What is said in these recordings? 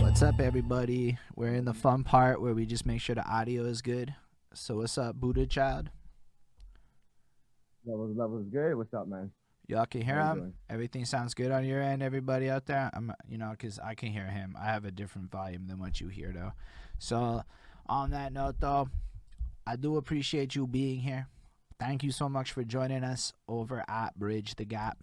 What's up, everybody? We're in the fun part where we just make sure the audio is good. So, what's up, Buddha Child? That was, that was good. What's up, man? Y'all can hear him. doing? Everything sounds good on your end. Everybody out there, I'm, you know, because I can hear him. I have a different volume than what you hear, though. So, on that note, though, I do appreciate you being here. Thank you so much for joining us over at Bridge the Gap.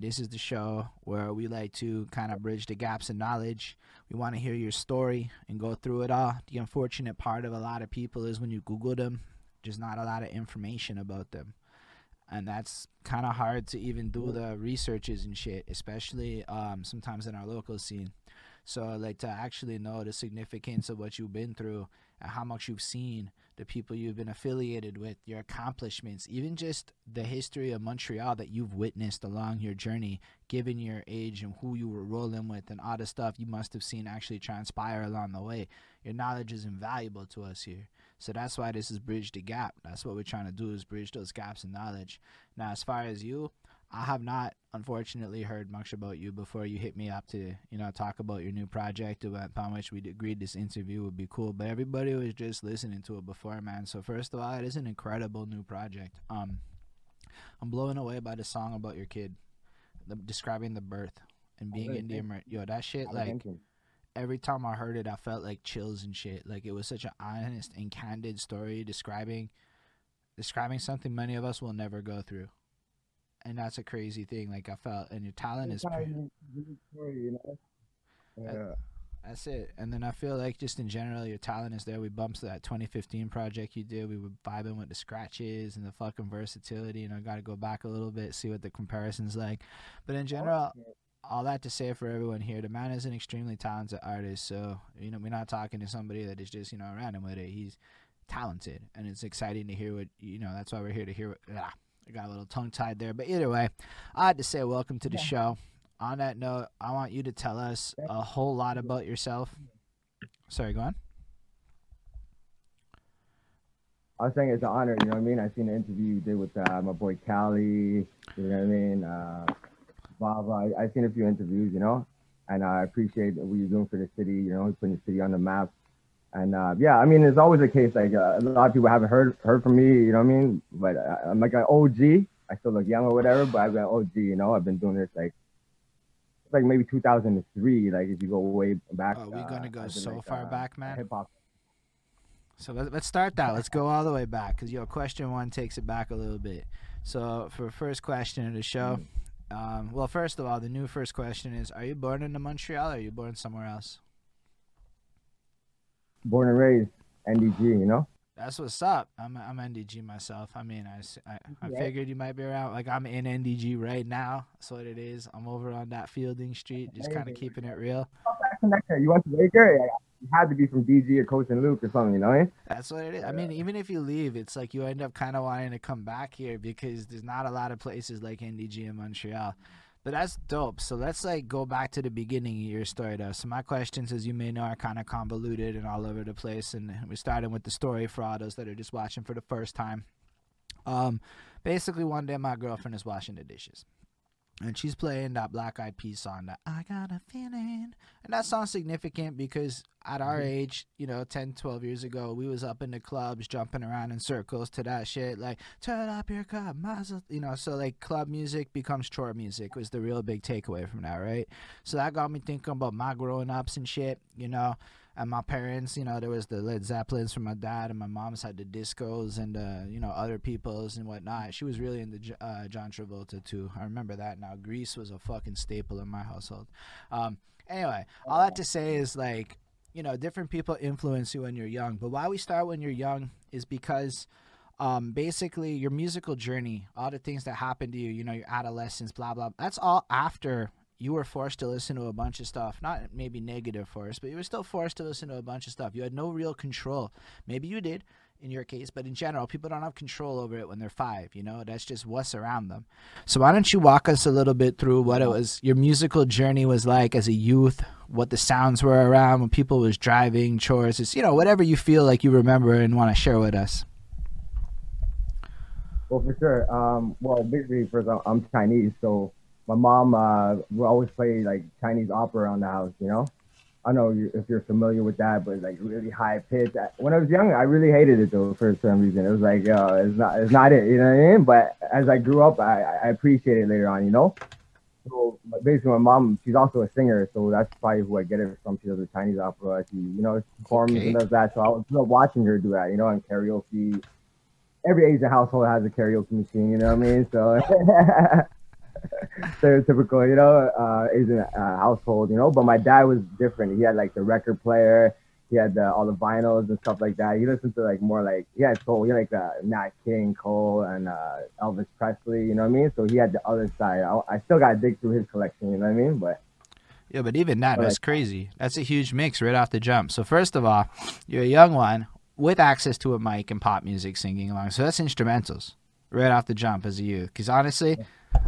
This is the show where we like to kind of bridge the gaps in knowledge. We want to hear your story and go through it all. The unfortunate part of a lot of people is when you Google them, there's not a lot of information about them and that's kind of hard to even do the researches and shit, especially um, sometimes in our local scene. So, like to actually know the significance of what you've been through and how much you've seen, the people you've been affiliated with, your accomplishments, even just the history of Montreal that you've witnessed along your journey, given your age and who you were rolling with, and all the stuff you must have seen actually transpire along the way. Your knowledge is invaluable to us here. So that's why this is bridge the gap. That's what we're trying to do is bridge those gaps in knowledge. Now, as far as you, I have not unfortunately heard much about you before you hit me up to you know talk about your new project upon which we agreed this interview would be cool. But everybody was just listening to it before, man. So first of all, it is an incredible new project. Um, I'm blown away by the song about your kid, the, describing the birth and being really? Indian. mer- Yo, that shit like Hampton. every time I heard it, I felt like chills and shit. Like it was such an honest and candid story describing describing something many of us will never go through. And that's a crazy thing. Like I felt, and your talent is. It's pre- kinda unique- unique story, you know? Yeah. That's it. And then I feel like just in general, your talent is there. We bumped to that 2015 project you did. We were vibing with the scratches and the fucking versatility. And I got to go back a little bit, see what the comparison's like. But in general, all that to say for everyone here, the man is an extremely talented artist. So, you know, we're not talking to somebody that is just, you know, random with it. He's talented. And it's exciting to hear what, you know, that's why we're here to hear what, ah, I got a little tongue tied there. But either way, I had to say welcome to the Yeah. show. On that note, I want you to tell us a whole lot about yourself. Sorry, go on. I was saying it's an honor, you know what I mean? I seen the interview you did with uh, my boy Cali, you know what I mean? Uh, Baba. I, I seen a few interviews, you know? And I appreciate what you're doing for the city, you know, putting the city on the map. And uh, yeah, I mean, it's always a case like uh, a lot of people haven't heard heard from me, you know what I mean? But uh, I'm like an OG. I still look young or whatever, but I've been OG, you know? I've been doing this like, like maybe 2003, like if you go way back. Oh, we gonna uh, go so like, far uh, back, man? Hip hop. So let, let's start that. Let's go all the way back because your question one takes it back a little bit. So for first question of the show, um, well, first of all, the new first question is: Are you born in Montreal or are you born somewhere else? Born and raised NDG, you know? That's what's up. I'm I'm NDG myself. I mean, I Yeah. figured you might be around. Like I'm in NDG right now. That's what it is. I'm over on that Fielding Street, just kind of keeping it real. You went to Laker? You had to be from DG or Côte Saint-Luc or something, you know? eh? That's what it is. I mean, even if you leave, it's like you end up kind of wanting to come back here because there's not a lot of places like NDG in Montreal. But that's dope. So let's like go back to the beginning of your story, though. So my questions, as you may know, are kind of convoluted and all over the place. And we're starting with the story for all those that are just watching for the first time. Um, basically, one day my girlfriend is washing the dishes. And she's playing that Black Eyed Peas song, that I Got a Feeling. And that song's significant because at our mm-hmm. age, you know, 10, 12 years ago, we was up in the clubs jumping around in circles to that shit. Like, turn up your club, mazel. You know, so like club music becomes chore music was the real big takeaway from that, right? So that got me thinking about my growing ups and shit, you know. And my parents, you know, there was the Led Zeppelins from my dad, and my mom's had the discos and, uh, you know, other people's and whatnot. She was really into uh, John Travolta, too. I remember that now. Grease was a fucking staple in my household. Um, anyway, all that to say is like, you know, different people influence you when you're young. But why we start when you're young is because um, basically your musical journey, all the things that happen to you, you know, your adolescence, blah, blah, that's all after you were forced to listen to a bunch of stuff. Not maybe negative forced, but you were still forced to listen to a bunch of stuff. You had no real control. Maybe you did in your case, but in general, people don't have control over it when they're five, you know, that's just what's around them. So why don't you walk us a little bit through what it was, your musical journey was like as a youth, what the sounds were around when people was driving, chores, it's, you know, whatever you feel like you remember and want to share with us. Well, for sure. Um, well, basically, first, I'm Chinese, so my mom uh, would always play like Chinese opera around the house. You know, I don't know if you're familiar with that, but like really high pitch. When I was young, I really hated it though for some reason. It was like, uh, it's not, it's not it. You know what I mean? But as I grew up, I, I appreciated it later on. You know. So basically, my mom, she's also a singer, so that's probably who I get it from. She does the Chinese opera. She, you know, performs Okay. and does that. So I was watching her do that. You know, and karaoke. Every Asian household has a karaoke machine. You know what I mean? So stereotypical, you know, uh, Asian uh, household. You know, but my dad was different. He had like the record player. He had the, all the vinyls and stuff like that. He listened to like more like he had soul. He had like uh, Nat King, Cole, and uh, Elvis Presley. You know what I mean? So he had the other side. I, I still got to dig through his collection. You know what I mean? But Yeah, but even that, But, that's crazy. That's a huge mix right off the jump. So first of all, you're a young one with access to a mic and pop music singing along. So that's instrumentals right off the jump as a youth. Because honestly,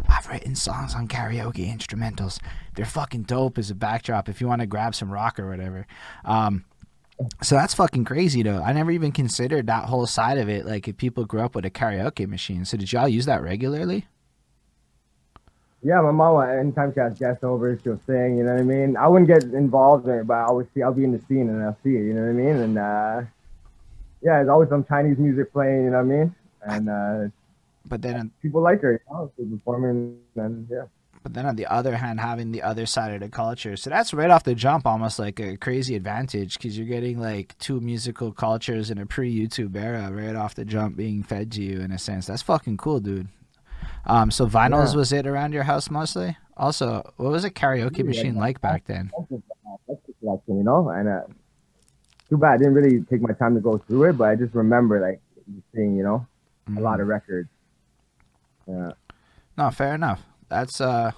I've written songs on karaoke instrumentals. They're fucking dope as a backdrop if you want to grab some rock or whatever. Um, so that's fucking crazy though. I never even considered that whole side of it. Like if people grew up with a karaoke machine. So did y'all use that regularly? yeah, my mom, anytime she has guests over, she'll sing. You know what I mean? I wouldn't get involved in it, but I always see. I'll be in the scene and I'll see it. You know what I mean? And uh, yeah, there's always some Chinese music playing. You know what I mean? And uh, But then people like her. You know, she's performing and yeah. But then on the other hand, having the other side of the culture. So that's right off the jump almost like a crazy advantage because you're getting like two musical cultures in a pre YouTube era right off the jump being fed to you in a sense. That's fucking cool, dude. Um, so vinyls Yeah. was it around your house mostly? Also, what was a karaoke Yeah, machine yeah. like back then? that's just, that's just collection, you know. And uh, too bad I didn't really take my time to go through it, but I just remember like seeing, you know, a lot of records. Yeah. No, fair enough. That's uh,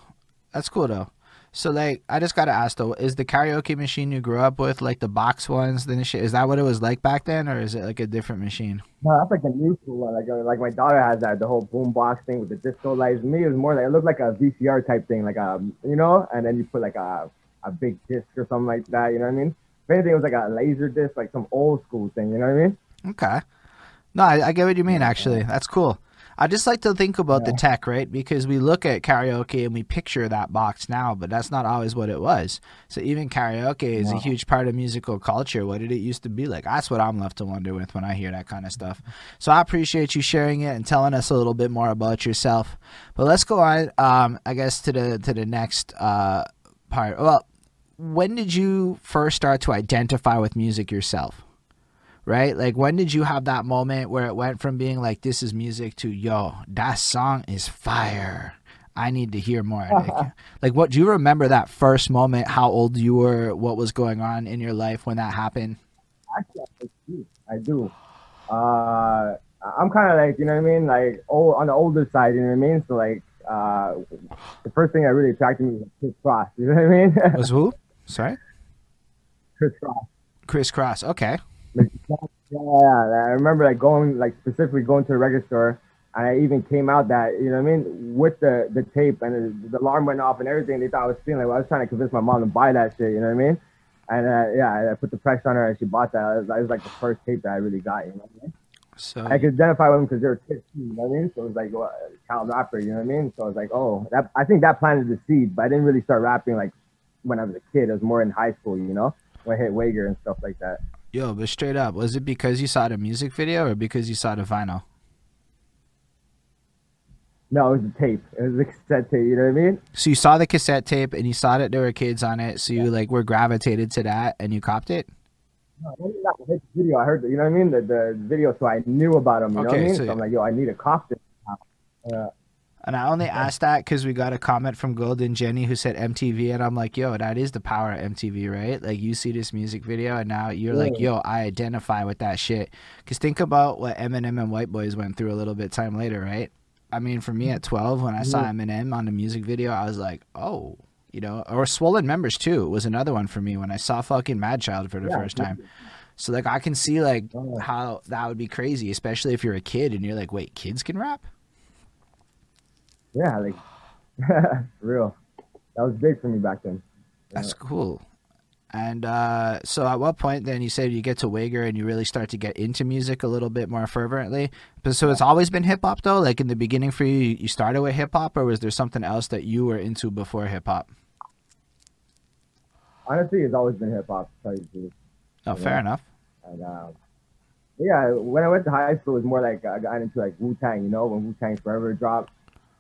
that's cool though. So like, I just gotta ask though, is the karaoke machine you grew up with like the box ones? Then shit, is that what it was like back then, or is it like a different machine? No, that's like the new school one. Like, like my daughter has that, the whole boom box thing with the disco lights. Me, it was more like it looked like a VCR type thing, like a, you know, and then you put like a a big disc or something like that. You know what I mean? If anything, it was like a laser disc, like some old school thing. You know what I mean? Okay. No, I, I get what you mean. Actually, that's cool. I just like to think about the tech, right? Because we look at karaoke and we picture that box now, but that's not always what it was. So even karaoke is a huge part of musical culture. What did it used to be like? That's what I'm left to wonder with when I hear that kind of stuff. So I appreciate you sharing it and telling us a little bit more about yourself. But let's go on, um, I guess, to the to the next uh, part. Well, when did you first start to identify with music yourself? Right? Like when did you have that moment where it went from being like this is music to yo, that song is fire. I need to hear more. Like, like what do you remember that first moment, how old you were, what was going on in your life when that happened? Actually, I do. I do. Uh, I'm kind of like, you know what I mean? Like, old, on the older side, you know what I mean? So, like, uh, the first thing that really attracted me was Kris Kross. You know what I mean? Was who? Sorry? Kris Kross. Kris Kross. Okay. Like, yeah, I remember like going, like specifically going to the record store, and I even came out that, you know what I mean, with the the tape and the, the alarm went off and everything. They thought I was stealing. Like, well, I was trying to convince my mom to buy that shit. You know what I mean? And uh, yeah, I put the pressure on her, and she bought that. It was, it was like the first tape that I really got. You know what I mean? So I could identify with them because they were kids you know what I mean? So it was like well, child rapper, you know what I mean? So I was like, oh, that I think that planted the seed, but I didn't really start rapping like when I was a kid. It was more in high school, you know, when I hit Wagar and stuff like that. Yo, but straight up, was it because you saw the music video or because you saw the vinyl? No, it was a tape. It was the cassette tape, you know what I mean? So you saw the cassette tape and you saw that there were kids on it, so you like were gravitated to that and you copped it? No, I didn't the video. I heard, the, you know what I mean? The, the video, so I knew about them, you know what I Okay, mean? so- So, I'm like, yo, I need a cop this. Uh, And I only asked that because we got a comment from Golden Jenny who said MTV, and I'm like, yo, that is the power of MTV, right? Like, you see this music video, and now you're like, yo, I identify with that shit. Because think about what Eminem and White Boys went through a little bit time later, right? I mean, for me at mm-hmm. 12, when I saw Eminem on the music video, I was like, oh, you know, or Swollen Members too was another one for me when I saw fucking Madchild for the Yeah, first time. So like, I can see like how that would be crazy, especially if you're a kid and you're like, wait, kids can rap? Yeah, like, for real. That was big for me back then. That's cool. And uh, so, at what point then you said you get to Wagar and you really start to get into music a little bit more fervently? But so it's always been hip hop though. Like in the beginning for you, you started with hip hop, or was there something else that you were into before hip hop? Honestly, it's always been hip hop. tell you. Oh, fair enough. And um, yeah, when I went to high school, it was more like I got into like Wu Tang, you know, when Wu Tang Forever dropped.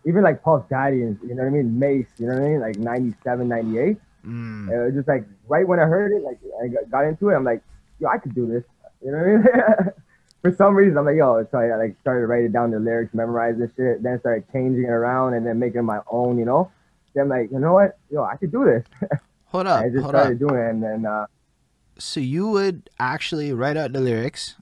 Even like Daddy and you know what I mean, Mase, you know what I mean, like 97, 98. Mm. It was just like right when I heard it, like I got- into it, I'm like, yo, I could do this. You know what I mean? For some reason, I'm like, yo, so I like started writing down the lyrics, memorizing shit, then started changing it around and then making my own, you know. Then I'm like, you know what, yo, I could do this. Hold up, I just hold up. started doing it, and then uh, So you would actually write out the lyrics,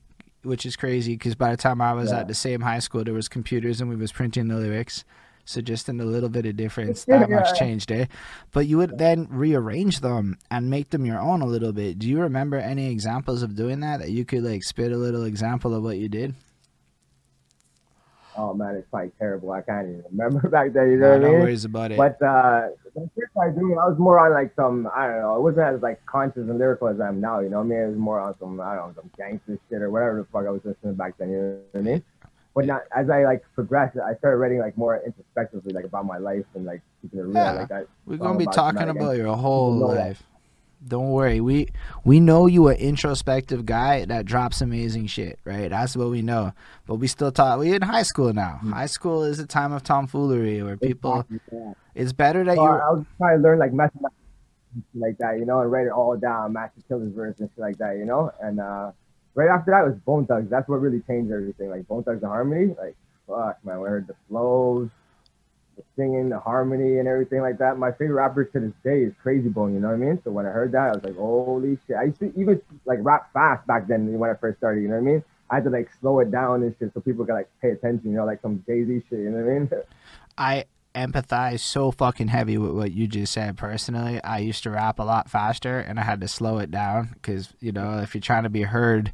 which is crazy because by the time I was Yeah. at the same high school, there was computers and we was printing the lyrics. So just in a little bit of difference, Yeah, that much yeah. changed, eh? But you would then rearrange them and make them your own a little bit. Do you remember any examples of doing that? That you could like spit a little example of what you did? oh man, it's probably terrible. I can't even remember back then. You know what no I mean? worries about it. But uh, the I I was more on like some, I don't know, it wasn't as like conscious and lyrical as I am now. You know what I mean? It was more on some, I don't know, some gangster shit or whatever the fuck I was listening back then. You know what I mean? But not as I like progressed, I started writing like more introspectively, like about my life and like keeping it real. Yeah. Like I, We're gonna be about talking about your whole know that. life. Don't worry. We we know you an introspective guy that drops amazing shit, right? That's what we know. But we still talk. We in high school now. Mm. High school is a time of tomfoolery where people. Yeah. It's better that So you. I was trying to learn like mathematics like that, you know, and write it all down, Masta Killa's verse and shit like that, you know. And uh, right after that was Bone Thugs. That's what really changed everything. Like Bone Thugs and Harmony, like fuck man, I heard the flows, the singing, the harmony, and everything like that. My favorite rapper to this day is Krayzie Bone. You know what I mean? So when I heard that, I was like, holy shit! I used to even like rap fast back then when I first started. You know what I mean? I had to like slow it down and shit so people could like pay attention. You know, like some Jay Z shit. You know what I mean? I empathize so fucking heavy with what you just said. Personally, I used to rap a lot faster, and I had to slow it down because you know if you're trying to be heard,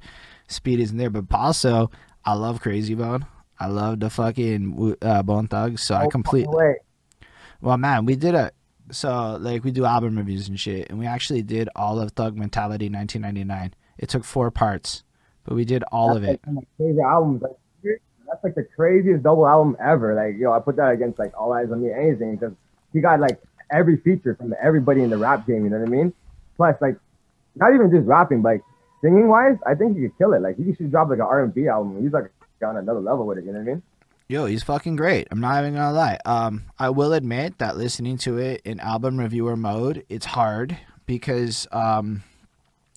speed isn't there. But also, I love Krayzie Bone. I love the fucking uh, Bone Thugs. So I completely. complete. Well, man, we did a so like we do album reviews and shit, and we actually did all of Thug Mentality 1999. It took four parts, but we did all of That's it. Like of my favorite albums. Like, that's like the craziest double album ever. Like, yo, I put that against like All Eyez on Me, anything, because he got like every feature from everybody in the rap game. You know what I mean? Plus, like, not even just rapping, but like singing wise, I think he could kill it. Like, he should drop like an R and B album. He's like on another level with it. You know what I mean? Yo, he's fucking great. I'm not even gonna lie. Um, I will admit that listening to it in album reviewer mode, it's hard because um,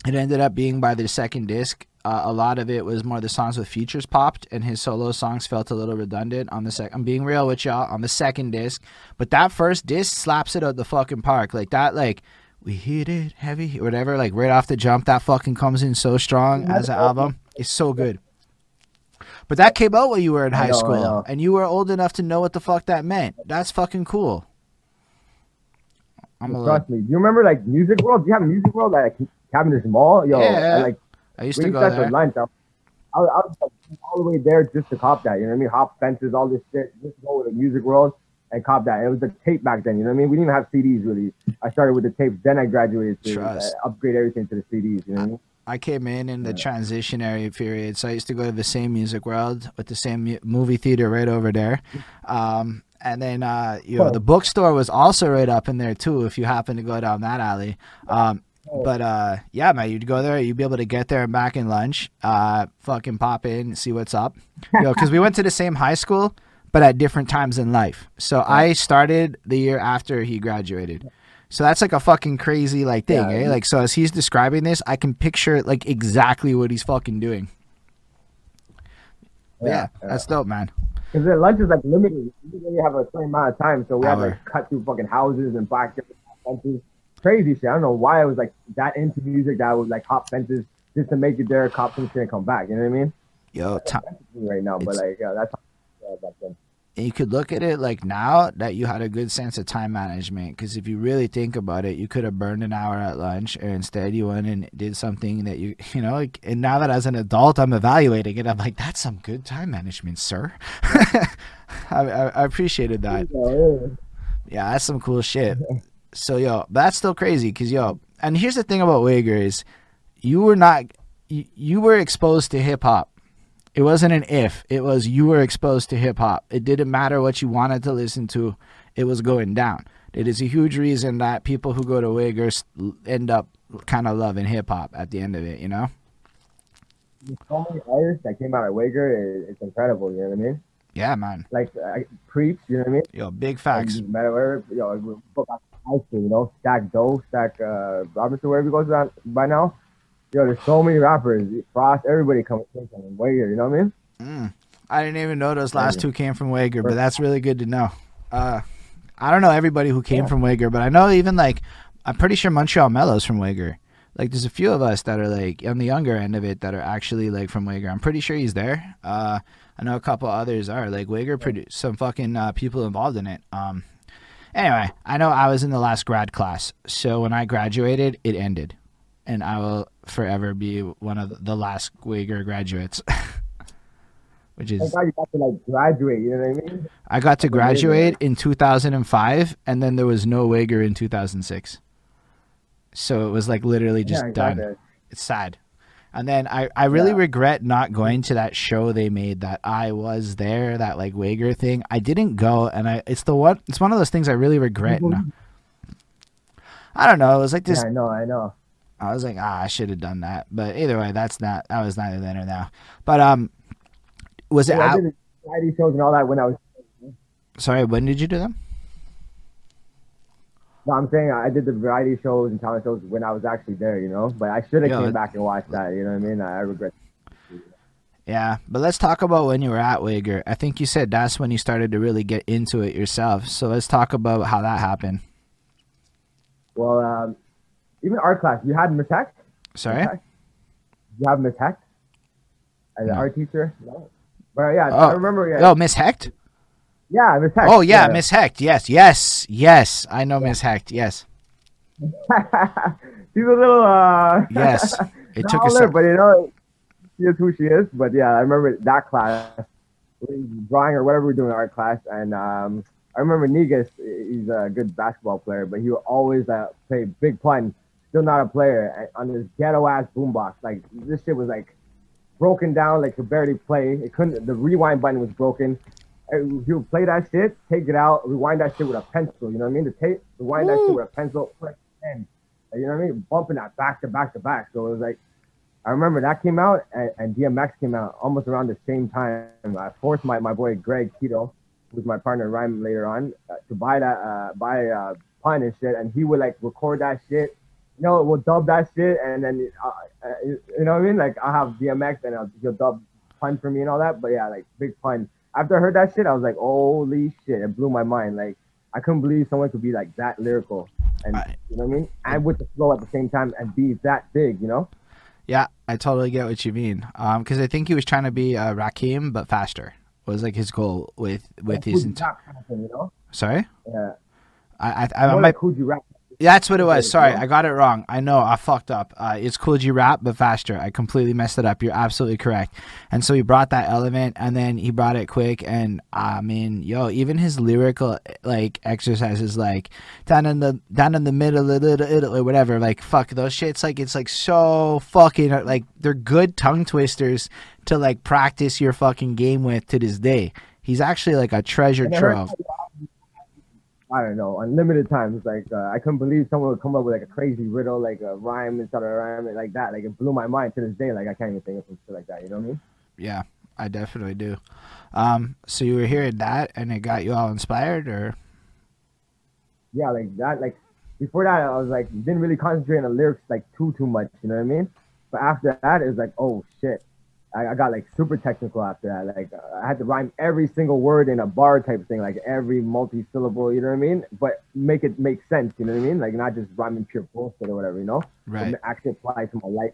it ended up being by the second disc. Uh, a lot of it was more the songs with features popped, and his solo songs felt a little redundant on the second. I'm being real with y'all on the second disc, but that first disc slaps it out the fucking park. Like that, like we hit it heavy, whatever. Like right off the jump, that fucking comes in so strong as an album. It's so good. But that came out when you were in high know, school, and you were old enough to know what the fuck that meant. That's fucking cool. I'm a little, Trust me. Do you remember like Music World? Do you have a Music World like Cavendish Mall? Yo, Yeah. like I used to go there. lunch. I, I, was- I was like, all the way there just to cop that. You know what I mean? Hop fences, all this shit. Just go with the music world and cop that. It was the tape back then. You know what I mean? We didn't even have CDs really. I started with the tapes. Then I graduated to uh, upgrade everything to the CDs. You know what I mean? I came in in the Yeah. transitionary period, so I used to go to the same music world with the same movie theater right over there. Um, and then, uh, you know, the bookstore was also right up in there too. If you happen to go down that alley, um, Oh. but uh, yeah, man, you'd go there, you'd be able to get there and back in lunch. Uh, fucking pop in, see what's up, you know, because we went to the same high school, but at different times in life. So I started the year after he graduated. So that's like a fucking crazy like thing, Yeah. eh? Like so as he's describing this, I can picture like exactly what he's fucking doing. But yeah, that's dope, man. Because lunch is like limited. You only have a certain amount of time, so we had to like cut through fucking houses and back different fences. Crazy shit. I don't know why I was like that into music that I would like hop fences just to make it there, cop some shit, and come back. You know what I mean? Yo, right now, but like yeah, that's yeah, back then. and you could look at it like now that you had a good sense of time management because if you really think about it you could have burned an hour at lunch or instead you went and did something that you you know like, and now that as an adult i'm evaluating it i'm like that's some good time management sir I, I, I appreciated that yeah that's some cool shit so yo that's still crazy because yo and here's the thing about Wagar is, you were not, you, you were exposed to hip hop. It wasn't an if. It was you were exposed to hip hop. It didn't matter what you wanted to listen to. It was going down. It is a huge reason that people who go to Wagar end up kind of loving hip hop at the end of it. You know? There's so many artists that came out of Wagar. It's incredible. You know what I mean? Yeah, man. Like uh, Preach. You know what I mean? Yo, big facts. And Matter you know, we go back to high school, you know, Stack Doe, Stack uh, Robinson, wherever he goes on by now. Yo, there's so many rappers. Frost, everybody comes from Wagar. You know what I mean? Mm. I didn't even know those last two came from Wagar, but that's really good to know. Uh, I don't know everybody who came from Wagar, but I know even like I'm pretty sure Montreal Mellows from Wagar. Like there's a few of us that are like on the younger end of it that are actually like from Wagar. I'm pretty sure he's there. Uh, I know a couple others are like Wagar produced some fucking uh, people involved in it. Um, anyway, I know I was in the last grad class, so when I graduated, it ended, and I will forever be one of the last Wagar graduates. Which is you got to like graduate. You know what I mean? I got to graduate in 2005, and then there was no Wagar in 2006. So it was like literally just yeah, done. exactly. It's sad. And then I, I really Yeah. regret not going to that show they made that I was there, that like Wagar thing. I didn't go, and I it's the one it's one of those things I really regret. now. I don't know. It was like this Yeah, I know, I know. I was like, ah, I should have done that. But either way, that's not that was neither then or now. But um, was it Yeah, I did the shows and all that when I was. Sorry, when did you do them? No, I'm saying I did the variety shows and talent shows when I was actually there. You know, but I should have came back and watched that. You know what I mean? I, I regret. Yeah, but let's talk about when you were at Wagar. I think you said that's when you started to really get into it yourself. So let's talk about how that happened. Well, um, even art class, you had Miss Heck. Sorry. You have Miss Heck as an art teacher. No. But yeah, Oh. I remember. Yeah, Oh, Miss Hecht. Yeah Miss Heck. Oh yeah, Miss Hecht. Yes, yes, yes. I know Miss Hecht. Yes, She's a little. uh yes. It took a howler, sec. but you know, she is who she is. But yeah, I remember that class, drawing or whatever we are doing in art class, and um, I remember Negus. He's a good basketball player, but he would always uh, play big pun. Still not a player on this ghetto ass boombox. Like this shit was like broken down, like could barely play. It couldn't. The rewind button was broken. And He would play that shit, take it out, rewind that shit with a pencil. You know what I mean? The tape, rewind that shit with a pencil. You know what I mean? Bumping that back to back to back. So it was like, I remember that came out and, and DMX came out almost around the same time. I forced my, my boy Greg Keto, who's my partner in Rhyme later on, uh, to buy that, uh, buy uh, pun and shit. And he would like record that shit. You know, we'll dub that shit. And then, uh, uh, you know what I mean? Like I'll have DMX and I'll, he'll dub pun for me and all that. But yeah, like big pun. After I heard that shit, I was like, holy shit. It blew my mind. Like, I couldn't believe someone could be like that lyrical. And I- you know what I mean? And with the flow at the same time and be that big, you know? Yeah, I totally get what you mean. Um, because I think he was trying to be uh, Rakim but faster. Was like his goal with with his. Coogee Ent- rap kind of you know? Sorry, Yeah. I I, I, might like Kool G Rap. That's what it was. Sorry, I got it wrong. I know I fucked up. Uh, it's Kool G Rap, but faster. I completely messed it up. You're absolutely correct. And so he brought that element, and then he brought it quick. And I mean, yo, even his lyrical like exercises, like down in the down in the middle, or whatever. Like fuck those shits. Like it's like so fucking like they're good tongue twisters to like practice your fucking game with to this day. He's actually like a treasure And I heard- trove. I don't know, unlimited times. Like uh, I couldn't believe someone would come up with like a crazy riddle, like a rhyme inside of a rhyme, and like that. Like it blew my mind to this day. Like I can't even think of some shit like that. You know what I mean? Yeah, I definitely do. Um, so you were hearing that, and it got you all inspired, or Yeah, like that. Like before that, I was like didn't really concentrate on the lyrics like too too much. You know what I mean? But after that, it was like oh shit. I, I got like super technical after that. Like I had to rhyme every single word in a bar type thing, like every multi-syllable. You know what I mean? But make it make sense. You know what I mean? Like not just rhyming pure bullshit or whatever. You know? right? Actually apply to my life.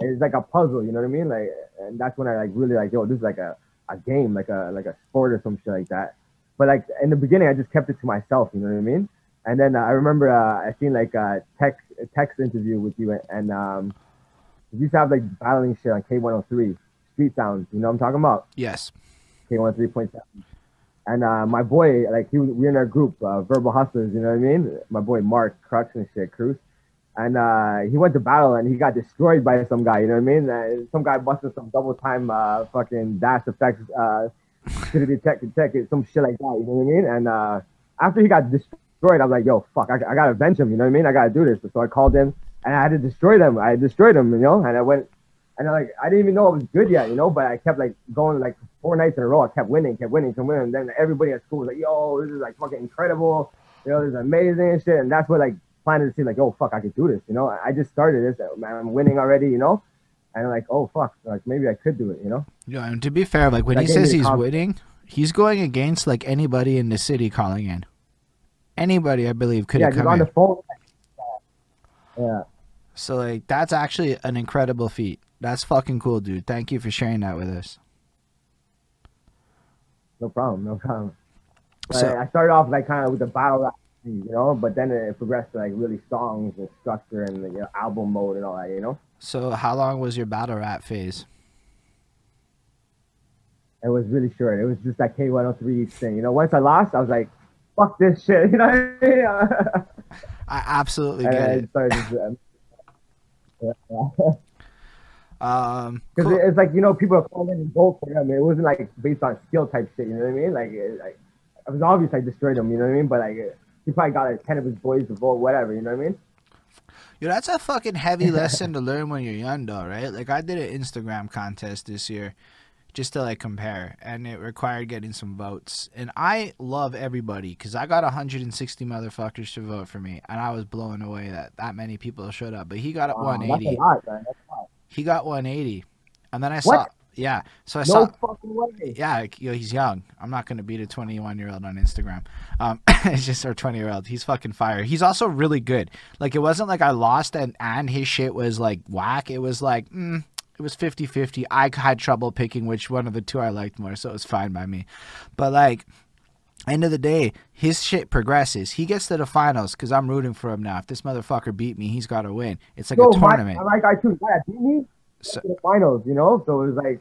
It's like a puzzle. You know what I mean? Like, and that's when I like really like, yo, this is like a, a game, like a like a sport or some shit like that. But like in the beginning, I just kept it to myself. You know what I mean? And then uh, I remember uh, I seen like a text a text interview with you, and um, you used to have like battling shit on K103 Street Sounds. You know what I'm talking about? Yes. K103.7. And uh, my boy, like he, was, we were in our group, uh, Verbal Hustlers. You know what I mean? My boy Mark Crux and shit, Cruz. and uh, he went to battle and he got destroyed by some guy. You know what I mean? Uh, some guy busted some double time uh, fucking Das EFX uh, to the detect detect it, some shit like that. You know what I mean? And uh, after he got destroyed, I was like, yo, fuck, I, I gotta avenge him. You know what I mean? I gotta do this. So I called him and I had to destroy them. I destroyed him, you know. And I went and I like I didn't even know it was good yet, you know. But I kept like going like four nights in a row. I kept winning, kept winning, kept winning. And then everybody at school was like, yo, this is like fucking incredible. You know, this is amazing and shit. And that's what like planted to see like, oh fuck, I could do this. You know, I just started this. I'm winning already. You know, and I'm like, oh fuck, like maybe I could do it. You know. Yeah, and to be fair, like when That he says he's winning, he's going against like anybody in the city calling in. Anybody, I believe, could yeah, have come on in. the phone. Yeah. So like that's actually an incredible feat. That's fucking cool, dude. Thank you for sharing that with us. No problem, no problem. So- I started off like kind of with the battle rap, you know, but then it progressed to like really songs and structure and you know, album mode and all that, you know. So how long was your battle rap phase? It was really short. It was just that K103 thing, you know. Once I lost, I was like, "Fuck this shit," you know. What I mean? I absolutely and get it. started just, um, yeah. Um, Because cool. it's like you know people are calling in gold for him. It wasn't like based on skill type shit. You know what I mean? Like, it, like it was obvious I destroyed him. You know what I mean? But like it- he probably got like ten of his boys to vote, whatever. You know what I mean? Yo, that's a fucking heavy lesson to learn when you're young, though, right? Like I did an Instagram contest this year, just to like compare, and it required getting some votes. And I love everybody because I got 160 motherfuckers to vote for me, and I was blown away that that many people showed up. But he got Wow, that's a 180. lot, man. That's a lot. He got 180, and then I saw, What? yeah. So I No saw, fucking way. yeah, like, yo, he's young. I'm not gonna beat a 21 year old on Instagram. Um, it's just our 20 year old. He's fucking fire. He's also really good. Like it wasn't like I lost and and his shit was like whack. It was like mm, it was 50-50. I had trouble picking which one of the two I liked more, so it was fine by me. But like. End of the day, his shit progresses. He gets to the finals because I'm rooting for him now. If this motherfucker beat me, he's got to win. It's like No, a tournament. My, my guy too. Yeah, beat me So- the finals. You know, so it was like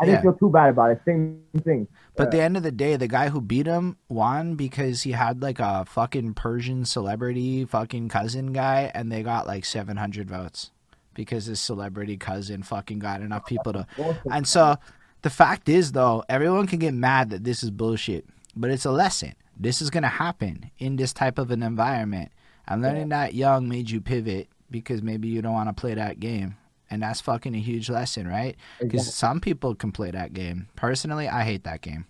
I didn't Yeah. feel too bad about it. Same thing. But at the end of the day, the guy who beat him won because he had like a fucking Persian celebrity fucking cousin guy, and they got like 700 votes because his celebrity cousin fucking got enough people to. And so the fact is, though, everyone can get mad that this is bullshit, but it's a lesson. This is going to happen in this type of an environment. And learning that young made you pivot because maybe you don't want to play that game. And that's fucking a huge lesson, right? Because Exactly. some people can play that game. Personally, I hate that game.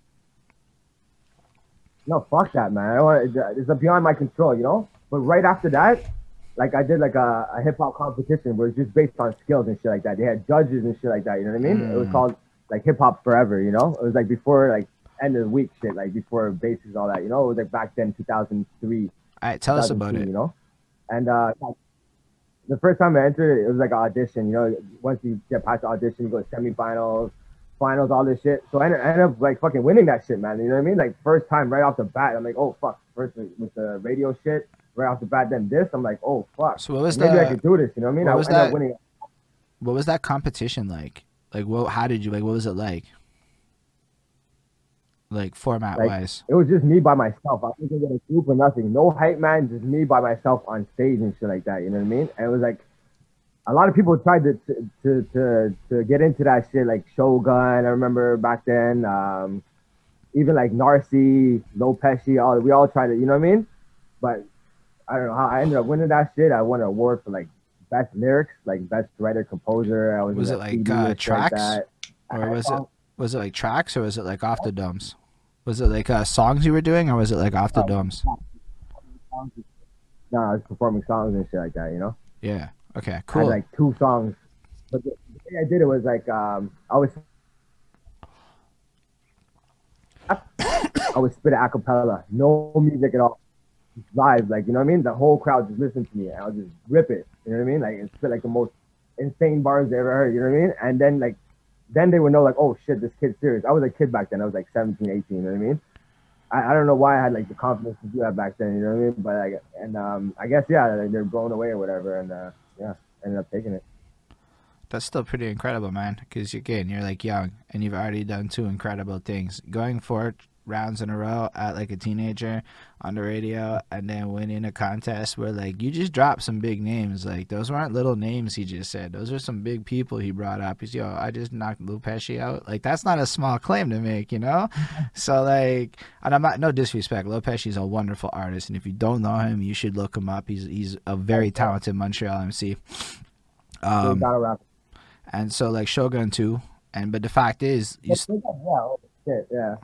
No, fuck that, man. It's beyond my control, you know. But right after that, like I did like a, a hip hop competition where it's just based on skills and shit like that. They had judges and shit like that. You know what I mean? It was Mm. called like hip hop forever. You know, it was like before like end of the week shit, like before basics all that. You know, it was like back then, 2003. All right, tell us about it. You know, and uh, the first time I entered it, was like an audition. You know, once you get past the audition, you go to semifinals, finals, all this shit. So I ended, I ended up like fucking winning that shit, man. You know what I mean? Like first time right off the bat, I'm like, oh fuck. First with the radio shit, right off the bat. Then this, I'm like, oh fuck. So what was Maybe I could do this. You know what I mean? what I was that- what was that competition like? Like what? How did you like? What was it like? Like format Like- wise. It was just me by myself. I wasn't with a group or nothing. No hype man, just me by myself on stage and shit like that. You know what I mean? And it was like a lot of people tried to to to to, to get into that shit, like Shogun. I remember back then. Um, even like Narcy, Lil Pesci, all we all tried to, you know what I mean? But I don't know how I ended up winning that shit. I won an award for like best lyrics, like best writer composer. I was, Was it like, CD uh, tracks? that. Or was it was it like tracks or was it like off the domes? Was it like uh, songs you were doing or was it like off the domes? No, I was performing songs and shit like that, you know. Yeah. Okay. I had Cool. like two songs. But the, the way I did it was like um I was I would spit it a cappella, no music at all. Live, like you know what I mean? The whole crowd just listened to me and I would just rip it. You know what I mean? Like spit like the most insane bars they ever heard, you know what I mean? And then like then they would know like, oh shit, this kid's serious. I was a kid back then. I was like 17, 18, you know what I mean? I, I don't know why I had like the confidence to do that back then, you know what I mean? But like and um I guess yeah, like, they're blown away or whatever and uh yeah, ended up taking it. That's still pretty incredible, man. Because again, you're like young and you've already done two incredible things. Going forward, rounds in a row at like a teenager on the radio and then winning a contest where like you just dropped some big names. Like those weren't little names he just said. Those are some big people he brought up. He's yo, I just knocked Lil Pesci out. Like that's not a small claim to make, you know? so like and I'm not no disrespect. Lil Pesci's a wonderful artist and if you don't know him, you should look him up. He's he's a very talented Montreal MC. Um, and so like Shogun too. And but the fact is, you, Yeah, yeah.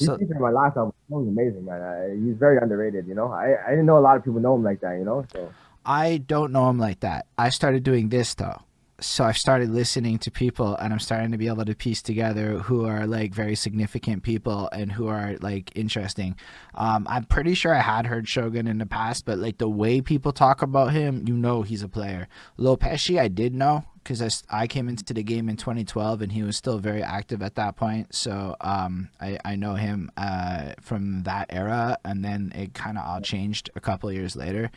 He's so in my last album. That was amazing, man. He's very underrated, you know. I, I didn't know a lot of people know him like that, you know. So I don't know him like that. I started doing this though. So I've started listening to people and I'm starting to be able to piece together who are like very significant people and who are like interesting. Um, I'm pretty sure I had heard Shogun in the past, but like the way people talk about him, you know he's a player. Lil Pesci, I did know because I came into the game in 2012 and he was still very active at that point. So um, I, I know him uh, from that era and then it kind of all changed a couple years later.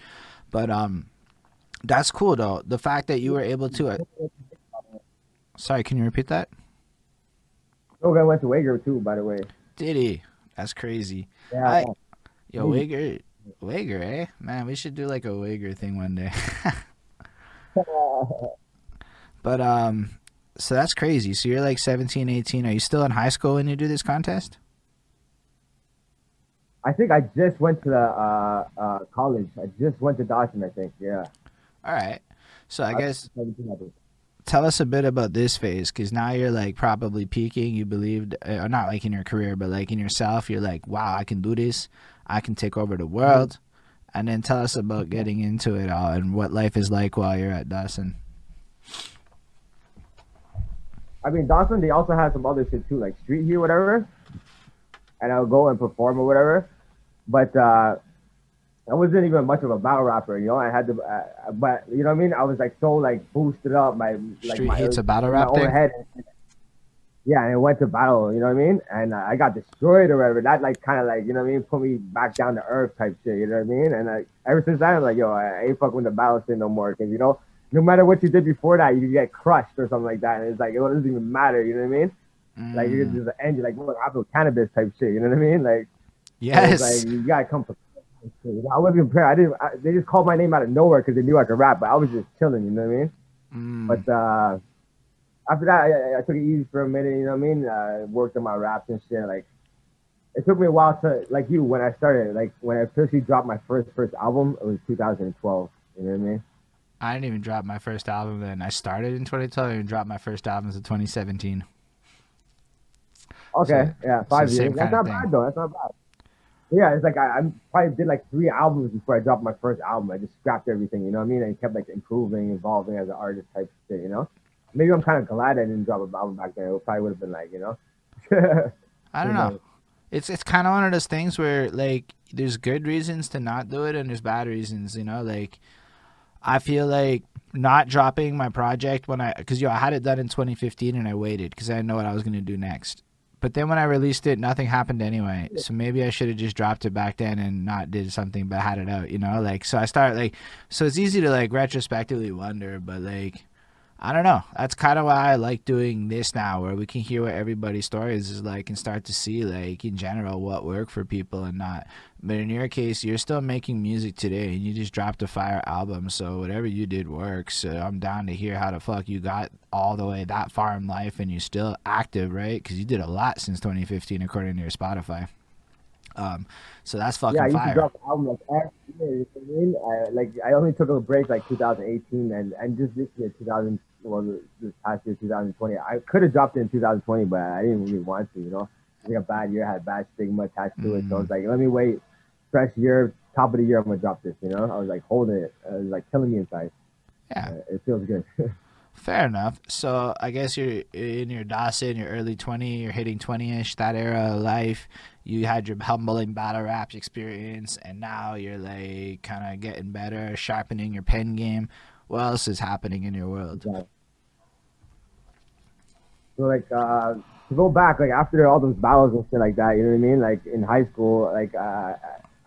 But um, that's cool though. The fact that you were able to. Uh, sorry, can you repeat that? Shogun went to Wagar too, by the way. Did he? That's crazy. Yeah. I- Yo, Mhm. Wagar, Wagar, eh? Man, we should do like a Wagar thing one day. but um, so that's crazy. So you're like 17, 18. Are you still in high school when you do this contest? I think I just went to the uh, uh, college. I just went to Dawson. I think. Yeah. All right. So I guess 17, I think. tell us a bit about this phase because now you're like probably peaking you believed uh, not like in your career but like in yourself you're like wow i can do this i can take over the world and then tell us about getting into it all and what life is like while you're at dawson I mean, Dawson. They also had some other shit too, like Street Heat, whatever. And I'll go and perform or whatever. But uh, I wasn't even much of a battle rapper, you know. I had to, uh, but you know what I mean. I was like so like boosted up, my like street my, heat's a battle rap thing head. Yeah, and it went to battle, you know what I mean? And uh, I got destroyed or whatever. That like kind of like, you know what I mean, put me back down to earth type shit, you know what I mean? And like ever since then, I'm like, yo, I ain't fucking with the battle shit no more, cause you know, no matter what you did before that, you get crushed or something like that, and it's like it doesn't even matter, you know what I mean? Like you're Mm, just end, you're like, look, I feel cannabis type shit, you know what I mean? Like, yes like you gotta come prepared. I wasn't prepared. I didn't. I, they just called my name out of nowhere because they knew I could rap, but I was just chilling, you know what I mean? Mm, But uh, after that, I, I took it easy for a minute. You know what I mean? I worked on my raps and shit. Like it took me a while to like you when I started. Like when I officially dropped my first first album, it was 2012. You know what I mean? i didn't even drop my first album then i started in 2012 and dropped my first album in 2017 Okay, So- yeah, five same years. That's not bad though. That's not bad. Yeah, it's like I, I probably did like three albums before I dropped my first album. I just scrapped everything, you know what I mean? And kept like improving, evolving as an artist type shit, you know? Maybe I'm kind of glad I didn't drop an album back then. It probably would have been like, you know? i don't know knows? it's it's kind of one of those things where like there's good reasons to not do it and there's bad reasons you know like i feel like not dropping my project when i because yo i had it done in 2015 and i waited because i didn't know what i was going to do next but then when i released it nothing happened anyway. So maybe i should have just dropped it back then and not did something but had it out you know? Like so i start like so it's easy to like retrospectively wonder but like I don't know. That's kind of why I like doing this now, where we can hear what everybody's stories is like and start to see, like, in general, what worked for people and not. But in your case, you're still making music today and you just dropped a fire album. So whatever you did works. So I'm down to hear how the fuck you got all the way that far in life and you're still active, right? Because you did a lot since 2015, according to your Spotify. Um, so that's fucking yeah, I used fire. to drop album like every year, you know what I mean? I, like, I only took a break like 2018 and, and just this year, 2000, well, this past year, 2020. I could have dropped it in 2020, but I didn't really want to, you know? I think a bad year had bad stigma attached to it. So I was like, let me wait, fresh year, top of the year, I'm gonna drop this, you know? I was like holding it. It was like killing me inside. Yeah. Uh, it feels good. Fair enough. So I guess you're in your Dawson, your early 20, you're hitting 20-ish, that era of life. You had your humbling battle raps experience, and now you're like kind of getting better, sharpening your pen game. What else is happening in your world? Yeah. So like uh to go back, like after all those battles and shit like that, you know what I mean? Like in high school, like uh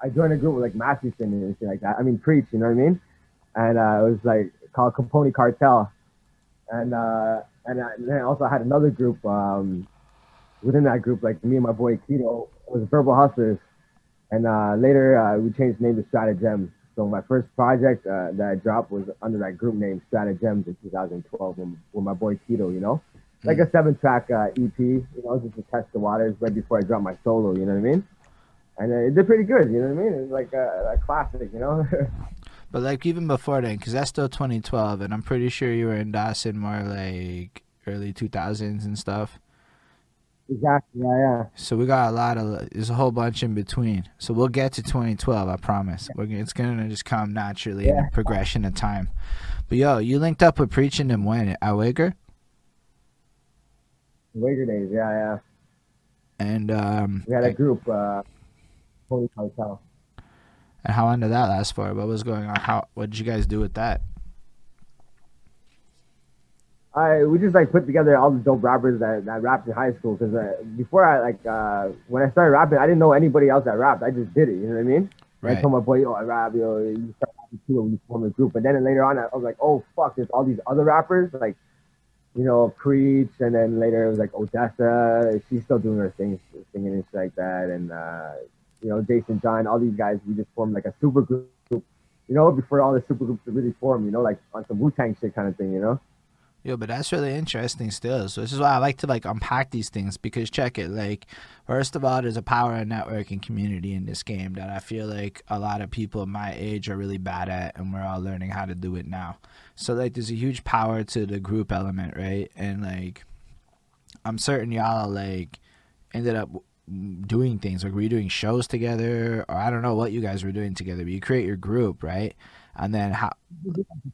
I joined a group with like Masterson and shit like that. I mean Preach, you know what I mean? And uh it was like called Capone Cartel. And uh and, I, and then I also had another group um within that group, like me and my boy Keto, was Verbal Hustlers, and uh, later uh, we changed the name to Stratagem. So my first project uh, that I dropped was under that group name Stratagems in 2012 with, with my boy Tito. You know, like a seven-track uh, EP. You know, just to test the waters right before I dropped my solo. You know what I mean? And uh, it did pretty good. You know what I mean? It's like a, a classic. You know. But like even before then, because that's still 2012, and I'm pretty sure you were in Dawson more like early 2000s and stuff. exactly. Yeah, yeah. So we got a lot of there's a whole bunch in between. So we'll get to 2012, I promise. We're, it's gonna just come naturally in Yeah. progression of time. But yo, you linked up with preaching them when at Waker, Wagar days. Yeah, yeah. and um, We had a group. Uh, Holy Cartel. And how long did that last for? What was going on? How what did you guys do with that? I we just like put together all the dope rappers that, that rapped in high school because uh, before I like uh, when I started rapping, I didn't know anybody else that rapped. I just did it. You know what I mean? Right. I told my boy, "Yo, I rap. Yo, you start rapping too. We form a group." And then later on, I was like, "Oh fuck, there's all these other rappers like." You know, Preach, and then later it was like Odessa. She's still doing her thing, singing and shit like that. And uh, you know, Jason John, all these guys, we just formed like a super group. You know, before all the super groups really formed. You know, like on some Wu Tang shit kind of thing. You know. Yeah, but that's really interesting still. So this is why I like to like unpack these things because check it. Like, first of all, there's a power and networking community in this game that I feel like a lot of people my age are really bad at, and we're all learning how to do it now. So like, there's a huge power to the group element, right? And like, I'm certain y'all like ended up doing things like were you doing shows together or I don't know what you guys were doing together, but you create your group, right? And then how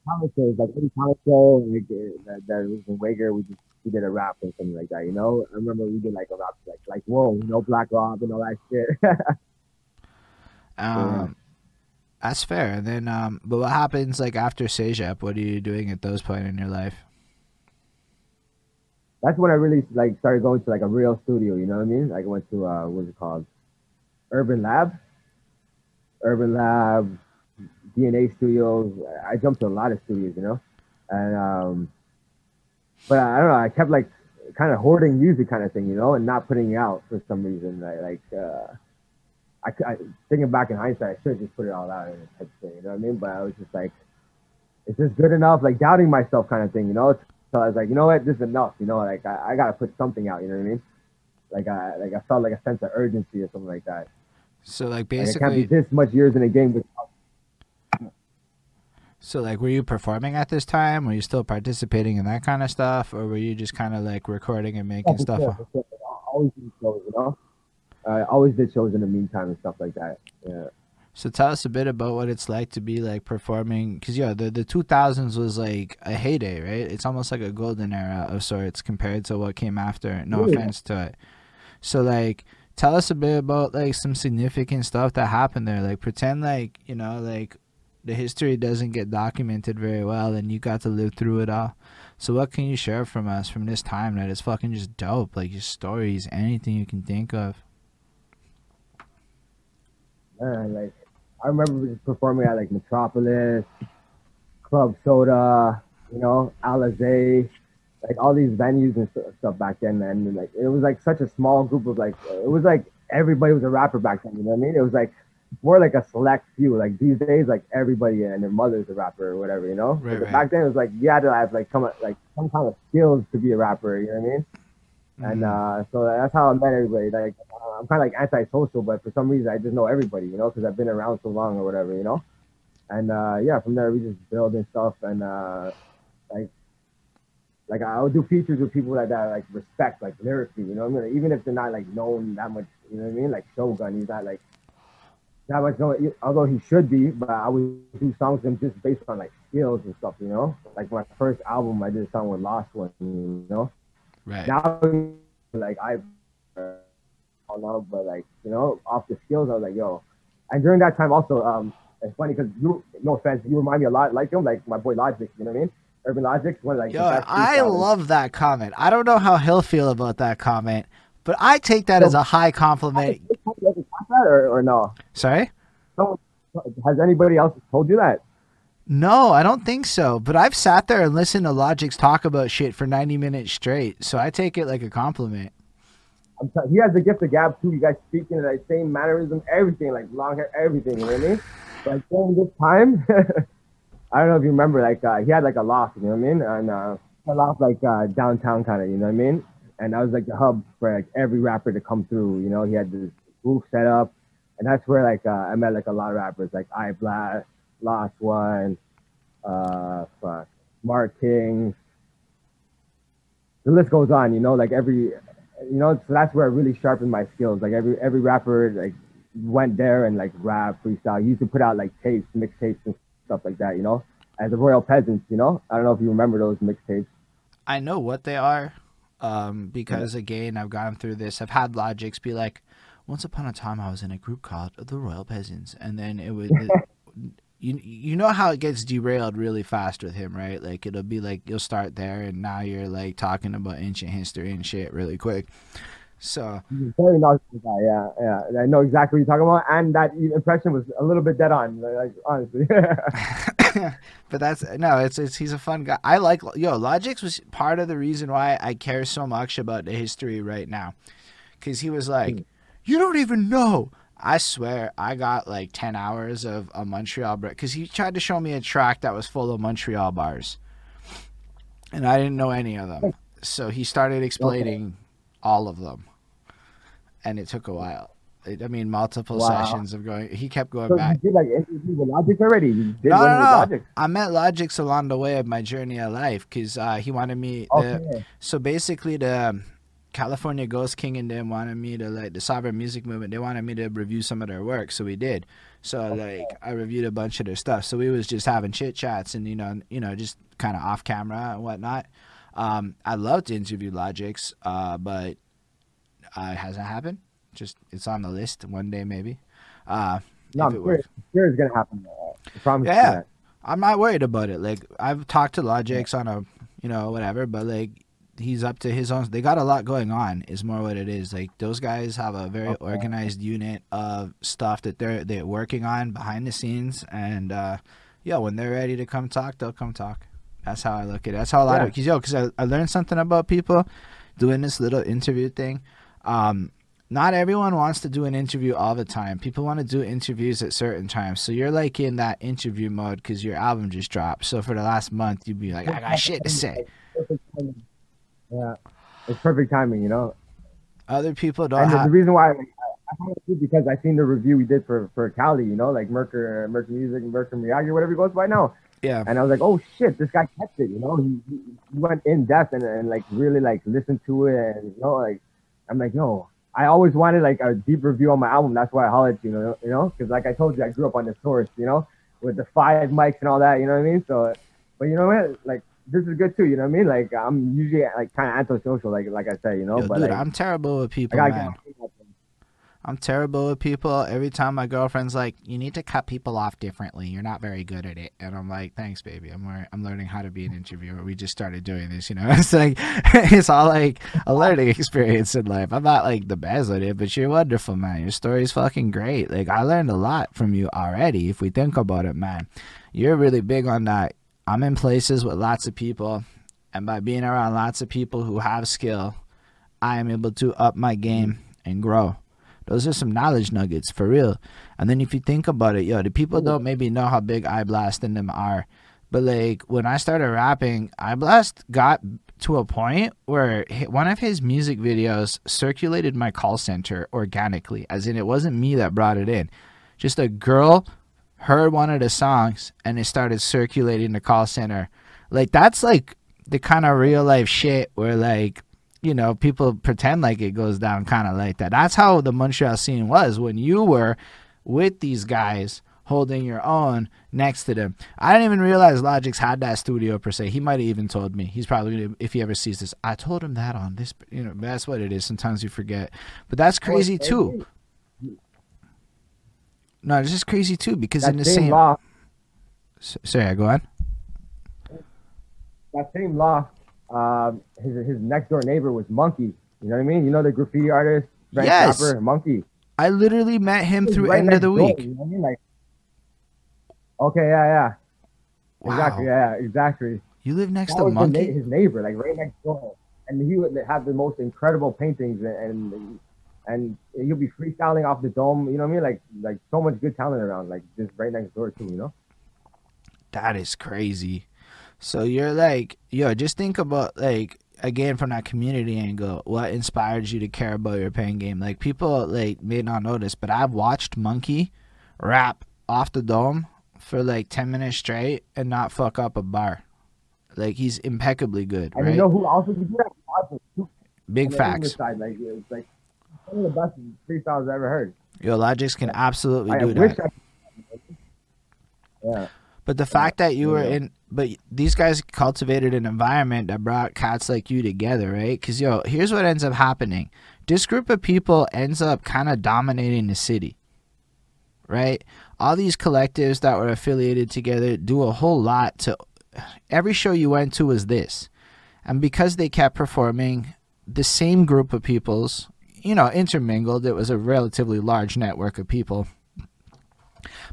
comic shows, like any comic show, like uh, that, that was in Wagar, we just we did a rap or something like that, you know. I remember we did like a rap, like like whoa, you know, Black Rob and all that shit. Um, that's fair. And then, um, but what happens like after CEGEP? What are you doing at those point in your life? That's when I really like started going to like a real studio, you know what I mean? Like I went to uh, what's it called, Urban Lab, Urban Lab, DNA Studios. I jumped to a lot of studios, you know, and um, but I don't know. I kept like kind of hoarding music, kind of thing, you know, and not putting it out for some reason. Like, like uh, I, I thinking back in hindsight, I should have just put it all out in a type thing, you know what I mean? But I was just like, is this good enough? Like doubting myself, kind of thing, you know. So I was like, you know what, this is enough, you know. Like I, I gotta put something out, you know what I mean? Like I, like I felt like a sense of urgency or something like that. So like Like, I can't be basically, this much years in a game without so like, were you performing at this time? Were you still participating in that kind of stuff, or were you just kind of like recording and making for stuff? sure, sure. I always did shows, you know. I always did shows in the meantime and stuff like that. Yeah. So tell us a bit about what it's like to be like performing, because yeah, the the two thousands was like a heyday, right? It's almost like a golden era of sorts compared to what came after. No Yeah. offense to it. So like, tell us a bit about like some significant stuff that happened there. Like pretend like you know like the history doesn't get documented very well, and you got to live through it all. So what can you share from us from this time that is fucking just dope? Like your stories, anything you can think of. Man, like I remember performing at like Metropolis, Club Soda, you know, Alizé, like all these venues and stuff back then. And like it was like such a small group of like it was like everybody was a rapper back then. You know what I mean? It was like more like a select few. Like these days, like everybody and their mother's a rapper or whatever. You know? Right, right. Back then, it was like you had to have like come like some kind of skills to be a rapper. You know what I mean? And Mhm. uh, so that's how I met everybody. Like uh, I'm kind of like antisocial, but for some reason I just know everybody, you know, because I've been around so long or whatever, you know. And uh, yeah, from there we just build and stuff, and uh, like, like I would do features with people that, that I, like respect, like lyrically, you know. what I mean, even if they're not like known that much, you know what I mean? Like Shogun, he's not like that much known, although he should be. But I would do songs with him just based on like skills and stuff, you know. Like my first album, I did a song with Lost One, you know right. now like I don't know, but like you know, off the skills, I was like, yo. And during that time, also, um, it's funny because you, no offense, you remind me a lot like him, like my boy Logic. You know what I mean? Urban Logic, one like. Yo, I love that comment. I don't know how he'll feel about that comment, but I take that as a high compliment. or, or no? Sorry? Someone, has anybody else told you that? No, I don't think so. But I've sat there and listened to Logic's talk about shit for 90 minutes straight. So I take it like a compliment. I'm t- he has the gift of gab too. You guys speaking in that same mannerism, everything, like long hair, everything. Mean? But during this time, I don't know if you remember, like uh, he had like a loft. You know what I mean? And uh, a loft like uh, downtown kind of. You know what I mean? And that was like the hub for like every rapper to come through. You know, he had this booth set up, and that's where like uh, I met like a lot of rappers, like I Blast, Lost One, uh, fuck, Mark King. The list goes on. You know, like every, you know, so that's where I really sharpened my skills. Like every every rapper like went there and like rap freestyle. He used to put out like tapes, mixtapes and stuff like that. You know, as the Royal Peasants. You know, I don't know if you remember those mixtapes. I know what they are, um, because again, I've gone through this. I've had Logics be like, "Once upon a time, I was in a group called the Royal Peasants," and then it was. you you know how it gets derailed really fast with him, right? Like it'll be like you'll start there, and now you're like talking about ancient history and shit really quick. So He's very knowledgeable guy. Yeah, yeah. I know exactly what you're talking about, and that impression was a little bit dead on. Like honestly. but that's no, it's it's he's a fun guy. I like yo Logix was part of the reason why I care so much about the history right now, because he was like, hmm. you don't even know. I swear, I got like ten hours of a Montreal break because he tried to show me a track that was full of Montreal bars, and I didn't know any of them. So he started explaining all of them, and it took a while. It, I mean, multiple Wow. sessions of going. He kept going so back. you did like with Logic already? You did No, no, no. Logic. I met Logix along the way of my journey of life because uh, he wanted me. The, Okay. so basically, the um, California Ghost King and them wanted me to like the sovereign music movement. They wanted me to review some of their work, so we did. So like I reviewed a bunch of their stuff. So we was just having chit chats and you know you know just kind of off camera and whatnot. Um, I love to interview Logix, uh, but uh, it hasn't happened. Just it's on the list one day maybe. Uh, No, I'm sure, sure it's gonna happen. I promise Yeah. I'm not worried about it. Like I've talked to Logix on a, you know, whatever, but like he's up to his own. They got a lot going on. Is more what it is. Like those guys have a very Okay. organized unit of stuff that they're they're working on behind the scenes, and uh, yeah, when they're ready to come talk, they'll come talk. That's how I look at it. That's how a lot Yeah. of because yo, because I, I learned something about people doing this little interview thing. Um, not everyone wants to do an interview all the time. People want to do interviews at certain times. So you're like in that interview mode because your album just dropped. So for the last month, you'd be like, I got shit to say. Yeah, it's perfect timing, you know. Other people don't And the, the reason why I, because I seen the review we did for for Cali, you know, like Merker, Merker Music, Merker Miyagi, whatever he goes by now. Yeah. And I was like, oh shit, this guy kept it, you know. He, he, he went in depth and, and like really like listened to it, and you know, like I'm like, yo, I always wanted like a deep review on my album. That's why I hollered you know, you know, because like I told you, I grew up on the source, you know, with the five mics and all that, you know what I mean. So, but you know what, like this is good too, you know what I mean. Like I'm usually like kind of antisocial, like like I said, you know, Yo, but dude, like, I'm terrible with people, man. I'm terrible with people. Every time my girlfriend's like, "You need to cut people off differently. You're not very good at it," and I'm like, "Thanks, baby. I'm lear- I'm learning how to be an interviewer. We just started doing this, you know. It's like it's all like a learning experience in life. I'm not like the best at it, but you're wonderful, man. Your story's fucking great. Like I learned a lot from you already. If we think about it, man, you're really big on that. I'm in places with lots of people, and by being around lots of people who have skill, I am able to up my game and grow. Those are some knowledge nuggets for real. And then if you think about it, yo, the people don't maybe know how big iBlast and them are. But like when I started rapping, I iBlast got to a point where one of his music videos circulated my call center organically, as in it wasn't me that brought it in. Just a girl heard one of the songs and it started circulating the call center. Like that's like the kind of real life shit where like you know, people pretend like it goes down kind of like that. That's how the Montreal scene was when you were with these guys holding your own next to them. I didn't even realize Logix had that studio per se. He might have even told me. He's probably gonna, if he ever sees this. I told him that on this. You know, that's what it is. Sometimes you forget, but that's crazy too. No, it's just crazy too because That in the same S- Sorry, go on. that same loft, um, his his next door neighbor was Monkey. You know what I mean? You know the graffiti artist, Frank Yes. Capper, Monkey. I literally met him through right end of the door, week. you know I mean? Like, okay, yeah, yeah, Wow. exactly, yeah, yeah, exactly. You live next That to was Monkey. his neighbor, like right next door. and he would have the most incredible paintings, and and he'll be freestyling off the dome. You know what I mean? Like like so much good talent around, like just right next door too. You know? That is crazy. So you're like, yo, just think about like again from that community angle, what inspired you to care about your pen game? Like people like may not notice, but I've watched Monkey rap off the dome for like ten minutes straight and not fuck up a bar. Like he's impeccably good. And right? you know who also do that? Big facts. Side, like like one of the best freestyles I've ever heard. Yo, Logics can absolutely I do that. I. Yeah. But the fact that you were in, but these guys cultivated an environment that brought cats like you together, right? Because yo, here's what ends up happening: this group of people ends up kind of dominating the city, right? All these collectives that were affiliated together do a whole lot to. Every show you went to was this, and because they kept performing, the same group of peoples, you know, intermingled. It was a relatively large network of people.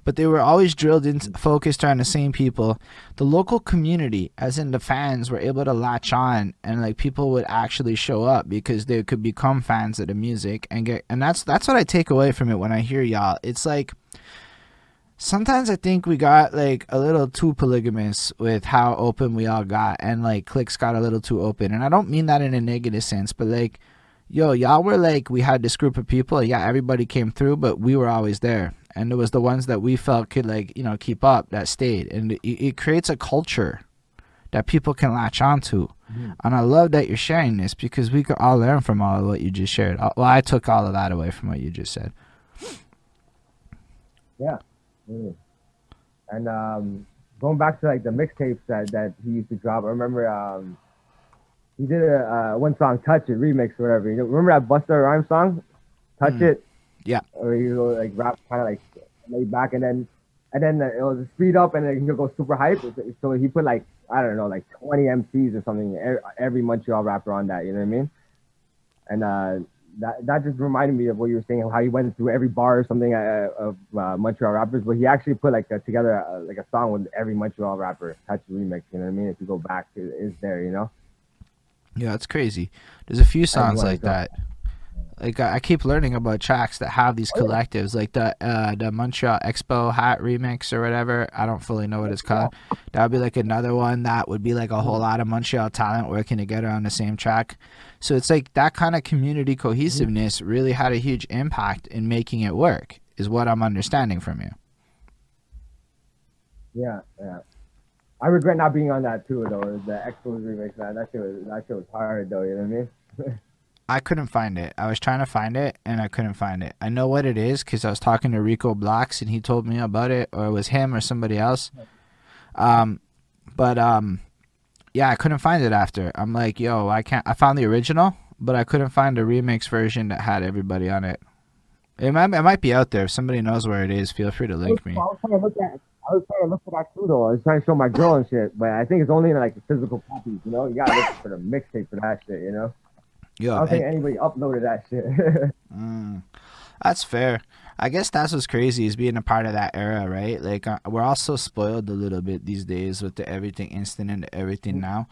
But they were always drilled in focused on the same people. The local community as in the fans were able to latch on and like people would actually show up because they could become fans of the music and get and that's that's what i take away from it when i hear y'all. It's like sometimes i think we got like a little too polygamous with how open we all got and like clicks got a little too open. And i don't mean that in a negative sense but like yo y'all were like we had this group of people yeah everybody came through but we were always there. And it was the ones that we felt could like you know keep up that stayed. And it, it creates a culture that people can latch onto. And i love that you're sharing this because we could all learn from all of what you just shared. Well i took all of that away from what you just said. Mm. And um, going back to like the mixtapes that, that he used to drop, I remember um, he did a uh, one song, "Touch It" remix or whatever. You know, remember that Busta Rhymes song, "Touch Mm. It"? Yeah. Or he would like rap kind of like laid back, and then and then it was speed up, and then he'll go super hype. So he put like I don't know, like 20 MCs or something. Every Montreal rapper on that. You know what I mean? And uh, that that just reminded me of what you were saying, how he went through every bar or something uh, of uh, Montreal rappers, but he actually put like a, together uh, like a song with every Montreal rapper, touch remix. You know what I mean? If you go back, it is there. You know? Yeah it's crazy there's a few songs like that like I I keep learning about tracks that have these Oh, collectives, like the uh, the Montreal Expo Hat remix or whatever. I don't fully know what it's called. That would be like another one that would be like a whole Mm-hmm. lot of Montreal talent working together on the same track. So it's like that kind of community cohesiveness really had a huge impact in making it work. Is what I'm understanding from you. Yeah, yeah. I regret not being on that too, though. The Expos remix, man. That shit was that shit was hard, though. You know what I mean? I couldn't find it. I was trying to find it and I couldn't find it. I know what it is because I was talking to Rico Blocks and he told me about it, or it was him or somebody else. Um, but um, yeah, I couldn't find it after. I'm like, yo, I can't. I found the original, but I couldn't find a remix version that had everybody on it. It might, it might be out there. If somebody knows where it is, feel free to link me. I was trying to look at. I was trying to look for that too, though. I was trying to show my girl and shit, but I think it's only in like the physical copies. You know, you gotta look for the mixtape for that shit. You know, Yeah. I don't think anybody uploaded that shit. Mm, that's fair. I guess that's what's crazy is being a part of that era, right? Like uh, we're all so spoiled a little bit these days with the everything instant and everything now.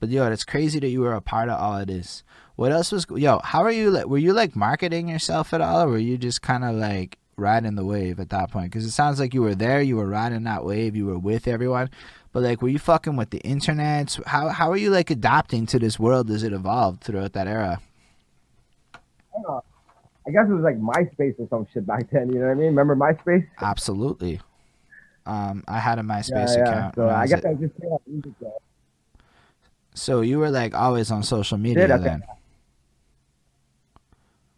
But yo, it's crazy that you were a part of all of this. What else was yo? How are you? Like, were you like marketing yourself at all, or were you just kind of like riding the wave at that point? Because it sounds like you were there, you were riding that wave, you were with everyone. But like, were you fucking with the internet? How how are you like adapting to this world as it evolved throughout that era? I guess it was like MySpace or some shit back then. You know what I mean? Remember MySpace? Absolutely. Um, I had a Yeah, MySpace yeah. account. So I I guess a- I just on music. Though. so you were like always on social media Did, then.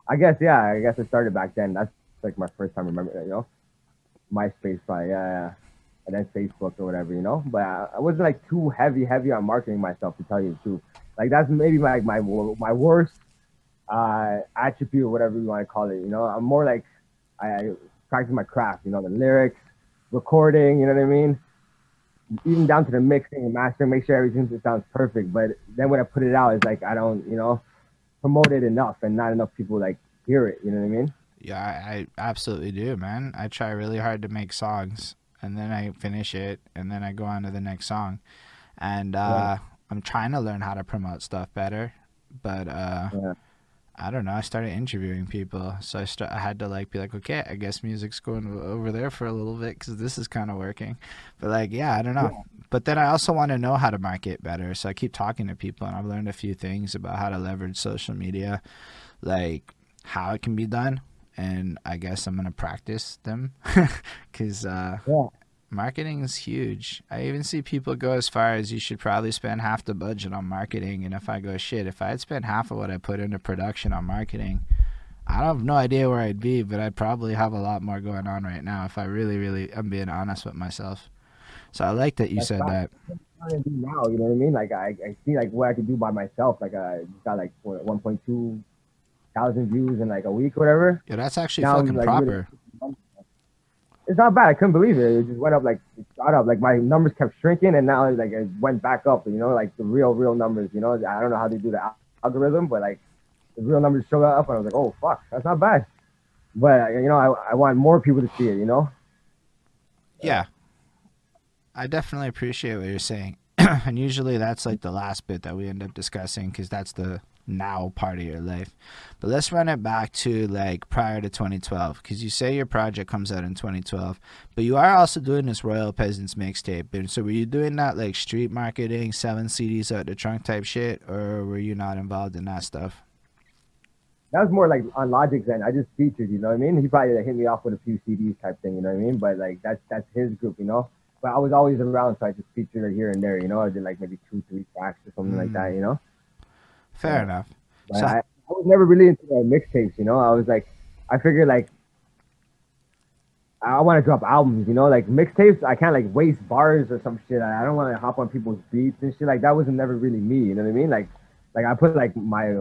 I guess yeah. I guess it started back then. That's like my first time remember. You know, MySpace probably yeah, yeah. And then Facebook or whatever, you know. But I, I wasn't like too heavy, heavy on marketing myself to tell you the truth. Like that's maybe my my my worst uh, attribute or whatever you want to call it. You know, I'm more like I, I practice my craft. You know, the lyrics, recording. You know what I mean. Even down to the mixing and mastering, make sure everything just sounds perfect. But then when I put it out, it's like I don't, you know, promote it enough, and not enough people like hear it. You know what I mean? Yeah, I, I absolutely do, man. I try really hard to make songs, and then I finish it, and then I go on to the next song. And uh, I'm trying to learn how to promote stuff better but uh, Yeah. I don't know. I started interviewing people, so I start. I had to like be like, okay, I guess music's going over there for a little bit because this is kind of working. But like, yeah, I don't know. But then I also want to know how to market better, so I keep talking to people, and I've learned a few things about how to leverage social media, like how it can be done, and I guess I'm gonna practice them because uh, Yeah. marketing is huge. I even see people go as far as you should probably spend half the budget on marketing. And if I go shit, if I had spent half of what I put into production on marketing, I don't have no idea where I'd be, but I'd probably have a lot more going on right now if I really, really, I'm being honest with myself. So I like that you That's said that. now. You know what I mean? Like I, I see like what I could do by myself. Like I got like 1.2 thousand views in like a week, or whatever. Yeah, that's actually Now fucking like, proper. really- It's not bad. I couldn't believe it. It just went up like it shot up. Like my numbers kept shrinking, and now like it went back up. You know, like the real, real numbers. You know, I don't know how they do the algorithm, but like the real numbers showed up, and I was like, oh fuck, that's not bad. But you know, I, I want more people to see it. You know. Yeah. I definitely appreciate what you're saying. and usually that's like the last bit that we end up discussing because that's the now part of your life. But let's run it back to like prior to 2012 because you say your project comes out in 2012, but you are also doing this Royal Peasants mixtape. And so were you doing that like street marketing, selling CDs out the trunk type shit, or were you not involved in that stuff? That was more like on Logic's end. I just featured, you know what I mean? He probably hit me off with a few CDs type thing, you know what I mean? But like that's that's his group, you know. But I was always around, so I just featured it here and there, you know. I did like maybe two, three tracks or something like mm. that, you know. Fair Yeah. enough. But So- I, I was never really into the mixtapes, you know. I was like, I figured like I want to drop albums, you know, like mixtapes. I can't like waste bars or some shit. I, I don't want to hop on people's beats and shit. Like that wasn't never really me, you know what I mean? Like, like I put like my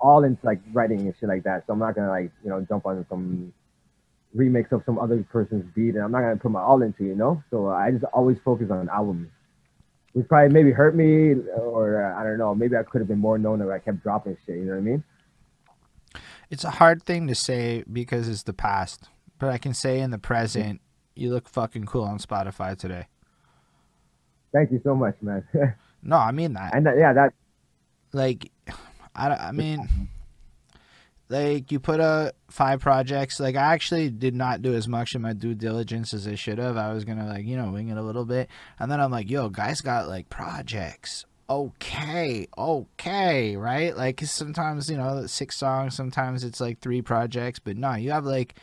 all into like writing and shit like that. So I'm not gonna like you know jump on some remix of some other person's beat, and I'm not gonna put my all into you know. So I just always focus on albums, which probably maybe hurt me, or uh, I don't know. Maybe I could have been more known if I kept dropping shit. You know what I mean? It's a hard thing to say because it's the past, but I can say in the present, you look fucking cool on Spotify today. Thank you so much, man. No, I mean that. and that, yeah, that like I, I mean like you put out five projects. Like i actually did not do as much in my due diligence as i should have. I was gonna like you know wing it a little bit. And then i'm like yo guys got like projects. Okay okay right? Like sometimes you know six songs sometimes it's like three projects. But no you have like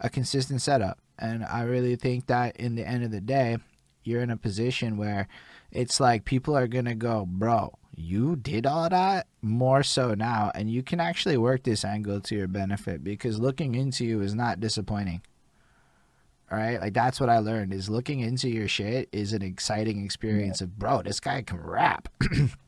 a consistent setup. And i really think that in the end of the day you're in a position where it's like people are gonna go, bro, you did all that more so now, and you can actually work this angle to your benefit because looking into you is not disappointing. All right, like that's what I learned is looking into your shit is an exciting experience of, bro, this guy can rap.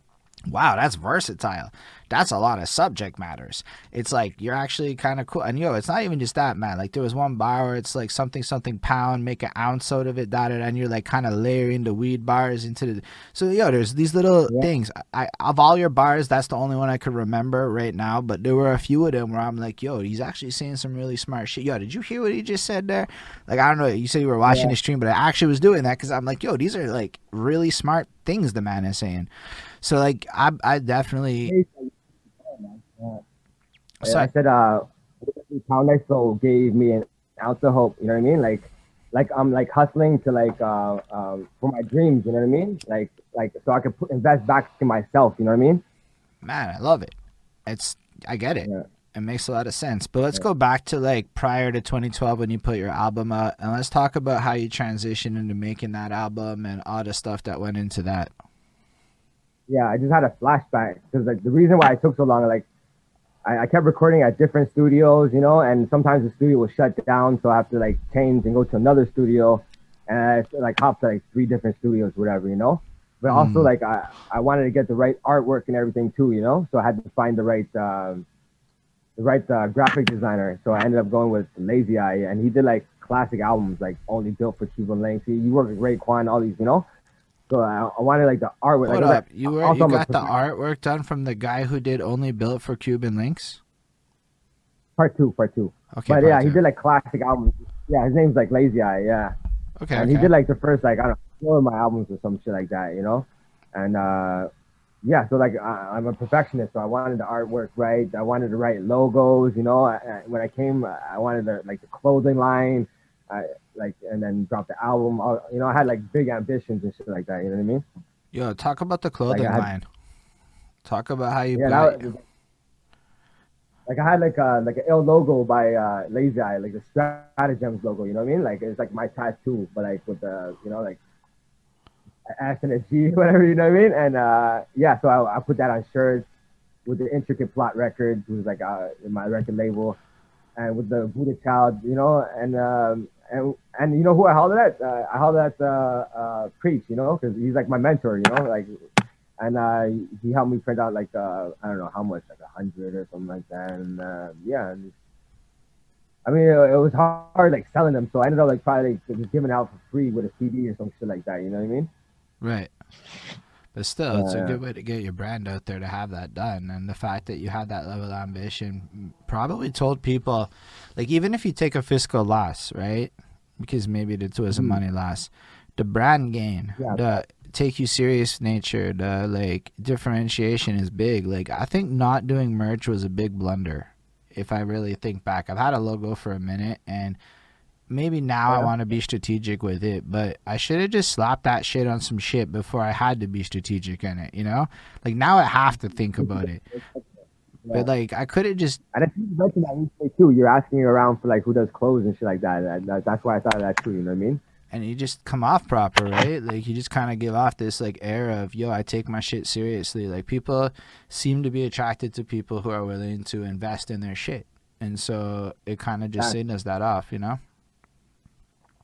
wow, that's versatile. That's a lot of subject matters. It's like you're actually kind of cool. And yo, it's not even just that, man. Like there was one bar where it's like something something pound, make an ounce out of it, dot it, and you're like kind of layering the weed bars into the. So yo, there's these little Yeah. things. I of all your bars, that's the only one I could remember right now. But there were a few of them where I'm like, yo, he's actually saying some really smart shit. Yo, did you hear what he just said there? Like I don't know. You said you were watching Yeah. the stream, but I actually was doing that because I'm like, yo, these are like really smart things the man is saying. So like I I definitely. Yeah, So I said, uh, Pound Expo gave me an ounce of hope. You know what I mean? Like, like I'm like hustling to like uh, um, for my dreams. You know what I mean? Like, like so I could put, invest back in myself. You know what I mean? man, I love it. It's I get it. Yeah. It makes a lot of sense. But let's go back to like prior to 2012 when you put your album out, and let's talk about how you transitioned into making that album and all the stuff that went into that. Yeah, I just had a flashback because like the reason why I took so long, like I, I kept recording at different studios, you know, and sometimes the studio was shut down, so I have to like change and go to another studio, and I like hop to like three different studios, whatever, you know. But also Mm. like I I wanted to get the right artwork and everything too, you know. So I had to find the right um, the right uh, graphic designer. So I ended up going with Lazy Eye, and he did like classic albums, like Only Built 4 Cuban Linx. He, he worked with Raekwon, all these, you know. So I, I wanted like the artwork. Hold like, up, you were you got the artwork done from the guy who did Only Built 4 Cuban Linx. Part two, part two. Okay, but yeah, he did like classic albums. Yeah, his name's like Lazy Eye. Yeah, Okay, and okay. he did like the first like I don't know four of my albums or some shit like that, you know. And uh, yeah, so like I, I'm a perfectionist, so I wanted the artwork right. I wanted to write logos. You know, I, I, when I came, I wanted the like the clothing line, I like, and then drop the album. I, you know, I had like big ambitions and shit like that. You know what I mean? Yo, talk about the clothing had- line. Talk about how you Yeah, was, like I had like a like an L logo by uh, Lazy Eye, like the Stratagems logo. You know what I mean? Like it's like my tattoo, but like with the you know like S and a G, whatever. You know what I mean? And uh, yeah, so I, I put that on shirts with the intricate plot records, was like uh, in my record label, and with the Buddha Child, you know, and um, and and you know who I hollered at? Uh, I hollered at uh, uh, Preach, you know, because he's like my mentor, you know, like and uh, he helped me print out like uh, I don't know how much, like a hundred or something like that. And uh, yeah, and I mean it, it was hard like selling them, so I ended up like probably like, just giving out for free with a CD or some shit like that. You know what I mean? Right. But still, it's a Uh, good way to get your brand out there to have that done. And the fact that you had that level of ambition probably told people, like, even if you take a fiscal loss, right? Because maybe it was a Mhm. money loss, the brand gain, Yeah. the take you serious nature, the like differentiation is big. Like, I think not doing merch was a big blunder. If I really think back, I've had a logo for a minute and maybe now I want to be strategic with it, but I should have just slapped that shit on some shit before I had to be strategic in it, you know? Like now I have to think about it. But like I could have just And I think you mentioned that recently too. You're asking around for like who does clothes and shit like that. That that's why I thought of that too. You know what I mean? and you just come off proper, right? Like you just kind of give off this like air of, yo, I take my shit seriously. Like people seem to be attracted to people who are willing to invest in their shit. And so it kind of just Yeah. signals that off, you know?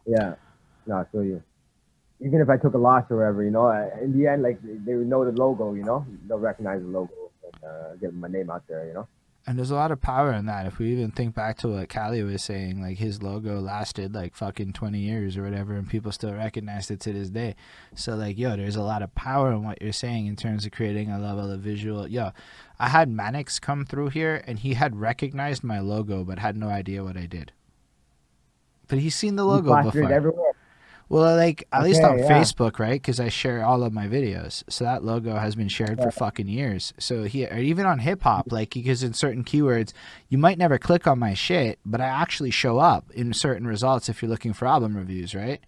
Yeah. No, I feel you. Even if I took a loss or whatever, you know, in the end, like they would know the logo, you know, they'll recognize the logo and uh, get my name out there, you know. And there's a lot of power in that. If we even think back to what Cali was saying, like his logo lasted like fucking 20 years or whatever, and people still recognize it to this day. So, like, yo, there's a lot of power in what you're saying in terms of creating a level of visual. Yo, I had Mannix come through here, and he had recognized my logo, but had no idea what I did. But he's seen the logo before. everywhere. Well, like at least on yeah. Facebook, right? Because I share all of my videos, so that logo has been shared for fucking years. So he, or even on hip hop, mm-hmm. like because in certain keywords, you might never click on my shit, but I actually show up in certain results if you're looking for album reviews, right?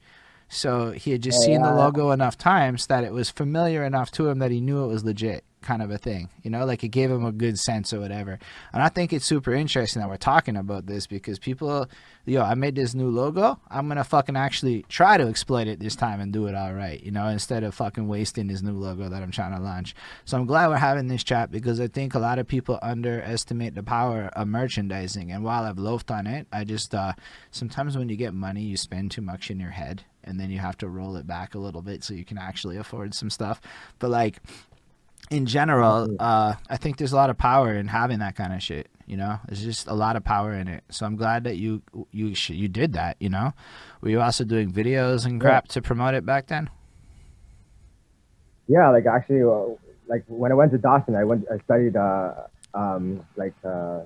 So he had just Yeah, seen the logo enough times that it was familiar enough to him that he knew it was legit, kind of a thing. You know, like it gave him a good sense or whatever. And I think it's super interesting that we're talking about this because people, yo, I made this new logo. I'm gonna fucking actually try to exploit it this time and do it all right, you know, instead of fucking wasting this new logo that I'm trying to launch. So I'm glad we're having this chat because I think a lot of people underestimate the power of merchandising. And while I've loafed on it, I just uh, sometimes when you get money, you spend too much in your head, and then you have to roll it back a little bit so you can actually afford some stuff. But like in general, uh, I think there's a lot of power in having that kind of shit. You know, there's just a lot of power in it. So I'm glad that you you sh- you did that. You know, were you also doing videos and Yeah. crap to promote it back then? Yeah, like actually, uh, like when I went to Dawson, I went, I studied uh, um, like uh,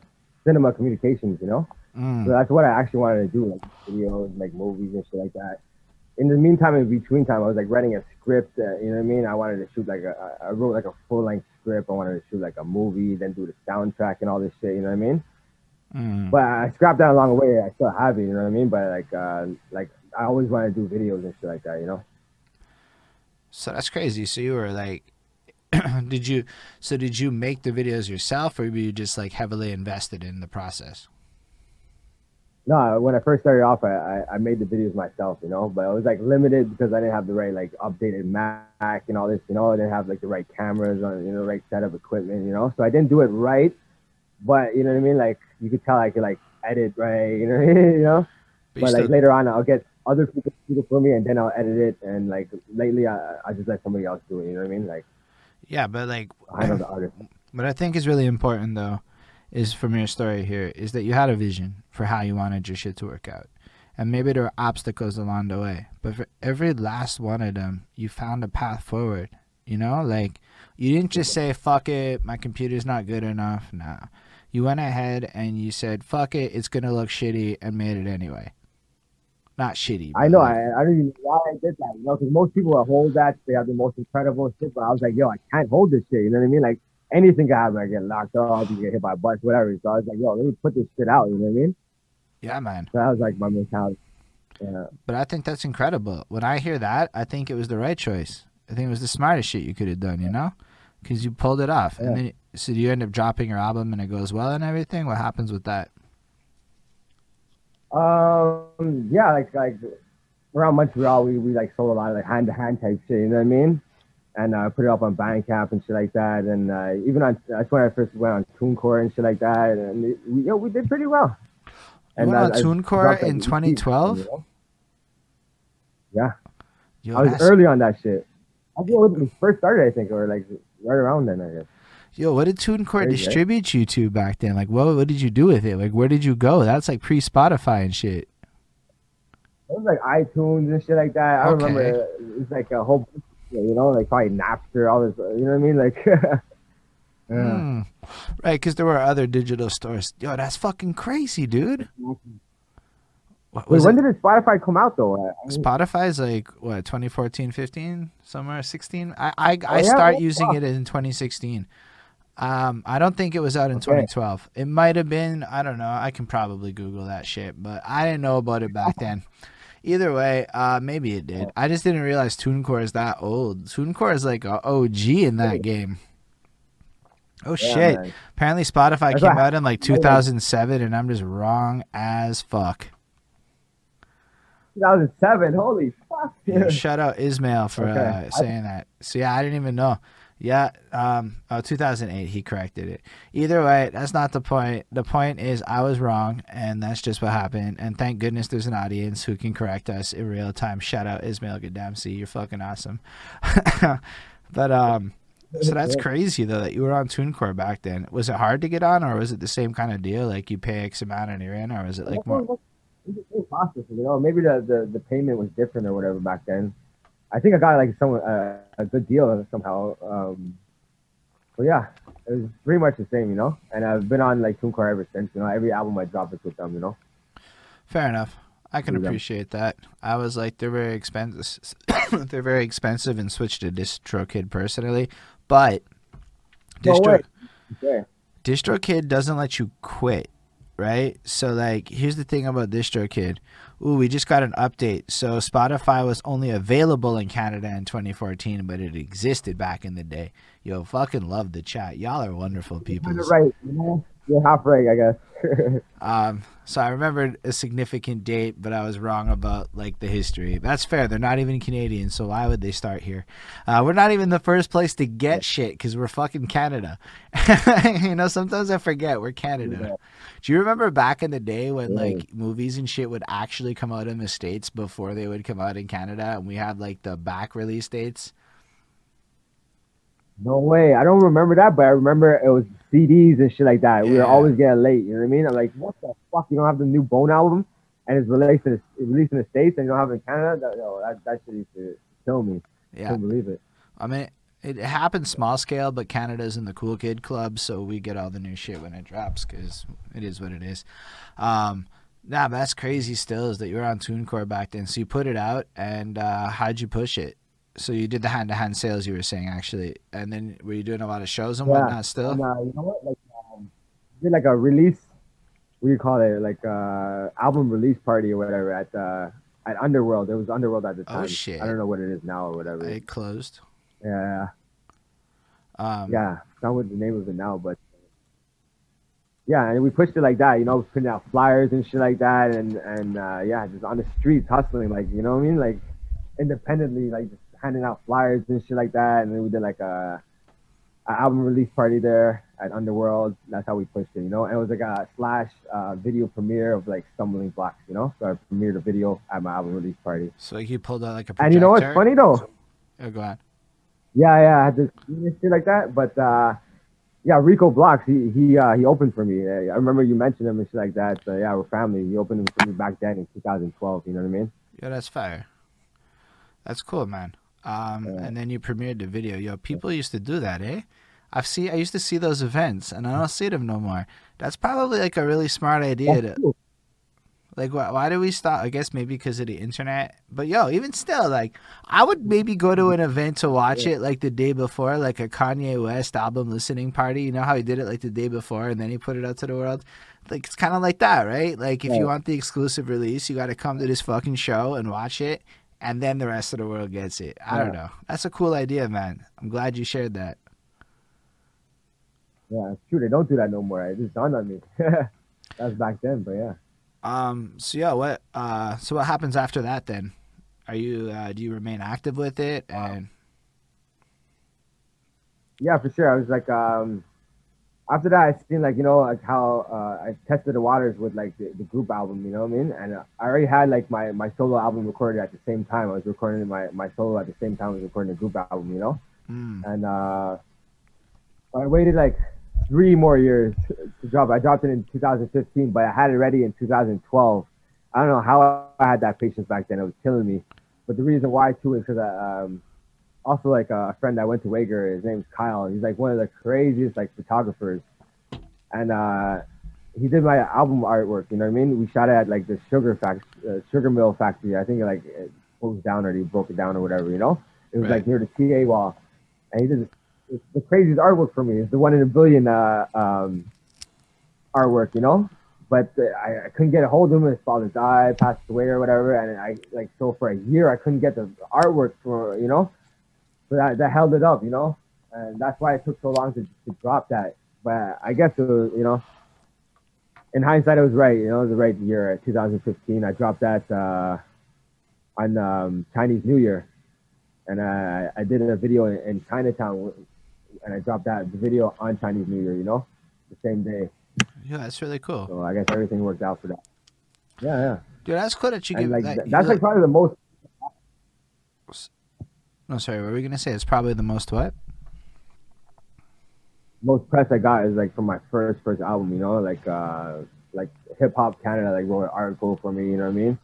cinema communications, you know. Mm. So that's what I actually wanted to do, like videos, like movies and shit like that. In the meantime, in between time, I was like writing a script. Uh, you know what I mean? I wanted to shoot like a, I wrote like a full length script. I wanted to shoot like a movie, then do the soundtrack and all this shit. You know what I mean? Mm. But I scrapped that along the way. I still have it. You know what I mean? But like, uh, like I always want to do videos and shit like that. You know? So that's crazy. So you were like, did you? So did you make the videos yourself, or were you just like heavily invested in the process? No, when I first started off, I, I, I made the videos myself, you know, but I was like limited because I didn't have the right like updated Mac and all this, you know, I didn't have like the right cameras on, you know, the right of equipment, you know, so I didn't do it right, but you know what I mean, like you could tell I could like edit right, you know, you know, But, but like still- later on I'll get other people to do it for me and then I'll edit it and like lately I I just let somebody else do it, you know what I mean, like yeah, but like I know the artist. What I think is really important though is from your story here is that you had a vision for how you wanted your shit to work out. And maybe there were obstacles along the way, but for every last one of them, you found a path forward. You know, like you didn't just say fuck it, my computer's not good enough. Nah. You went ahead and you said fuck it, it's going to look shitty and made it anyway. Not shitty. I know. like- I, I don't even know why I did that. You know, because most people that hold that, they have the most incredible shit. But I was like, yo, I can't hold this shit. You know what I mean? Like anything can happen. I get locked up, you get hit by a bus, whatever. So I was like, yo, let me put this shit out. You know what I mean? yeah, man. So that was like my mentality. Yeah. But I think that's incredible. When I hear that, I think it was the right choice. I think it was the smartest shit you could have done, you know? Because you pulled it off. And then, so do you end up dropping your album and it goes well and everything? What happens with that? Um. Yeah. Like like around Montreal, we, we like sold a lot of like hand to hand type shit. You know what I mean? And uh, put it up on Bandcamp and shit like that. And uh, even on that's when I first went on TuneCore and shit like that. And it, we, you know, we did pretty well. You went on I- I TuneCore in 2012? you know? Yeah. Yo, I was that's- early on that shit. I think when we first started, I think, or like right around then, I guess. Yo, what did TuneCore Crazy, right? distribute you to back then? Like, what what did you do with it? Like, where did you go? That's like pre Spotify and shit. It was like iTunes and shit like that. I Okay. remember it was like a whole, bunch you know, like probably Napster, all this, you know what I mean? Like, yeah. Hmm. Right, because there were other digital stores. Yo, that's fucking crazy, dude. Wait, when it? did Spotify come out though? I- mean, Spotify's like what 2014, 15, somewhere 16. I I, I Oh, yeah? start Oh, using it in 2016. Um, I don't think it was out in Okay. 2012. It might have been. I don't know. I can probably Google that shit, but I didn't know about it back then. Either way, uh, maybe it did. I just didn't realize TuneCore is that old. TuneCore is like a OG in that game. Oh yeah, shit! man. Apparently Spotify That's came what out in like 2007, and I'm just wrong as fuck. 2007. Holy fuck. Yeah, shout out Ismail for Okay. uh, saying that. So yeah, I didn't even know. Yeah, um, oh, 2008, he corrected it. Either way, that's not the point. The point is, I was wrong, and that's just what happened. And thank goodness there's an audience who can correct us in real time. Shout out Ismail Gadamsi, you're fucking awesome. but um, so that's crazy though that you were on TuneCore back then. Was it hard to get on, or was it the same kind of deal? Like you pay X amount and you're in, or was it like more? It was the same process, you know. Maybe the, the, the payment was different or whatever back then. I think I got like some uh, a good deal somehow. Um, but yeah, it was pretty much the same, you know. And I've been on like TuneCore ever since. You know, every album I drop is with them, you know. Fair enough. I can appreciate that. I was like, they're very expensive. they're very expensive, and switched to DistroKid personally. But Distro way. Yeah. DistroKid doesn't let you quit, right? So like, here's the thing about DistroKid. Ooh, we just got an update. So Spotify was only available in Canada in 2014, but it existed back in the day. Yo, fucking love the chat. Y'all are wonderful people. Right, you know. You're half right, I guess. Um, so I remembered a significant date, but I was wrong about like the history. That's fair. They're not even Canadian, so why would they start here? Uh, we're not even the first place to get shit because we're fucking Canada. you know, sometimes I forget we're Canada. Yeah. Do you remember back in the day when Yeah. like movies and shit would actually come out in the states before they would come out in Canada, and we had like the back release dates? No way. I don't remember that, but I remember it was CDs and shit like that. We were always getting late. You know what I mean? I'm like, what the fuck? You don't have the new Bone album, and it's released in the, it's released in the states, and you don't have it in Canada. That, no, that, that shit used to kill me. Yeah, I Yeah, couldn't believe it. I mean, it happens small scale, but Canada's in the cool kid club, so we get all the new shit when it drops because it is what it is. Um, nah, that's crazy. Still, is that you were on TuneCore back then, so you put it out, and uh, how'd you push it? So you did the hand to hand sales, you were saying actually, and then were you doing a lot of shows and Yeah, whatnot still? And uh, you know what? Like, um, did like a release. What do you call it? Like uh, album release party or whatever at uh, at Underworld. It was Underworld at the time. Oh, time. shit. I don't know what it is now or whatever. It closed. yeah, Um, yeah. Don't know what the name of it now, but yeah, and we pushed it like that. You know, putting out flyers and shit like that, and and uh, yeah, just on the streets hustling, like you know what I mean, like independently, like just handing out flyers and shit like that. And then we did like a, a album release party there at Underworld. That's how we pushed it, you know. And it was like a slash uh, video premiere of like Stumbling Blocks, you know. So I premiered a video at my album release party. So you pulled out like a projector. And you know what's funny though? Oh, go on. Yeah, yeah, I had to shit like that. But uh, yeah, Rico Blocks, he he uh, he opened for me. I remember you mentioned him and shit like that. So yeah, we're family. He opened for me back then in 2012. You know what I mean? Yeah, that's fire. That's cool, man. Um, Yeah. and then you premiered the video. Yo, people used to do that, eh? I've see. I used to see those events, and I don't see them no more. That's probably like a really smart idea. To, Like, why, why do we stop? I guess maybe because of the internet. But yo, even still, like, I would maybe go to an event to watch Yeah. it like the day before, like a Kanye West album listening party. You know how he did it like the day before and then he put it out to the world? Like, it's kind of like that, right? Like, if Yeah. you want the exclusive release, you got to come to this fucking show and watch it. And then the rest of the world gets it. I don't know. That's a cool idea, man. I'm glad you shared that. Yeah, it's true. They don't do that no more. It just dawned on me. That's back then, but yeah. Um. So yeah, what? Uh. So what happens after that then? Are you? Uh, do you remain active with it? And Yeah, for sure. I was like, um, after that, I seen like you know like how uh, I tested the waters with like the, the group album. You know what I mean? And uh, I already had like my my solo album recorded at the same time. I was recording my my solo at the same time I was recording the group album. You know? mm, And uh, I waited like three more years to drop. I dropped it in 2015, but I had it ready in 2012. I don't know how I had that patience back then. It was killing me. But the reason why too is because I um, also like a friend I went to Wagar. His name's Kyle. He's like one of the craziest like photographers, and uh, he did my album artwork. You know what I mean? We shot it at like the sugar fact, uh, sugar mill factory. I think like it closed down or he broke it down or whatever. You know? It was Right. like near the TA wall, and he did this, the craziest artwork for me. It's the one in a billion uh, um, artwork. You know? But uh, I, I couldn't get a hold of him. His father died, passed away, or whatever. And I like so for a year I couldn't get the artwork for you know. That that held it up, you know. And that's why it took so long to, to drop that. But I guess it was, you know, in hindsight, it was right. You know, it was the right year, 2015. I dropped that uh, on um, Chinese New Year, and I, I did a video in, in Chinatown, and I dropped that video on Chinese New Year. You know, the same day. yeah, that's really cool, So I guess everything worked out for that. Yeah, yeah. dude. That's cool that you And give. like that, that's like look- probably the most. No, sorry. What were we gonna say? It's probably the most what? most press I got is like from my first first album, you know, like uh like Hip Hop Canada like wrote an article for me, you know what I mean?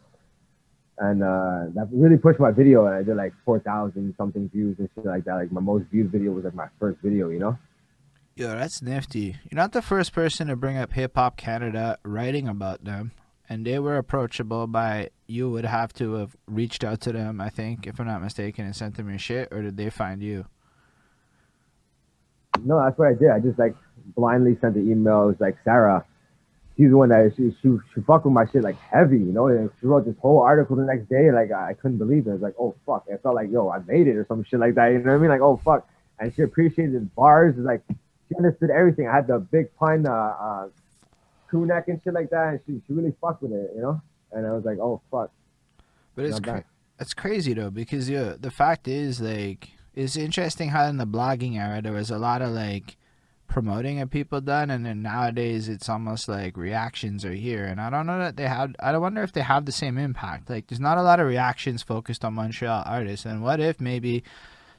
And uh that really pushed my video and I did like four thousand something views and shit like that. Like my most viewed video was like my first video, you know? Yo, that's nifty. You're not the first person to bring up Hip Hop Canada writing about them, and they were approachable by you would have to have reached out to them, I think, if I'm not mistaken, and sent them your shit, or did they find you? No, that's what I did. I just like blindly sent the email. It was like Sarah. She's the one that she she she fucked with my shit like heavy, you know. And she wrote this whole article the next day. Like I, couldn't believe it. I was like, oh fuck. I felt like yo, I made it or some shit like that. You know what I mean? Like oh fuck. And she appreciated bars. Like she understood everything. I had the big pun, uh, uh, crew neck and shit like that. And she she really fucked with it, you know. And I was like, oh fuck. But it's cra- it's crazy though because yeah, the fact is like it's interesting how in the blogging era there was a lot of like promoting of people done, and then nowadays it's almost like reactions are here, and I don't know that they have. I don't wonder if they have the same impact. Like there's not a lot of reactions focused on Montreal artists, and what if maybe.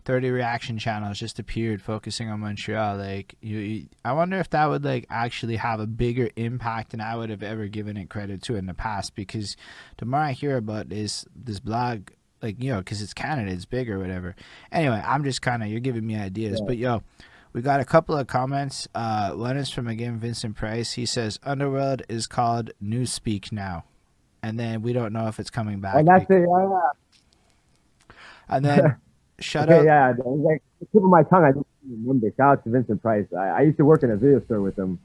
30 reaction channels just appeared focusing on Montreal like you, you I wonder if that would like actually have a bigger impact than I would have ever given it credit to in the past because the more I hear about this this blog, like you know, because it's Canada, it's big or whatever. Anyway, I'm just kind of you're giving me ideas, Yeah. but yo, we got a couple of comments. Uh, one is from again Vincent Price. He says Underworld is called Newspeak now, and then we don't know if it's coming back. And that's it. Yeah. And then shut okay, up. yeah. Like the tip of my tongue. I don't remember. Shout out to Vincent Price. I, I used to work in a video store with him.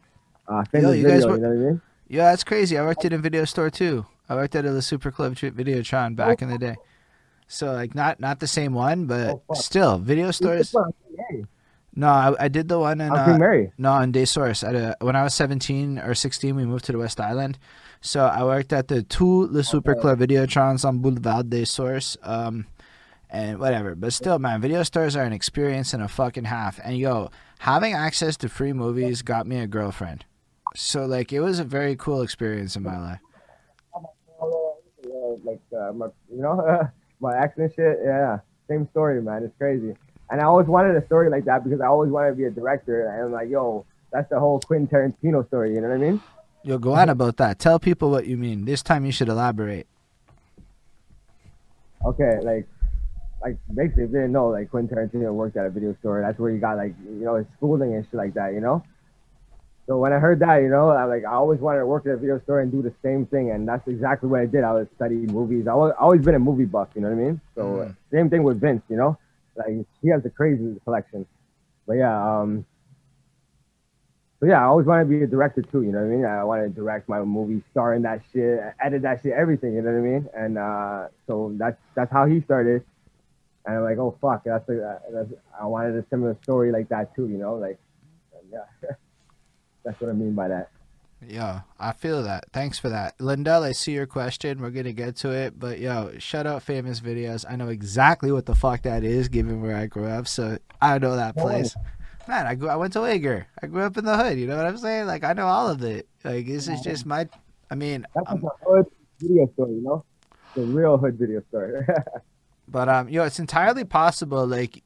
Uh, famous you guys were- you know what I mean? Yeah, that's crazy. I worked at a video store too. I worked at a Super Club Videotron back in the day. So like not not the same one, but Oh, still video stores. No, I, I did the one in uh, Mary. No, in Day Source. At a, when I was 17 or 16, we moved to the West Island. So I worked at the two Le Super Okay. Club Videotrons on Boulevard Des Sources. Um, and whatever. But still, man, video stores are an experience and a fucking half. And yo, having access to free movies got me a girlfriend. So like, it was a very cool experience in my life. Like uh, my, you know, my accent shit. Yeah, same story, man. It's crazy. And I always wanted a story like that because I always wanted to be a director. And I'm like, yo, that's the whole Quentin Tarantino story. You know what I mean? Yo, go on about that. Tell people what you mean. This time you should elaborate. Okay, like, like basically, if you didn't know, like Quentin Tarantino worked at a video store. That's where he got like, you know, his schooling and shit like that. You know. So when I heard that, you know, I like I always wanted to work at a video store and do the same thing, and that's exactly what I did. I was studying movies. I was always been a movie buff, you know what I mean? So Mm. same thing with Vince, you know, like he has the crazy collection. But yeah, um, so yeah, I always wanted to be a director too, you know what I mean? I wanted to direct my movie, star in that shit, edit that shit, everything, you know what I mean? And uh, so that's that's how he started. And I'm like, oh fuck, that's, a, that's I wanted a similar story like that too, you know, like yeah. That's what I mean by that. Yeah, I feel that. Thanks for that. Lindell, I see your question. We're gonna get to it, but yo, shout out famous videos. I know exactly what the fuck that is, given where I grew up. So I know that Oh. place. Man, I grew. I went to Wagar. I grew up in the hood. You know what I'm saying? Like I know all of it. Like this is just my. I mean, That's um, a hood video store, you know? The real hood video store. but um, yo, it's entirely possible. Like,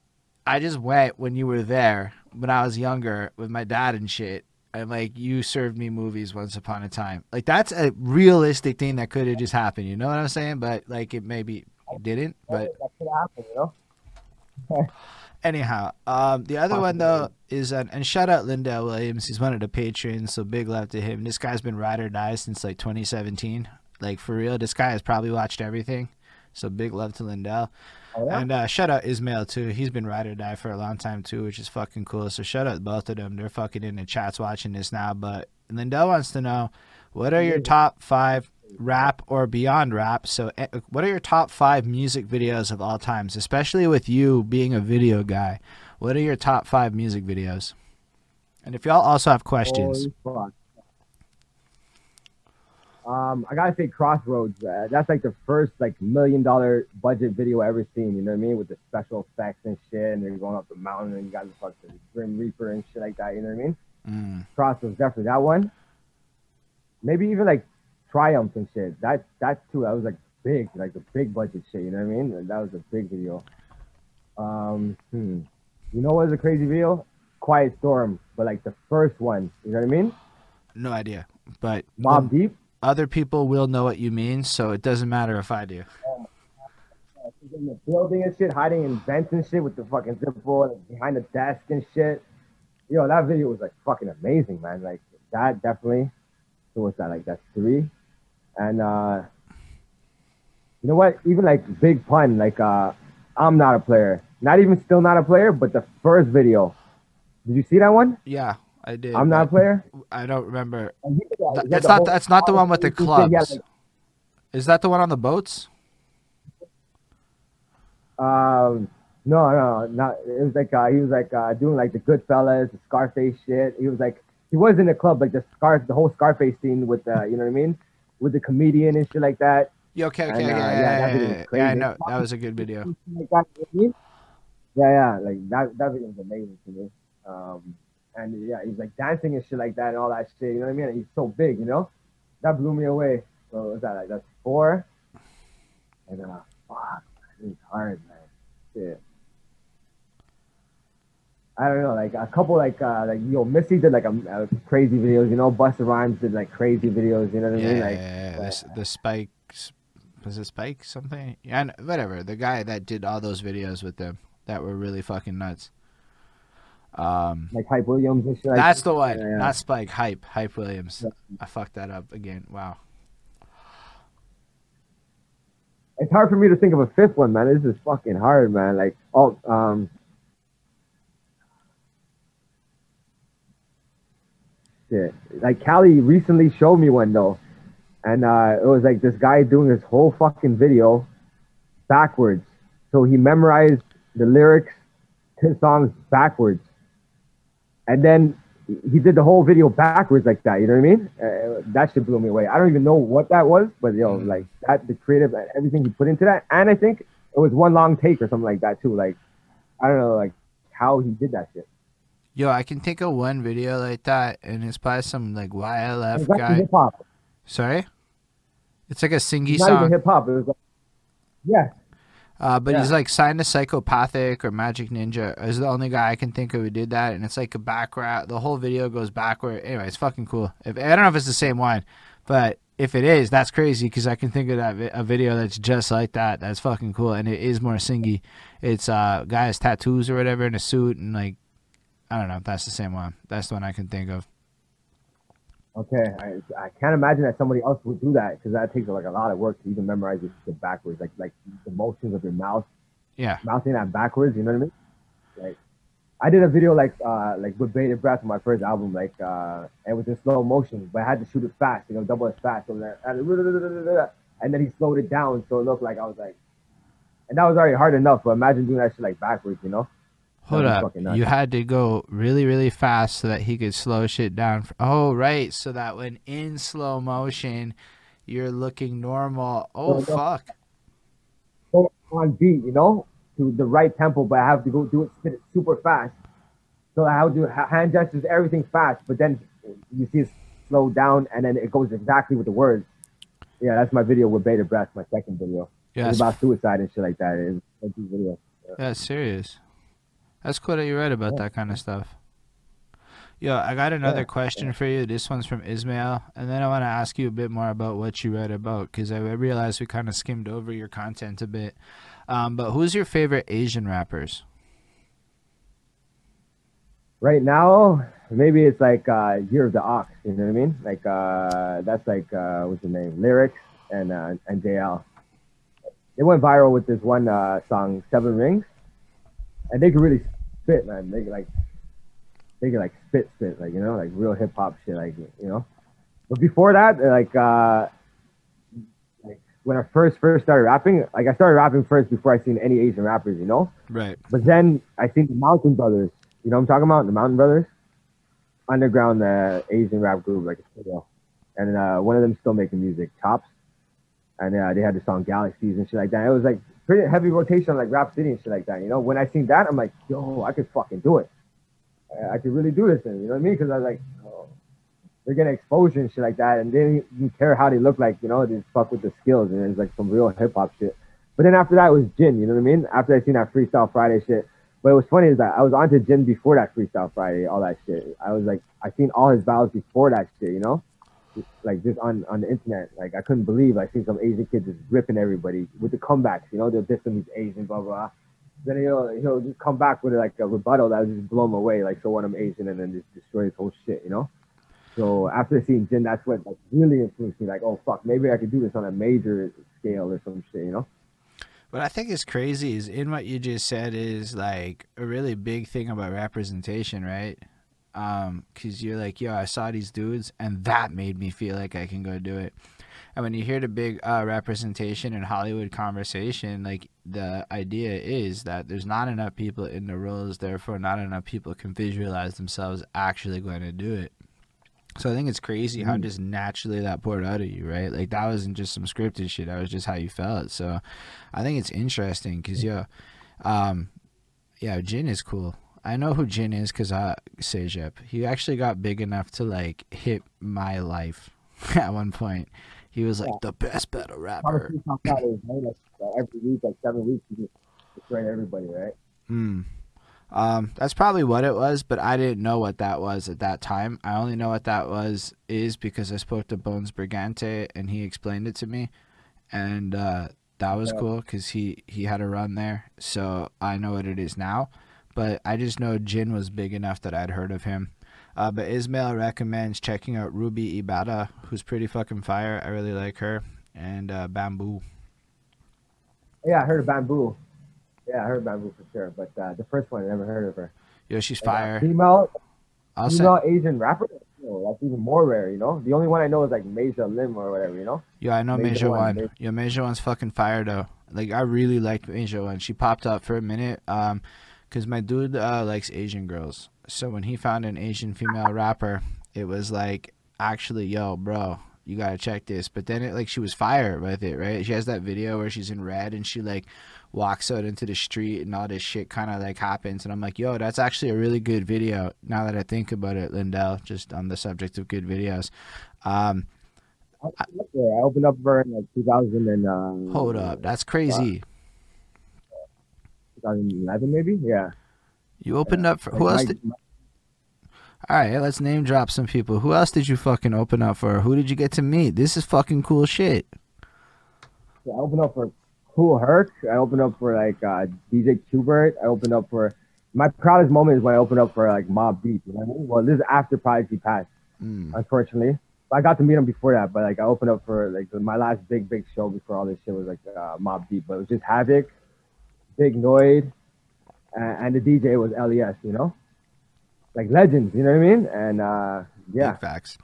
I just went when you were there when I was younger with my dad and shit. And like you served me movies once upon a time. Like that's a realistic thing that could have just happened. You know what I'm saying? But like it maybe didn't. But that could happen, you know? anyhow, um, the other one though is uh, and shout out Lindell Williams. He's one of the patrons, so big love to him. This guy's been ride or die since like 2017. Like for real, this guy has probably watched everything. So big love to Lindell. Oh, yeah? And uh, shout out Ismail too. He's been ride or die for a long time too, which is fucking cool. So shout out both of them. They're fucking in the chats watching this now. But Lindell wants to know, what are your top five rap or beyond rap? So eh, what are your top five music videos of all times, especially with you being a video guy? What are your top five music videos? And if y'all also have questions. Um, I gotta say Crossroads. Uh, that's like the first like million dollar budget video I ever seen. You know what I mean? With the special effects and shit, and they're going up the mountain, and you got the fucking Grim Reaper and shit like that. You know what I mean? mm, Crossroads definitely that one. Maybe even like Triumph and shit. That that too. That was like big, like the big budget shit. You know what I mean? That was a big video. Um, hmm. You know what was a crazy video? Quiet Storm, but like the first one. You know what I mean? no idea. But Mobb Deep. Other people will know what you mean, so it doesn't matter if I do. She's in the building and shit, hiding in vents and shit with the fucking zipper and behind the desk and shit. Yo, that video was like fucking amazing, man. Like that definitely. So what's that? Like that's three. And uh you know what? Even like big pun, like uh I'm not a player. Not even still not a player, but the first video. Did you see that one? Yeah, I did. I'm not a player. I don't remember. And he did that- Th- he had That's not. That's not the one with the he did- he had, clubs. Is that the one on the boats? Um, no, no, not. It was like uh, he was like uh, doing like the Goodfellas, the Scarface shit. He was like he was in the club, like the Scar, the whole Scarface scene with the, you know what I mean, with the comedian and shit like that. Yeah. Okay. Okay. And, yeah, uh, yeah, yeah, yeah, yeah, I know. That was a good video. Like that, you know what I mean? Yeah, yeah, like that. That video was amazing to me. Um, and yeah, he's like dancing and shit like that and all that shit. You know what I mean? And he's so big, you know. That blew me away. So what was that like? That's four. And uh, fuck, it's hard, man. Shit. I don't know, like a couple, like uh, like yo, Missy did like a, a crazy videos, you know. Busta Rhymes did like crazy videos, you know what I mean? yeah, Like, yeah, yeah. The, the Spike. Was it Spike something? Yeah. Whatever. The guy that did all those videos with them that were really fucking nuts. Um. like Hype Williams and shit. Like That's the one. yeah, yeah. Not Spike. Hype. Hype Williams. Yeah. I fucked that up again. Wow. it's hard for me to think of a fifth one, man. This is fucking hard, man. Like, oh, um, shit. Like Callie recently showed me one though, and uh, it was like this guy doing his whole fucking video backwards. So he memorized the lyrics to songs backwards, and then he did the whole video backwards like that. You know what I mean? Uh, that shit blew me away. I don't even know what that was, but yo, Mm. like that, the creative, everything he put into that, and I think it was one long take or something like that too. Like, I don't know, like how he did that shit. Yo, I can think of one video like that, and it's by some like YLF It's guy. hip hop. Sorry, it's like a singy It's not even song. hip hop. Like, yeah, Uh, but he's like signed to Psychopathic or Magic Ninja is the only guy I can think of who did that, and it's like a background. The whole video goes backward. Anyway, it's fucking cool. If I don't know if it's the same one, but if it is, that's crazy because I can think of that vi- a video that's just like that. That's fucking cool, and it is more singy. It's uh guy has tattoos or whatever in a suit, and like I don't know if that's the same one. That's the one I can think of. Okay, I, I can't imagine that somebody else would do that because that takes like a lot of work to even memorize this shit backwards, like like the motions of your mouth, Yeah. mouthing that backwards. You know what I mean? Like, I did a video like uh like with Bated Breath on my first album, like uh it was in slow motion, but I had to shoot it fast, you know, double as fast. So that, and then he slowed it down, so it looked like I was like, and that was already hard enough. But imagine doing that shit like backwards, you know? Hold up. You had to go really, really fast so that he could slow shit down. Oh, right. So that when in slow motion, you're looking normal. Oh, no. fuck. go on beat, you know, to the right tempo, but I have to go do it, spit it super fast. So I have to do hand gestures, everything fast, but then you see it slow down, and then it goes exactly with the words. Yeah, that's my video with Beta Breath, my second video. Yeah, It's about suicide and shit like that. It's a video. yeah, that's serious. That's cool that you read about Yeah. that kind of stuff. Yo, I got another Yeah, question for you. This one's from Ismail, and then I want to ask you a bit more about what you read about because I realized we kind of skimmed over your content a bit. Um, but who's your favorite Asian rappers? Right now, maybe it's like uh, Year of the Ox. You know what I mean? Like uh, that's like uh, what's the name? Lyricks and uh, and JL. They went viral with this one uh, song, Seven Rings, and they could really spit, man. They could like they could like spit, spit, like you know, like real hip hop shit, like you know. But before that, like uh, like when I first first started rapping, like I started rapping first before I seen any Asian rappers, you know. Right. But then I think the Mountain Brothers, you know what I'm talking about? The Mountain Brothers? Underground uh, Asian rap group, like a studio. And uh, one of them still making music, Chops. And uh, they had the song Galaxies and shit like that. It was like pretty heavy rotation like Rap City and shit like that, you know? When I seen that, I'm like, yo, I could fucking do it. I, I could really do this thing, you know what I mean? Because I was like, oh, they're getting exposure and shit like that. And they didn't even care how they look like, you know? They just fuck with the skills. And it's like some real hip hop shit. But then after that was Jin, you know what I mean? After I seen that Freestyle Friday shit. But it was funny is that I was onto Jin before that Freestyle Friday, all that shit. I was like, I seen all his battles before that shit, you know? Like just on, on the internet. Like I couldn't believe I seen some Asian kids just ripping everybody with the comebacks, you know? They'll diss he's Asian, blah, blah. Then he'll, he'll just come back with like a rebuttal that would just blow him away, like, so what, I'm Asian, and then just destroy his whole shit, you know? So after seeing Jin, that's what like really influenced me. Like, oh fuck, maybe I could do this on a major scale or some shit, you know? What I think is crazy is in what you just said is like a really big thing about representation, right? Um, cause you're like, yo, I saw these dudes, and that made me feel like I can go do it. And when you hear the big uh, representation in Hollywood conversation, like the idea is that there's not enough people in the roles, therefore not enough people can visualize themselves actually going to do it. So I think it's crazy how Mhm. just naturally that poured out of you, right? Like that wasn't just some scripted shit. That was just how you felt. So I think it's interesting because yeah, um, yeah, Jin is cool. I know who Jin is because I CEGEP. He actually got big enough to like hit my life at one point. He was like Yeah. the best battle rapper. Fridays, right? Every week, like seven weeks, you just destroy everybody, right? Mm. Um, that's probably what it was, but I didn't know what that was at that time. I only know what that was is because I spoke to Bones Brigante and he explained it to me, and uh, that was Yeah. cool because he he had a run there, so I know what it is now. But I just know Jin was big enough that I'd heard of him. Uh, but Ismail recommends checking out Ruby Ibarra, who's pretty fucking fire. I really like her, and uh, Bambu. Yeah, I heard of Bambu. Yeah, I heard Bambu for sure. But uh, the first one, I never heard of her. Yo, she's fire. Female, I'll female Asian rapper. That's even more rare, you know. The only one I know is like Major Lim or whatever, you know. Yeah, I know Major Major One. Major- Yo, Major One's fucking fire though. Like I really liked Major One. She popped up for a minute, um, cause my dude uh likes Asian girls. So when he found an Asian female rapper, it was like actually, yo, bro, you gotta check this. But then it like she was fire with it, right? She has that video where she's in red and she like walks out into the street and all this shit kind of like happens and i'm like yo that's actually a really good video now that i think about it lindell just on the subject of good videos um I, I opened up for her in like 2000 and uh, hold up that's crazy 2011 maybe. Yeah. You opened up for Like, who else? my- Did, all right, let's name drop some people. Who else did you fucking open up for? Who did you get to meet? This is fucking cool shit. I opened up for Kool Herc. I opened up for like uh, DJ Qbert. I opened up for my proudest moment is when I opened up for like Mobb Deep. You know I mean? Well, this is after Prodigy passed. Mm. unfortunately. I got to meet him before that, but like I opened up for like my last big big show before all this shit was like uh, Mobb Deep, but it was just Havoc, Big Noyd, and, and the DJ was LES, you know, like legends, you know what I mean? And uh, yeah, Big facts.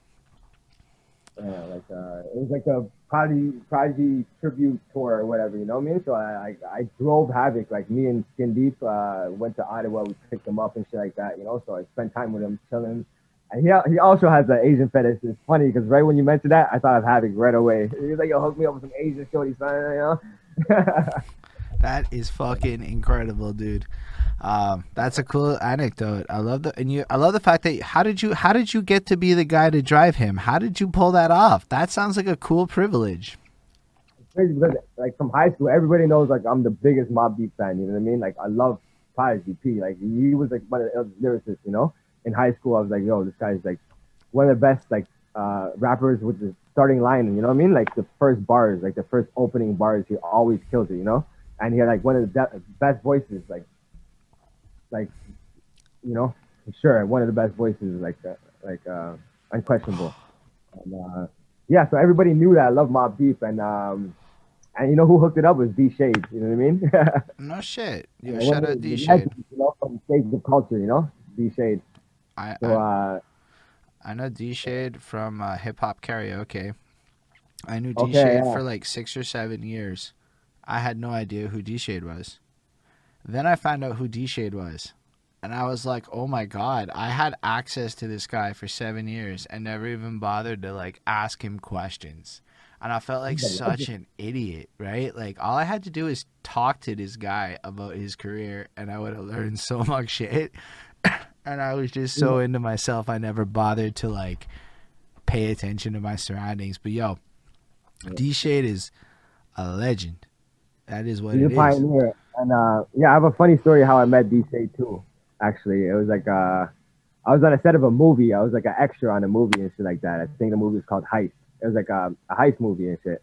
yeah, like uh, it was like a Prodigy Prodigy tribute tour or whatever, you know what I mean? So I I, I drove Havoc, like me and Skin Deep uh, went to Ottawa, we picked him up and shit like that, you know. So I spent time with him, chilling. And he, he also has an Asian fetish. It's funny because right when you mentioned that, I thought of Havoc right away. He was like, "Yo, hook me up with some Asian shorty, son," you know. That is fucking incredible, dude. Um, that's a cool anecdote. I love the and you. I love the fact that how did you how did you get to be the guy to drive him? How did you pull that off? That sounds like a cool privilege. It's crazy because like from high school, everybody knows like I'm the biggest Mobb Deep fan. You know what I mean? Like I love Prodigy P. Like he was like one of the lyricists. You know, in high school, I was like, yo, this guy's like one of the best like uh, rappers with the starting line. You know what I mean? Like the first bars, like the first opening bars, he always kills it. You know, and he had like one of the de- best voices. Like, like, you know, sure, one of the best voices. Like, uh, like uh, unquestionable. And uh, yeah, so everybody knew that I love Mobb Deep, and um, and you know who hooked it up was D Shade. You know what I mean? No shit. One shout out D Shade. You know, from Shades of Culture. You know, D Shade. I, So I uh, I know D Shade from uh, Hip Hop Karaoke. I knew D Okay, Shade yeah. for like six or seven years. I had no idea who D Shade was. Then I found out who D Shade was. And I was like, oh my God, I had access to this guy for seven years and never even bothered to like ask him questions. And I felt like such an idiot, right? Like all I had to do is talk to this guy about his career and I would have learned so much shit. and I was just so into myself I never bothered to like pay attention to my surroundings. But yo, D Shade is a legend. That is what he's it a is. pioneer. And uh, yeah, I have a funny story how I met D Shade too. Actually, it was like uh, I was on a set of a movie. I was like an extra on a movie and shit like that. I think the movie was called Heist. It was like a, a heist movie and shit.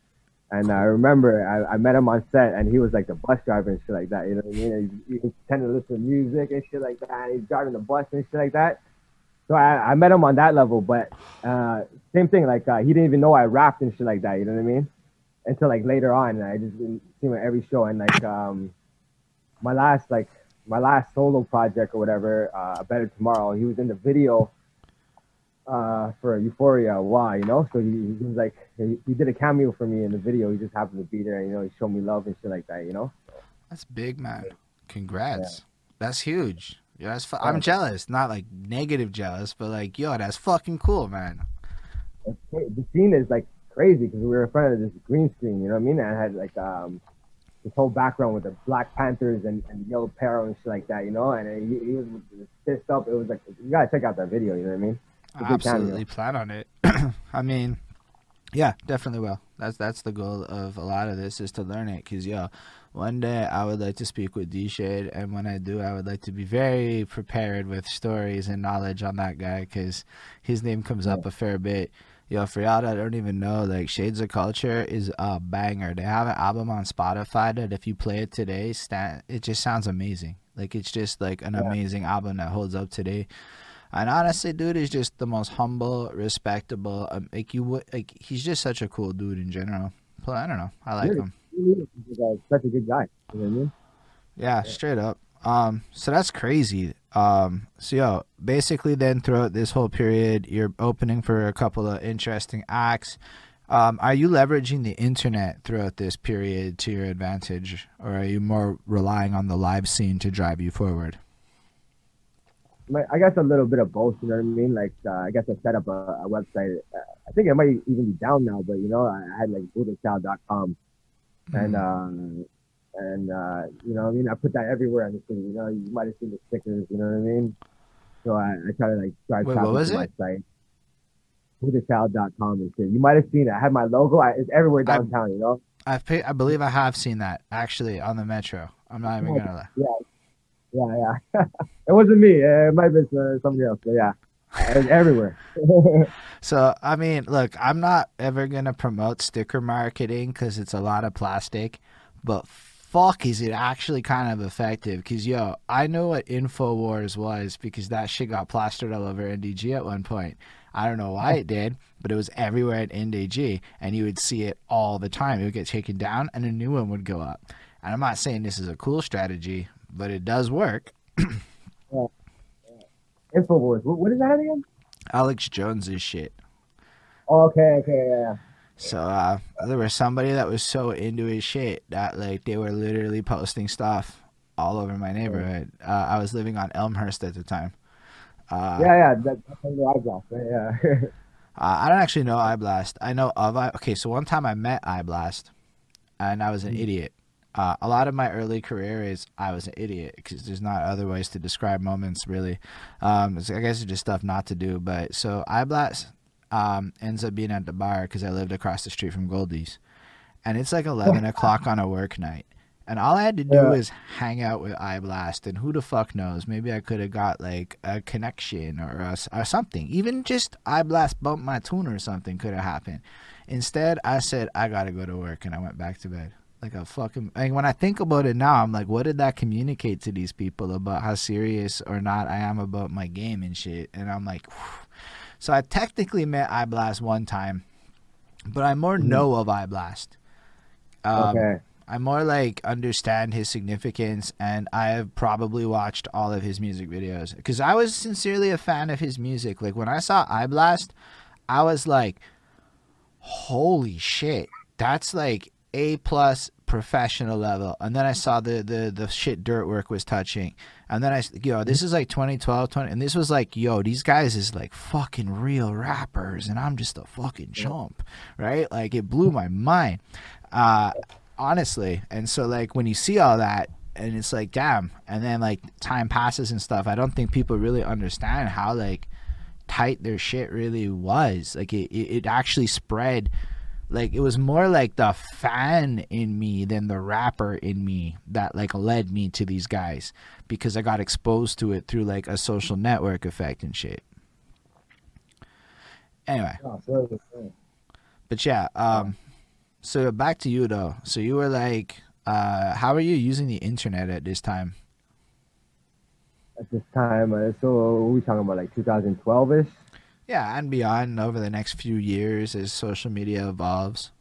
And I remember I, I met him on set, and he was like the bus driver and shit like that. You know what I mean? And he, to listen to music and shit like that. And he's driving the bus and shit like that. So I, I met him on that level, but uh, same thing. Like uh, he didn't even know I rapped and shit like that. You know what I mean? Until like later on, and I just didn't see him at every show. And like um, my last like my last solo project or whatever, uh, Better Tomorrow. He was in the video uh, for Euphoria. Why, you know? So he, he was like, he, he did a cameo for me in the video. He just happened to be there. You know, he showed me love and shit like that. You know? That's big, man. Congrats. That's huge. Yeah, that's fu- I'm jealous. Not like negative jealous, but like, yo, that's fucking cool, man. The scene is like crazy because we were in front of this green screen. You know what I mean? And I had like um this whole background with the Black Panthers and, and Yellow Peril and shit like that. You know? And he, he was pissed up. It was like you gotta check out that video. You know what I mean? I a good cameo. absolutely plan on it. I mean, yeah, definitely will. That's that's the goal of a lot of this is to learn it. Cause yo, one day I would like to speak with D Shade, and when I do, I would like to be very prepared with stories and knowledge on that guy, cause his name comes up a fair bit. Yo, for y'all that don't even know, like Shades of Culture is a banger. They have an album on Spotify that if you play it today, stand, it just sounds amazing. Like it's just like an Yeah. amazing album that holds up today. And honestly, dude is just the most humble, respectable. Um, like you would, like he's just such a cool dude in general. But I don't know, I like Really? him. He's such a good guy. You know what I mean? Yeah, straight up. Um, so that's crazy. Um, so yo, basically, then throughout this whole period, you're opening for a couple of interesting acts. Um, are you leveraging the internet throughout this period to your advantage, or are you more relying on the live scene to drive you forward? I guess a little bit of both. You know what I mean? Like uh, I guess I set up a, a website. Uh, I think it might even be down now, but you know, I, I had like buddhachild.com and Mm. And uh you know I mean I put that everywhere in the city. You know, you might have seen the stickers. You know what I mean? So I, I try to like drive Wait, traffic to my it? site. buddhachild.com and shit. You might have seen it. I had my logo. I, it's everywhere I- downtown. you know? I've paid, I believe I have seen that actually on the metro. I'm not even gonna lie. Yeah, yeah. yeah. it wasn't me. Uh, It might have been uh, somebody else. But yeah, it was everywhere. So I mean, look, I'm not ever gonna promote sticker marketing because it's a lot of plastic, but fuck, is it actually kind of effective? Cause yo, I know what Infowars was because that shit got plastered all over NDG at one point. I don't know why it did, but it was everywhere at NDG, and you would see it all the time. It would get taken down, and a new one would go up. And I'm not saying this is a cool strategy, but it does work. Infowars. What, what is that again? Alex Jones's shit. Okay, okay, yeah. So uh, there was somebody that was so into his shit that like they were literally posting stuff all over my neighborhood. Uh, I was living on Elmhurst at the time. Uh, yeah, yeah, that, that's right? Yeah. Uh, I don't actually know iBlast. I know of I. Okay, so one time I met iBlast, and I was an Mhm. idiot. Uh, a lot of my early career is I was an idiot because there's not other ways to describe moments really. Um, it's- I guess it's just stuff not to do. But so iBlast um, ends up being at the bar because I lived across the street from Goldie's, and it's like 11 o'clock on a work night. And all I had to do Yeah. was hang out with iBlast, and who the fuck knows? Maybe I could have got like a connection or, a or something. Even just iBlast bumped my tune or something could have happened. Instead, I said I gotta go to work, and I went back to bed. Like a fucking. Like when I think about it now, I'm like, what did that communicate to these people about how serious or not I am about my game and shit? And I'm like, so I technically met iBlast one time, but I more Mhm. know of iBlast. Um, okay. I more like understand his significance, and I have probably watched all of his music videos because I was sincerely a fan of his music. Like when I saw iBlast, I was like, "Holy shit, that's like a plus professional level." And then I saw the the the shit Dirtwork was touching, and then I yo, this is like 2012, 20, and this was like, yo, these guys is like fucking real rappers, and I'm just a fucking chump, right? Like it blew my mind. Uh, honestly and so like when you see all that and it's like damn and then like time passes and stuff i don't think people really understand how like tight their shit really was like it, it, it actually spread like it was more like the fan in me than the rapper in me that like led me to these guys because i got exposed to it through like a social network effect and shit anyway Oh, but yeah, um, so back to you though. So you were like, uh, how are you using the internet at this time? At this time, uh, so are we talking about, like 2012-ish? Yeah, and beyond over the next few years as social media evolves.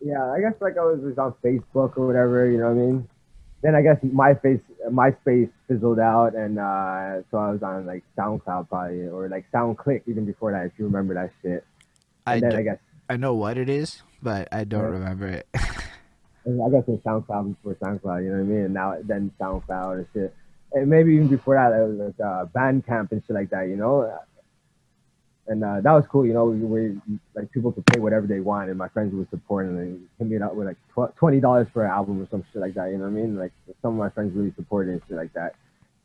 Yeah, I guess like I was, was on Facebook or whatever, you know what I mean? Then I guess MySpace, MySpace fizzled out, and uh, so I was on like SoundCloud probably, or like SoundClick even before that, if you remember that shit. I, And then d- I guess I know what it is, but I don't Yeah. remember it. I guess it was SoundCloud before SoundCloud, you know what I mean? And now then SoundCloud and shit. And maybe even before that, it was like uh, Bandcamp and shit like that, you know? And uh, that was cool, you know, where like people could pay whatever they want, and my friends would support, and they hit me up with like tw- twenty dollars for an album or some shit like that. You know what I mean? Like some of my friends really supported and shit like that.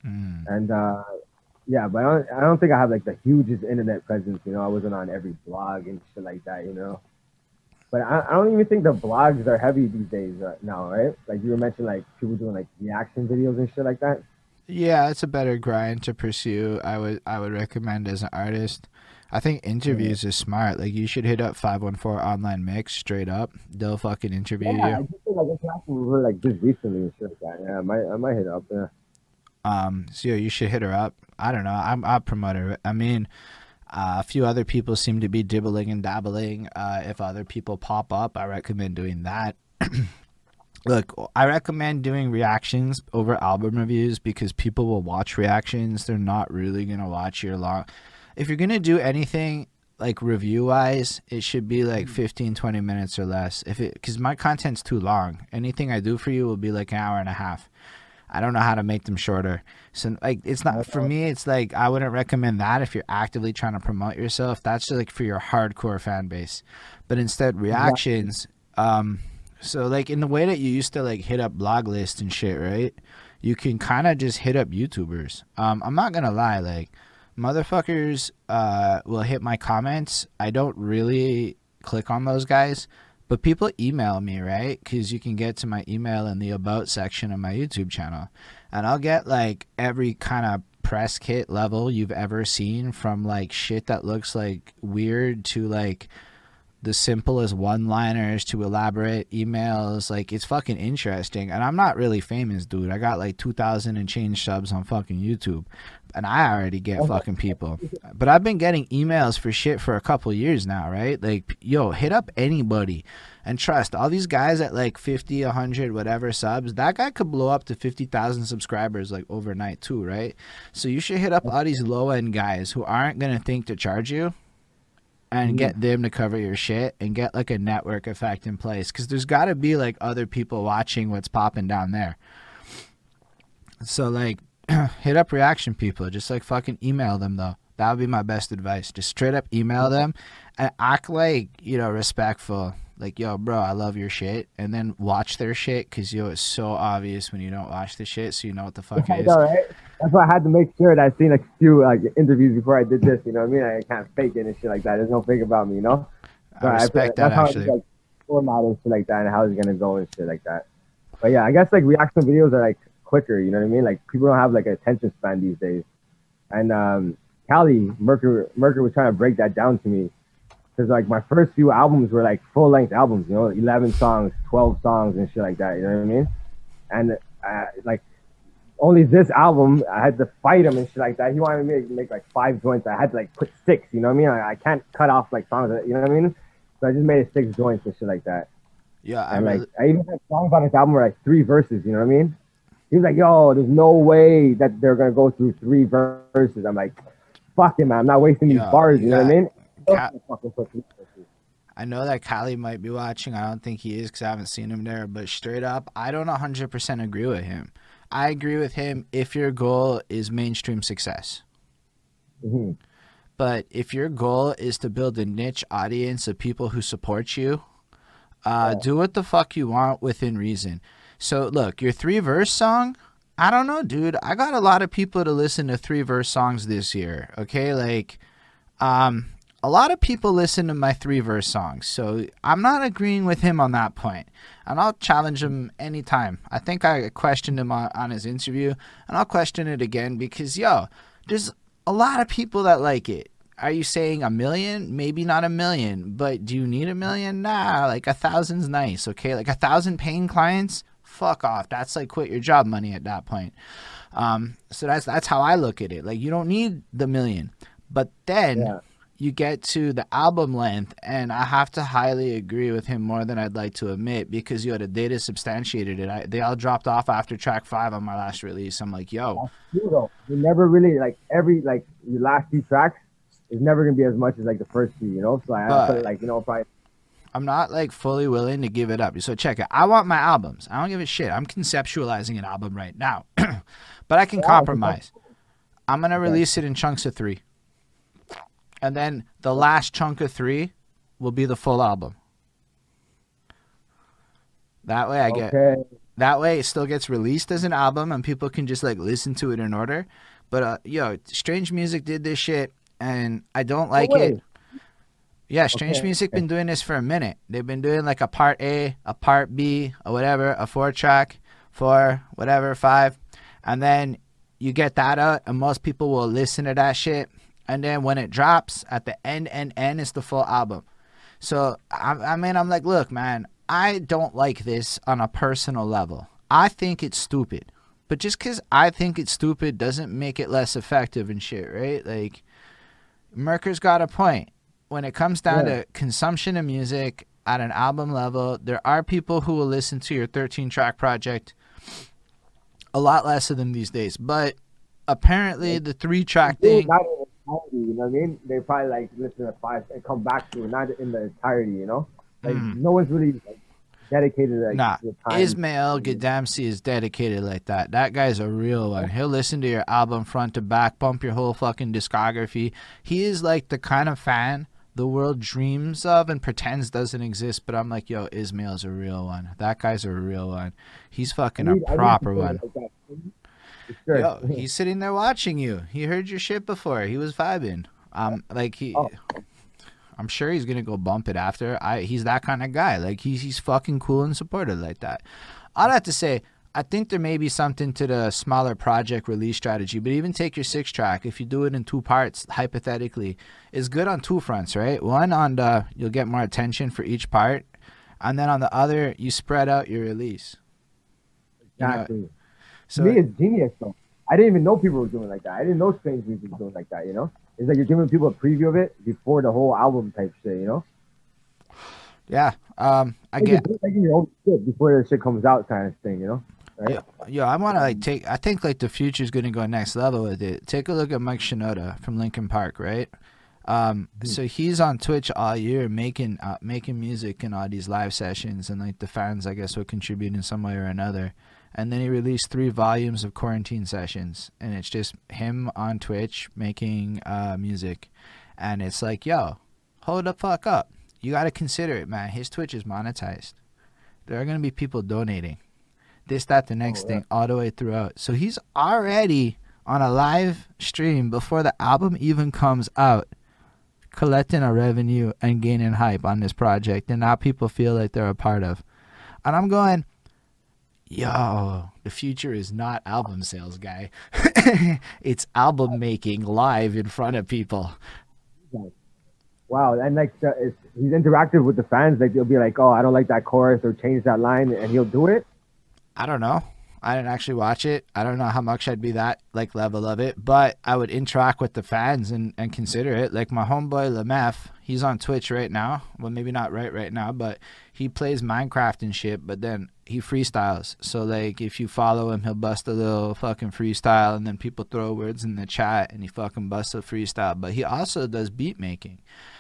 Mm. And uh, yeah, but I don't, I don't think I have like the hugest internet presence. You know, I wasn't on every blog and shit like that. You know, but I, I don't even think the blogs are heavy these days uh, now, right? Like you were mentioning, like people doing like reaction videos and shit like that. Yeah, it's a better grind to pursue. I would I would recommend as an artist. I think interviews is smart. Like you should hit up five one four online mix straight up. They'll fucking interview Yeah, I you. just think like with her like just recently and shit like that. Yeah, I might, I might hit up. Yeah. Um, so yeah, you should hit her up. I don't know. I'm I'll promote her. I mean, uh, a few other people seem to be dibbling and dabbling. Uh, if other people pop up, I recommend doing that. Look, I recommend doing reactions over album reviews because people will watch reactions. They're not really gonna watch your long. If you're gonna do anything like review wise, it should be like 15, 20 minutes or less. If it because my content's too long. Anything I do for you will be like an hour and a half. I don't know how to make them shorter. So like it's not for me. It's like I wouldn't recommend that if you're actively trying to promote yourself. That's just like for your hardcore fan base. But instead, reactions. Um, so like in the way that you used to like hit up blog lists and shit, right? You can kind of just hit up YouTubers. Um, I'm not gonna lie, like motherfuckers uh will hit my comments. I don't really click on those guys. But people email me, right? Because you can get to my email in the about section of my YouTube channel. And I'll get like every kind of press kit level you've ever seen from like shit that looks like weird to like the simplest one-liners to elaborate emails. Like it's fucking interesting. And I'm not really famous, dude. I got like 2,000 and change subs on fucking YouTube, and I already get oh fucking people. But I've been getting emails for shit for a couple years now, right? Like, yo, hit up anybody. And trust, all these guys at like 50, 100, whatever subs, that guy could blow up to 50,000 subscribers like overnight too, right? So you should hit up all these low end guys who aren't going to think to charge you and get mm-hmm. them to cover your shit and get like a network effect in place because there's got to be like other people watching what's popping down there. So, like, hit up reaction people. Just like fucking email them though. That would be my best advice. Just straight up email mm-hmm. them and act like, you know, respectful like, yo, bro, I love your shit, and then watch their shit because yo, it's so obvious when you don't watch the shit, so you know what the fuck I is. know, right? That's why I had to make sure that I seen a few like interviews before I did this. You know what I mean? I can't fake it and shit like that. There's no fake about me, you know. I respect that that's how actually. It's, like, format and shit like that, and how it's gonna go and shit like that. But yeah, I guess like reaction videos are like quicker. You know what I mean? Like people don't have like an attention span these days. And um, Cali Mercury Mercury was trying to break that down to me because like my first few albums were like full length albums. You know, 11 songs, 12 songs, and shit like that. You know what I mean? And uh, like only this album, I had to fight him and shit like that. He wanted me to make like five joints. I had to like put six. You know what I mean? I, I can't cut off like songs. You know what I mean? So I just made it six joints and shit like that. Yeah, I And like really, I even had songs on this album were like three verses. You know what I mean? He was like, "Yo, there's no way that they're gonna go through three verses." I'm like, "Fuck it, man. I'm not wasting these bars." You know what I mean? Ca- Fucking put three verses. I know that Kali might be watching. I don't think he is because I haven't seen him there. But straight up, I don't 100% agree with him. I agree with him if your goal is mainstream success. Mhm. But if your goal is to build a niche audience of people who support you, uh, do what the fuck you want within reason. So look, your three verse song, I don't know, dude. I got a lot of people to listen to three verse songs this year. Okay, like, um, a lot of people listen to my three verse songs, so I'm not agreeing with him on that point. And I'll challenge him anytime. I think I questioned him on, on his interview, and I'll question it again because yo, there's a lot of people that like it. Are you saying a million? Maybe not a million, but do you need a million? Nah, like a thousand's nice, okay? Like a thousand paying clients, fuck off. That's like quit your job money at that point. Um, so that's that's how I look at it. Like you don't need the million, but then Yeah. you get to the album length, and I have to highly agree with him more than I'd like to admit because yo, the data substantiated it. I, they all dropped off after track five on my last release. I'm like, yo. You never really like every like your last few tracks is never gonna be as much as like the first few. You know, so I But- put it like you know probably I'm not like fully willing to give it up. So check it. I want my albums. I don't give a shit. I'm conceptualizing an album right now, but I can Yeah, compromise. I'm gonna release it in chunks of three, and then the last chunk of three will be the full album. That way, I get okay. that way it still gets released as an album, and people can just like listen to it in order. But uh, yo, Strange Music did this shit, and I don't like way. it. Yeah, Strange Okay, Music okay. been doing this for a minute. They've been doing like a part A, a part B, or whatever, a four track, four, whatever, five. And then you get that out, and most people will listen to that shit. And then when it drops at the end, end, end, it's the full album. So, I, I mean, I'm like, look, man, I don't like this on a personal level. I think it's stupid. But just because I think it's stupid doesn't make it less effective and shit, right? Like, Merker's got a point. When it comes down Yeah. to consumption of music at an album level, there are people who will listen to your 13 track project a lot less of them these days. But apparently, the three track thing. not in entirety, you know what I mean? They probably like listen to five and come back to it, not in the entirety, you know? Like Mm. no one's really like, dedicated like Nah. Ismail Gadamsi is dedicated like that. That guy's a real one. He'll listen to your album front to back, bump your whole fucking discography. He is like the kind of fan the world dreams of and pretends doesn't exist. But I'm like, yo, Ismail's a real one. That guy's a real one. He's fucking I a proper one. like sure. Yo, he's sitting there watching you. He heard your shit before. He was vibing. Um, like he, Oh. I'm sure he's gonna go bump it after. I, he's that kind of guy. Like he's he's fucking cool and supportive like that. All that to say, I think there may be something to the smaller project release strategy, but even take your six track, if you do it in two parts, hypothetically, is good on two fronts, right? One on the you'll get more attention for each part, and then on the other you spread out your release. You know, Exactly. so to me, it's genius though. I didn't even know people were doing like that. I didn't know Strange Music was doing like that. You know, it's like you're giving people a preview of it before the whole album type shit. You know, yeah, um, I get. making your own shit before the shit comes out, kind of thing. You know, right? Yeah, yeah, I want to like take. I think like the future is gonna go next level with it. Take a look at Mike Shinoda from Linkin Park, right? Um, so he's on Twitch all year making uh, making music and all these live sessions, and like the fans, I guess, will contribute in some way or another. And then he released three volumes of quarantine sessions, and it's just him on Twitch making uh, music, and it's like, yo, hold the fuck up. You got to consider it, man. His Twitch is monetized. There are gonna be people donating this, that, the next oh, yeah. thing, all the way throughout. So he's already on a live stream before the album even comes out, collecting a revenue and gaining hype on this project, and now people feel like they're a part of. And I'm going, yo, the future is not album sales, guy. it's album making live in front of people. Wow, and like uh, it's, he's interactive with the fans. Like they'll be like, "Oh, I don't like that chorus," or change that line, and he'll do it. I don't know. I didn't actually watch it. I don't know how much I'd be that like level of it, but I would interact with the fans and, and consider it. Like my homeboy Lemef, he's on Twitch right now. Well, maybe not right right now, but he plays Minecraft and shit. But then he freestyles. So like if you follow him, he'll bust a little fucking freestyle, and then people throw words in the chat, and he fucking busts a freestyle. But he also does beat making.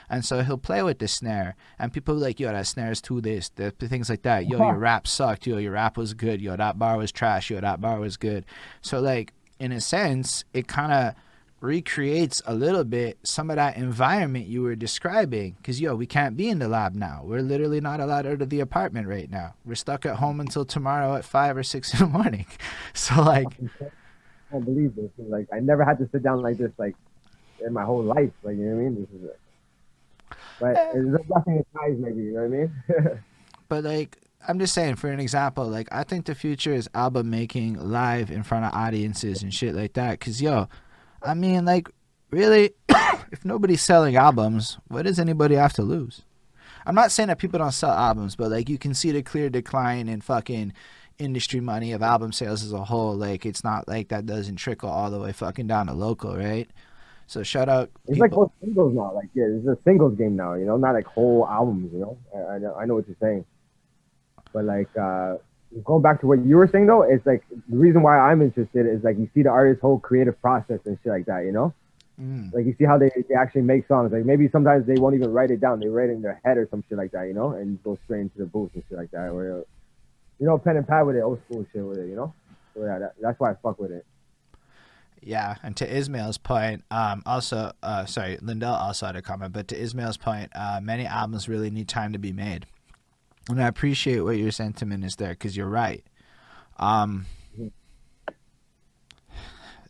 And so he'll play with the snare, and people like, "Yo, that snare is too this," the things like that. Yo, uh-huh. your rap sucked. Yo, your rap was good. Yo, that bar was trash. Yo, that bar was good. So like, in a sense, it kind of recreates a little bit some of that environment you were describing. Cause yo, we can't be in the lab now. We're literally not allowed out of the apartment right now. We're stuck at home until tomorrow at five or six in the morning. So like, I can't believe this. Like I never had to sit down like this like in my whole life. Like you know what I mean? This is it. But there's nothing ties maybe. You know what I mean? But like I'm just saying, for an example, like I think the future is album making live in front of audiences and shit like that. Cause yo, I mean, like really, if nobody's selling albums, what does anybody have to lose? I'm not saying that people don't sell albums, but like you can see the clear decline in fucking industry money of album sales as a whole. Like it's not like that doesn't trickle all the way fucking down to local, right? So shout out. It's like people- whole singles now. Like yeah, it's a singles game now. You know, not like whole albums. You know, I, I know I know what you're saying. But like uh, going back to what you were saying though, it's like the reason why I'm interested is like you see the artist's whole creative process and shit like that. You know, Mm. like you see how they, they actually make songs. Like maybe sometimes they won't even write it down. They write it in their head or some shit like that. You know, and go straight into the booth and shit like that. Or you know, pen and pad with it, old school shit with it. You know, so yeah, that, that's why I fuck with it. Yeah, and to Ismail's point, um, also, uh, sorry, Lindell also had a comment, but to Ismail's point, uh, many albums really need time to be made, and I appreciate what your sentiment is there because you're right. Um,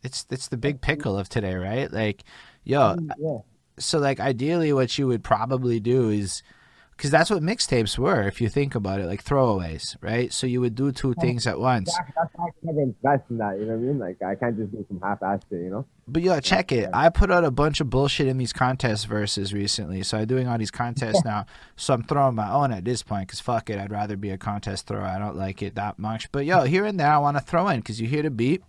it's it's the big pickle of today, right? Like, yo, yeah. so like ideally, what you would probably do is. Because that's what mixtapes were, if you think about it, like throwaways, right? So you would do two oh, things at once. Exactly. That's why I can never invest in that. You know what I mean? Like I can't just do some half-ass shit. You know? But yo, check it. I put out a bunch of bullshit in these contest verses recently. So I'm doing all these contests now. So I'm throwing my own at this point because fuck it. I'd rather be a contest thrower. I don't like it that much. But yo, here and there, I want to throw in because you hear the beat.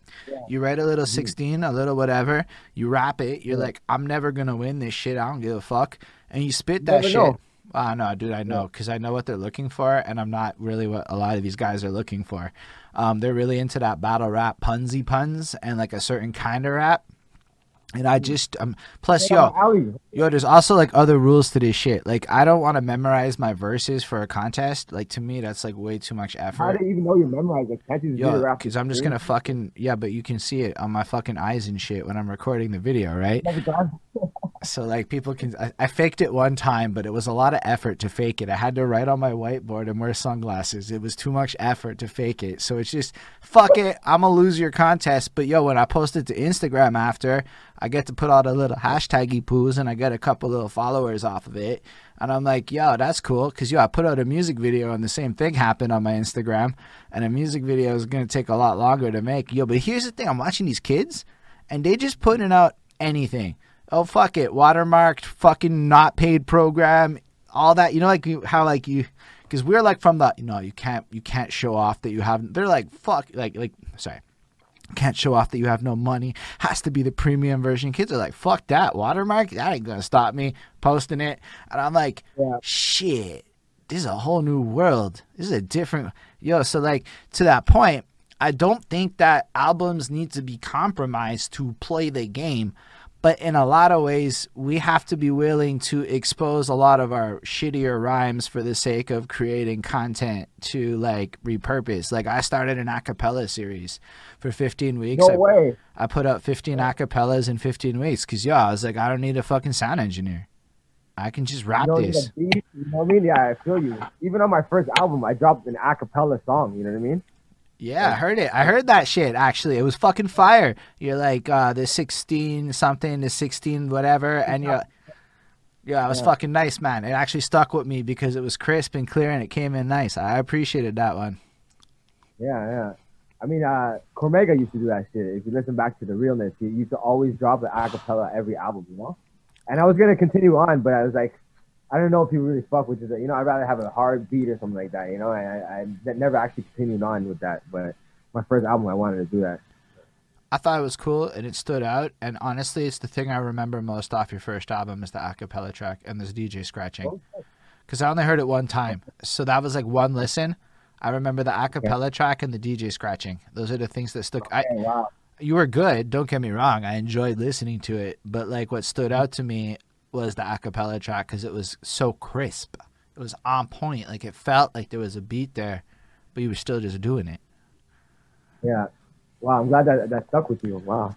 You write a little mm-hmm. 16, a little whatever. You rap it. You're like, I'm never going to win this shit. I don't give a fuck. And you spit that shit. know. Ah, no, dude, I know because I know what they're looking for, and I'm not really what a lot of these guys are looking for. Um, they're really into that battle rap punsy puns and like a certain kind of rap. And I just um plus yo yo there's also like other rules to this shit. Like I don't want to memorize my verses for a contest. Like to me that's like way too much effort. how do you even know you memorize it? Can't you just do the Yo, because I'm just gonna fucking yeah, but you can see it on my fucking eyes and shit when I'm recording the video, right? So like people can, I, I faked it one time, but it was a lot of effort to fake it. I had to write on my whiteboard and wear sunglasses. It was too much effort to fake it. So it's just fuck it. I'm gonna lose your contest. But yo, when I post it to Instagram after, I get to put all the little hashtaggy poos and I get a couple little followers off of it. And I'm like, yo, that's cool. Cause yo, I put out a music video and the same thing happened on my Instagram. And a music video is gonna take a lot longer to make. Yo, but here's the thing: I'm watching these kids, and they just putting out anything oh fuck it, watermarked, fucking not paid program, all that. You know, like how like you, because we're like from the, you know, you can't you can't show off that you haven't. They're like fuck, like like sorry. Can't show off that you have no money. Has to be the premium version. Kids are like, fuck that watermark. That ain't gonna stop me posting it. And I'm like, yeah. shit, this is a whole new world. This is a different yo. So like to that point, I don't think that albums need to be compromised to play the game but in a lot of ways we have to be willing to expose a lot of our shittier rhymes for the sake of creating content to like repurpose. Like i started an acapella series for 15 weeks. No I, way. I put up 15 acapellas in 15 weeks. Because yeah i was like i don't need a fucking sound engineer. I can just rap you this. you know what i mean? Yeah i feel you. Even on my first album i dropped an acapella song you know what i mean yeah, I heard it. I heard that shit actually. It was fucking fire. You're like uh the 16 something, the 16 whatever and you're yeah, it was yeah. fucking nice, man. It actually stuck with me because it was crisp and clear and it came in nice. I appreciated that one. Yeah, yeah. I mean, uh, Cormega used to do that shit. If you listen back to the realness, he used to always drop an acapella every album, you know. And I was gonna continue on, but I was like, I don't know if people really fuck with it. You know, I'd rather have a hard beat or something like that. You know, I, I, I never actually continued on with that. But my first album, I wanted to do that. I thought it was cool and it stood out. And honestly, it's the thing I remember most off your first album is the acapella track and this DJ scratching. Oh, because I only heard it one time, so that was like one listen. I remember the acapella track and the DJ scratching. Those are the things that stuck. Okay, I, wow. You were good. Don't get me wrong. I enjoyed listening to it, but like what stood out to me was the acapella track because it was so crisp. It was on point. Like it felt like there was a beat there, but you were still just doing it. Yeah. Wow. I'm glad that that stuck with you. Wow.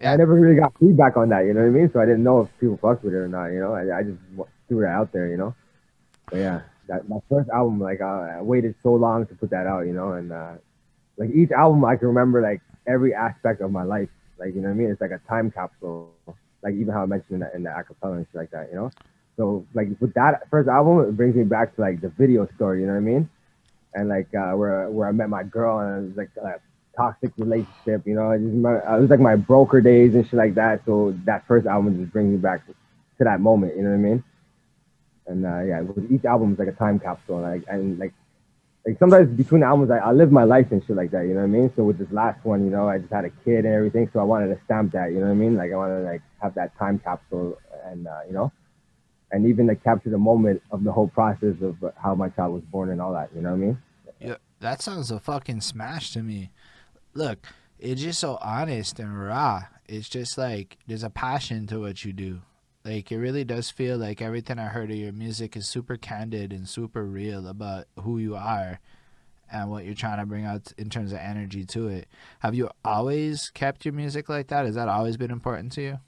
Yeah. I never really got feedback on that. You know what I mean? So I didn't know if people fucked with it or not. You know, I, I just threw it out there. You know. But yeah, that my first album, like uh, I waited so long to put that out. You know, and uh, like each album, I can remember like every aspect of my life. Like you know what I mean? It's like a time capsule like even how I mentioned in the, in the acapella and shit like that, you know. So like with that first album, it brings me back to like the video story, you know what I mean? And like uh, where where I met my girl and it was like a toxic relationship, you know. It it was like my broker days and shit like that. So that first album just brings me back to, that moment, you know what I mean? And uh, yeah, each album is like a time capsule, like and like like sometimes between albums, I, I live my life and shit like that. You know what I mean? So with this last one, you know, I just had a kid and everything, so I wanted to stamp that. You know what I mean? Like I wanted to like have that time capsule, and uh, you know, and even like capture the moment of the whole process of how my child was born and all that. You know what I mean? Yeah, that sounds a fucking smash to me. Look, it's just so honest and raw. It's just like there's a passion to what you do. Like it really does feel like everything I heard of your music is super candid and super real about who you are and what you're trying to bring out in terms of energy to it. Have you always kept your music like that? Has that always been important to you?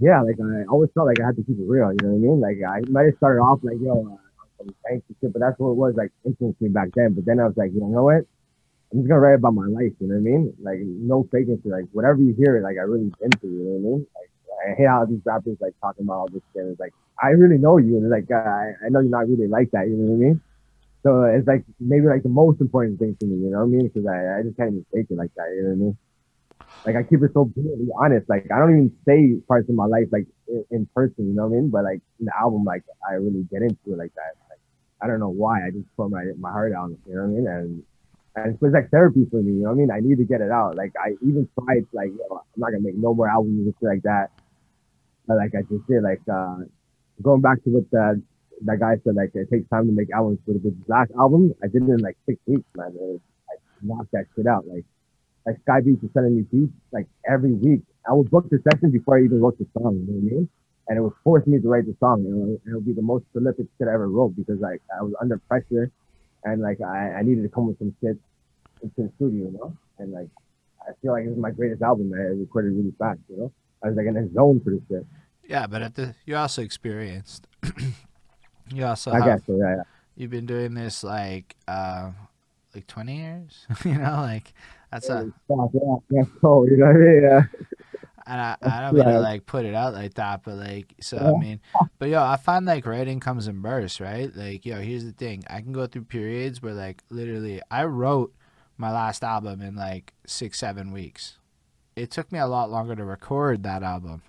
Yeah, like I always felt like I had to keep it real. You know what I mean? Like I might have started off like yo, uh, thanks and shit, but that's what it was like influenced me back then. But then I was like, you know what? I'm just gonna write about my life. You know what I mean? Like no faking. Like whatever you hear, like I really into. You know what I mean? Like, I hate how these rappers like talking about all this shit. It's like I really know you, and like I, I know you're not really like that. You know what I mean? So it's like maybe like the most important thing to me. You know what I mean? Because I, I just can't even fake it like that. You know what I mean? Like I keep it so brutally honest. Like I don't even say parts of my life like in, in, person. You know what I mean? But like in the album, like I really get into it like that. Like I don't know why. I just put my my heart out. You know what I mean? And and it's like therapy for me. You know what I mean? I need to get it out. Like I even tried like yo, I'm not gonna make no more albums and shit like that like I just said, like uh, going back to what uh, that guy said, like it takes time to make albums. But his last album, I did it in like six weeks, man. Was, I knocked that shit out. Like like Sky Beats is sending me beats like every week. I would book the session before I even wrote the song. You know what I mean? And it would force me to write the song. You know, it would be the most prolific shit I ever wrote because like I was under pressure, and like I, I needed to come with some shit into the studio, you know. And like I feel like it was my greatest album. I recorded really fast, you know. I was like in a zone for this shit. Yeah, but at the you're also experienced. you also I have, guess so. Yeah, yeah. you've been doing this like uh like 20 years. you know, like that's a Fuck, yeah, yeah, so, you know what I mean? Yeah. and I, I don't mean to like put it out like that, but like so Yeah. I mean, but yo, I find like writing comes in bursts, right? Like yo, here's the thing: I can go through periods where like literally I wrote my last album in like six seven weeks. It took me a lot longer to record that album,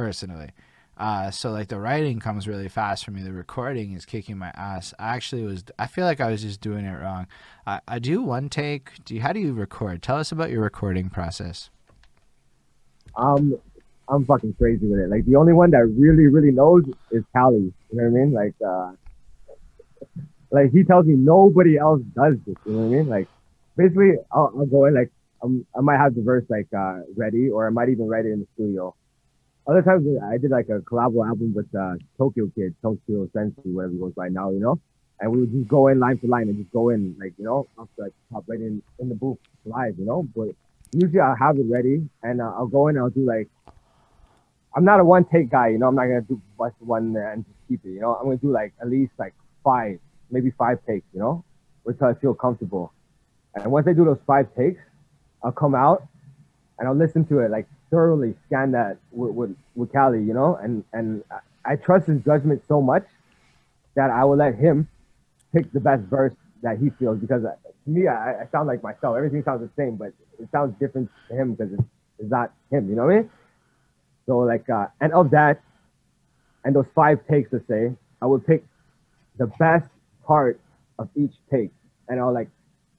personally. Uh, so like the writing comes really fast for me. The recording is kicking my ass. I actually was. I feel like I was just doing it wrong. I, I do one take. Do you, how do you record? Tell us about your recording process. I'm I'm fucking crazy with it. Like the only one that really, really knows is Cali. You know what I mean? Like uh like he tells me nobody else does this, you know what I mean? Like basically I'll, I'll go in like um, I might have the verse like uh ready or I might even write it in the studio. Other times I did like a collab album with uh Tokyo Kid, Tokyo Sensei, whatever he goes by now, you know? And we would just go in line for line and just go in like, you know, the like, top right in, in the booth live, you know? But usually I'll have it ready and uh, I'll go in and I'll do like I'm not a one take guy, you know. I'm not gonna do bust one and just keep it, you know. I'm gonna do like at least like five, maybe five takes, you know, until I feel comfortable. And once I do those five takes, I'll come out and I'll listen to it like thoroughly, scan that with with, with Cali, you know, and and I- trust his judgment so much that I will let him pick the best verse that he feels because uh, to me I, I sound like myself. Everything sounds the same, but it sounds different to him because it's, it's not him. You know what I mean? So like, uh, and of that, and those five takes, let's say, I would pick the best part of each take, and I'll like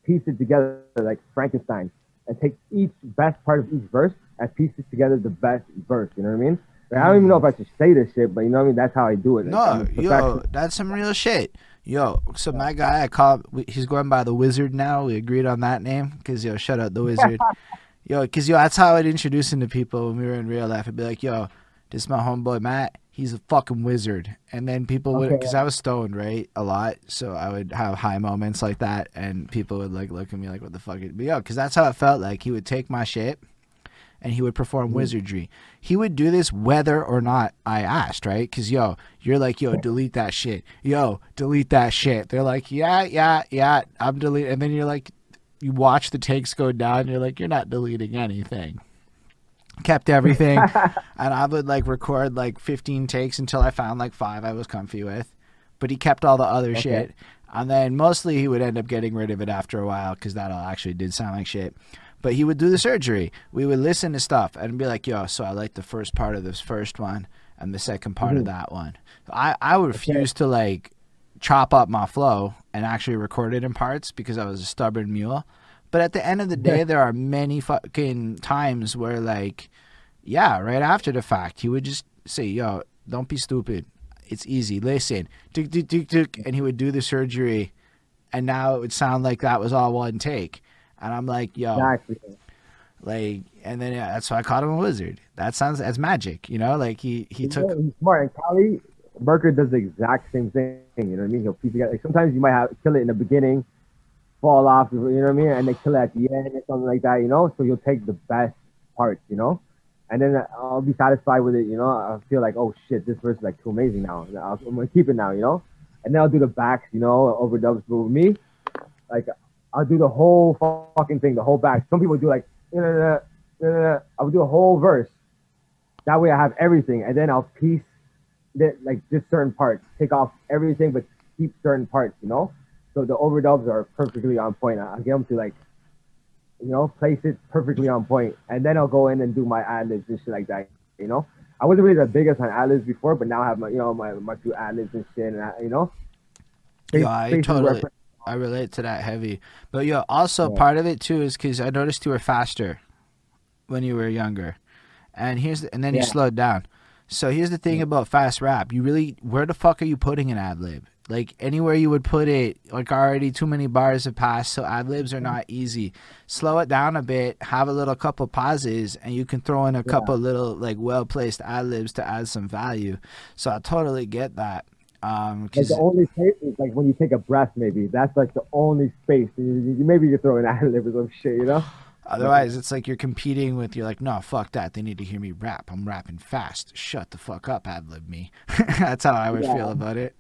piece it together like Frankenstein, and take each best part of each verse and piece it together the best verse. You know what I mean? Like, I don't even mm. know if I should say this shit, but you know what I mean. That's how I do it. No, yo, that's some real shit. Yo, so my guy, I call he's going by the Wizard now. We agreed on that name because yo, shut up, the Wizard. yo, because yo, that's how I'd introduce him to people when we were in real life. I'd be like, yo, this is my homeboy Matt. He's a fucking wizard. And then people would, Okay. because I was stoned, right, a lot. So I would have high moments like that, and people would like look at me like, what the fuck? But yo, because that's how it felt like. He would take my shit and he would perform Mhm. wizardry. He would do this whether or not I asked, right? Because, yo, you're like, yo, delete that shit. Yo, delete that shit. They're like, yeah, yeah, yeah, I'm deleting. And then you're like, you watch the takes go down. You're like, you're not deleting anything. Kept everything. and I would like record like 15 takes until I found like five I was comfy with. But he kept all the other Okay. shit. And then mostly he would end up getting rid of it after a while because that all actually did sound like shit. But he would do the surgery. We would listen to stuff and be like, yo, so I like the first part of this first one and the second part of Mhm. that one. I, I would refuse to like chop up my flow and actually record it in parts because I was a stubborn mule. But at the end of the day, there are many fucking times where, like, yeah, right after the fact, he would just say, yo, don't be stupid. It's easy. Listen. Tick, tick, tick, tick. And he would do the surgery. And now it would sound like that was all one take. And I'm like, yo, Exactly. like, and then yeah, that's why I called him a wizard. That sounds as magic, you know. Like he he He's took he's smart. And Merker does the exact same thing. You know what I mean? He'll piece together. Like sometimes you might have kill it in the beginning, fall off. You know what I mean? And then kill it at the end or something like that. You know? So you'll take the best parts. You know? And then I'll be satisfied with it. You know? I'll feel like, oh shit, this verse is like too amazing now. I'll, I'm gonna keep it now. You know? And then I'll do the backs. You know? Overdubs. But with me, like I'll do the whole fucking thing, the whole back. Some people do like, you know, I would do a whole verse. That way I have everything, and then I'll piece that like just certain parts, take off everything, but keep certain parts. You know, so the overdubs are perfectly on point. I- I'll get them to like, you know, place it perfectly on point, and then I'll go in and do my ad libs and shit like that. You know, I wasn't really the biggest on ad libs before, but now I have my, you know, my my few ad libs and shit, and I, you know. Yeah, I totally- I relate to that heavy. But yo, also Yeah. part of it too is because I noticed you were faster when you were younger, and here's the, and then you slowed down. So here's the thing Yeah. about fast rap. You really where the fuck are you putting an ad lib? Like anywhere you would put it, like already too many bars have passed, so ad libs are mm-hmm. not easy. Slow it down a bit, have a little couple pauses, and you can throw in a Yeah. couple little like well placed ad libs to add some value. So I totally get that. Um, Like the only space is like when you take a breath, maybe that's like the only space. You, maybe you throw an ad lib or some shit, you know? Otherwise, it's like you're competing with. You're like, no, fuck that. They need to hear me rap. I'm rapping fast. Shut the fuck up, ad lib me. That's how I would Yeah. feel about it.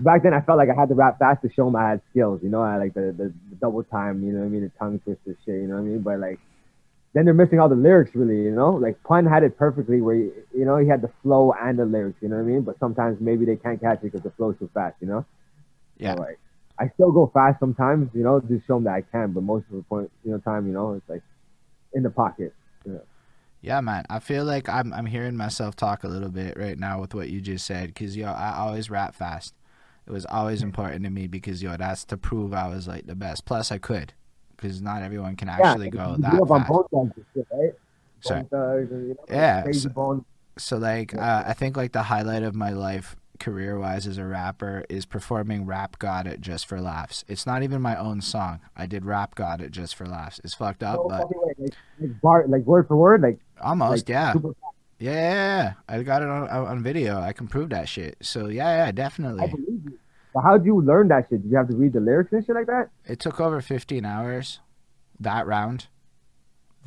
Back then, I felt like I had to rap fast to show them I had skills. You know, I like the, the, the double time. You know what I mean? The tongue twister shit. You know what I mean? But like, then they're missing all the lyrics. Really, you know? Like Pun had it perfectly, where he, you know he had the flow and the lyrics. You know what I mean? But sometimes maybe they can't catch it because the flow's too fast. You know? Yeah. So, like, I still go fast sometimes. You know, to show them that I can. But most of the point, you know, time, you know, it's like in the pocket. Yeah, man. I feel like I'm I'm hearing myself talk a little bit right now with what you just said because yo, I always rap fast. It was always important to me because yo, that's to prove I was like the best. Plus, I could because not everyone can actually yeah, go that grew up on fast. Thugs shit, right? Sorry. Thugs and, you know, Yeah, so- So like, uh, I think like the highlight of my life career wise as a rapper is performing Rap God at Just for Laughs. It's not even my own song. I did Rap God at Just for Laughs. It's fucked up, but. Like, like, bar, like word for word, like, almost like yeah. super yeah. Yeah, yeah, yeah. I got it on on video. I can prove that shit. So yeah, yeah, I definitely. believe you. But how'd you learn that shit? Did you have to read the lyrics and shit like that? It took over 15 hours. That round.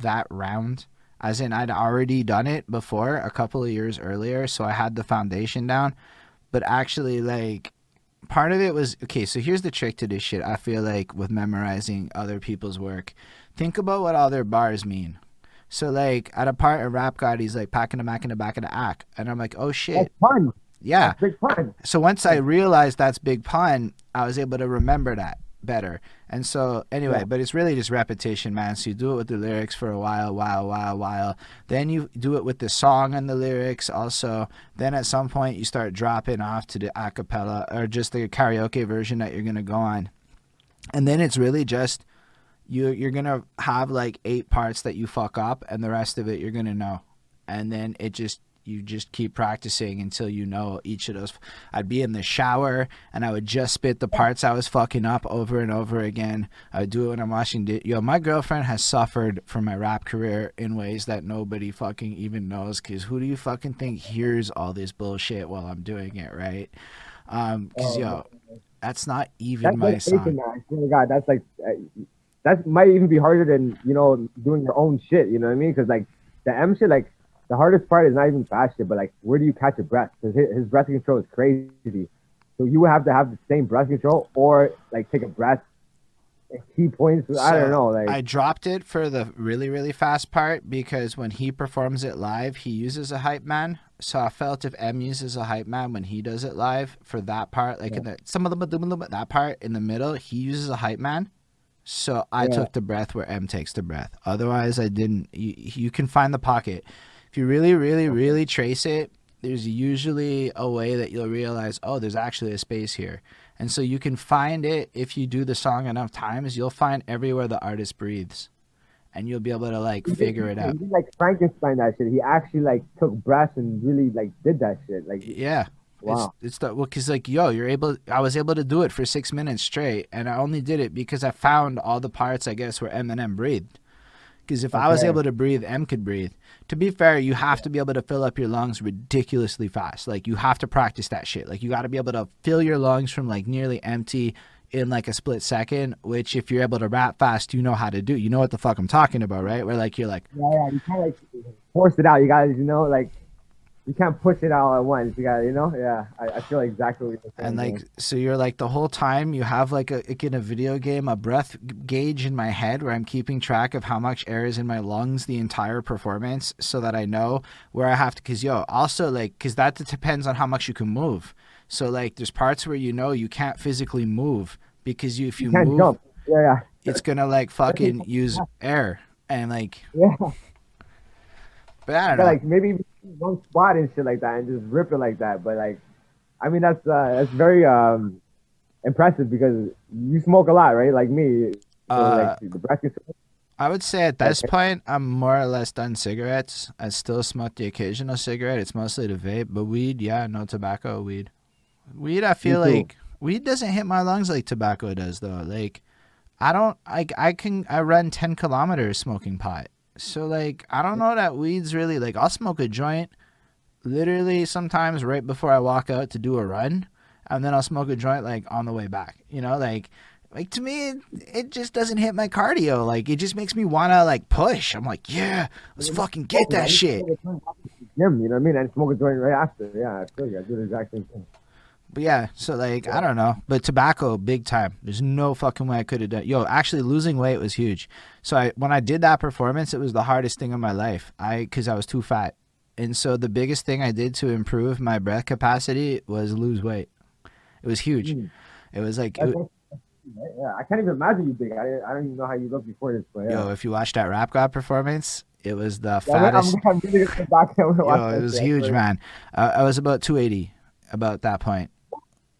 That round. As in, I'd already done it before a couple of years earlier, so I had the foundation down. But actually, like, part of it was okay, so here's the trick to this shit. I feel like with memorizing other people's work, think about what all their bars mean. So, like, at a part of Rap God, he's like, packing the mac in the back of the act. And I'm like, oh That's shit. Oh, fun. Yeah. Big. So once I realized that's Big Pun, I was able to remember that better. And so anyway, Yeah. but it's really just repetition, man. So you do it with the lyrics for a while, while, while, while. Then you do it with the song and the lyrics also. Then at some point you start dropping off to the a cappella or just the karaoke version that you're gonna go on. And then it's really just you you're gonna have like eight parts that you fuck up and the rest of it you're gonna know. And then it just you just keep practicing until you know each of those. I'd be in the shower and I would just spit the parts I was fucking up over and over again. I would do it when I'm washing. Di- Yo, my girlfriend has suffered from my rap career in ways that nobody fucking even knows. Cause who do you fucking think hears all this bullshit while I'm doing it, right? Um, cause Oh, yo, that's not even That's my dedication, song. man. I swear to God, that's like, that might even be harder than, you know, doing your own shit. You know what I mean? Because, like, the M shit, like, the hardest part is not even fast shit, but, like, where do you catch your breath? Because his, his breath control is crazy. So you would have to have the same breath control or, like, take a breath at key points. I don't know. Like, I dropped it for the really, really fast part because when he performs it live, he uses a hype man. So I felt if M uses a hype man when he does it live for that part, like in the some of them that part in the middle, he uses a hype man. So I Yeah. took the breath where M takes the breath. Otherwise, I didn't. You, you can find the pocket if you really, really, really trace it. There's usually a way that you'll realize, oh, there's actually a space here. And so you can find it if you do the song enough times, you'll find everywhere the artist breathes. And you'll be able to like he did- figure it he out. did, like Frankenstein that shit. He actually like took breaths and really like did that shit. Like Yeah. wow. It's it's the well, cause like yo, you're able. I was able to do it for six minutes straight, and I only did it because I found all the parts I guess where Eminem breathed. Because if I was able to breathe, M could breathe. To be fair, you have to be able to fill up your lungs ridiculously fast. Like you have to practice that shit. Like you got to be able to fill your lungs from like nearly empty in like a split second. Which if you're able to rap fast, you know how to do. You know what the fuck I'm talking about, right? Where like you're like. Yeah, yeah. You can't like force it out. You gotta, you know, like you can't push it all at once. You gotta, you know, yeah. I, I feel exactly what you're saying. and like so you're like the whole time you have like a like in a video game a breath gauge in my head where i'm keeping track of how much air is in my lungs the entire performance so that i know where i have to because yo also like because that depends on how much you can move so like there's parts where you know you can't physically move because you if you, you move jump. Yeah, yeah, it's gonna like fucking use air and like yeah. But i don't But know like maybe one spot and shit like that, and just rip it like that. But like, I mean, that's uh, that's very um impressive because you smoke a lot, right? Like me. So, Uh, like control. I would say at this point, I'm more or less done cigarettes. I still smoke the occasional cigarette. It's mostly the vape, but weed, yeah, no tobacco, weed. Weed, I feel like weed doesn't hit my lungs like tobacco does, though. Like, I don't, I, I can, I run 10 kilometers smoking pot. So, like, I don't know that weed's really, like, I'll smoke a joint literally sometimes right before I walk out to do a run, and then I'll smoke a joint, like, on the way back. You know, like, Like to me, it, it just doesn't hit my cardio. Like it just makes me wanna like push. I'm like, yeah, let's fucking get that shit. Gym, you know what I mean? And smoke a joint right after. Yeah, I feel you. I do the exact same thing. But yeah, so like I don't know, but tobacco big time. There's no fucking way I could have done. Yo, actually losing weight was huge. So I when I did that performance, it was the hardest thing of my life. I because I was too fat, and so the biggest thing I did to improve my breath capacity was lose weight. It was huge. Mm. It was like it- yeah, I can't even imagine you big. I, I don't even know how you looked before this, but yeah. yo, if you watch that rap god performance, it was the fattest. I'm, I'm really gonna back and watch Yo, it was huge, man. Uh, I was about 280 about that point.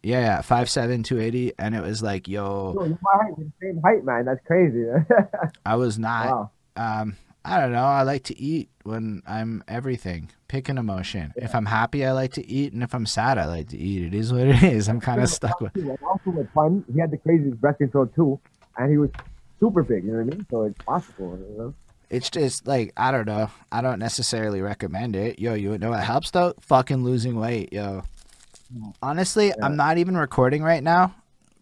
Yeah, yeah, five seven, 280, and it was like, yo, Yo, you're my height, we're the same height, man. That's crazy. I was not. wow. Um, I don't know. I like to eat when I'm everything. Pick an emotion. If I'm happy, I like to eat, and if I'm sad, I like to eat. It is what it is. I'm kind of stuck with. Also with Pun, he had the craziest breath control too, and he was super big. You know what I mean? So it's possible. You know? It's just like I don't know. I don't necessarily recommend it. Yo, you know what helps though? Fucking losing weight, yo. Honestly, I'm not even recording right now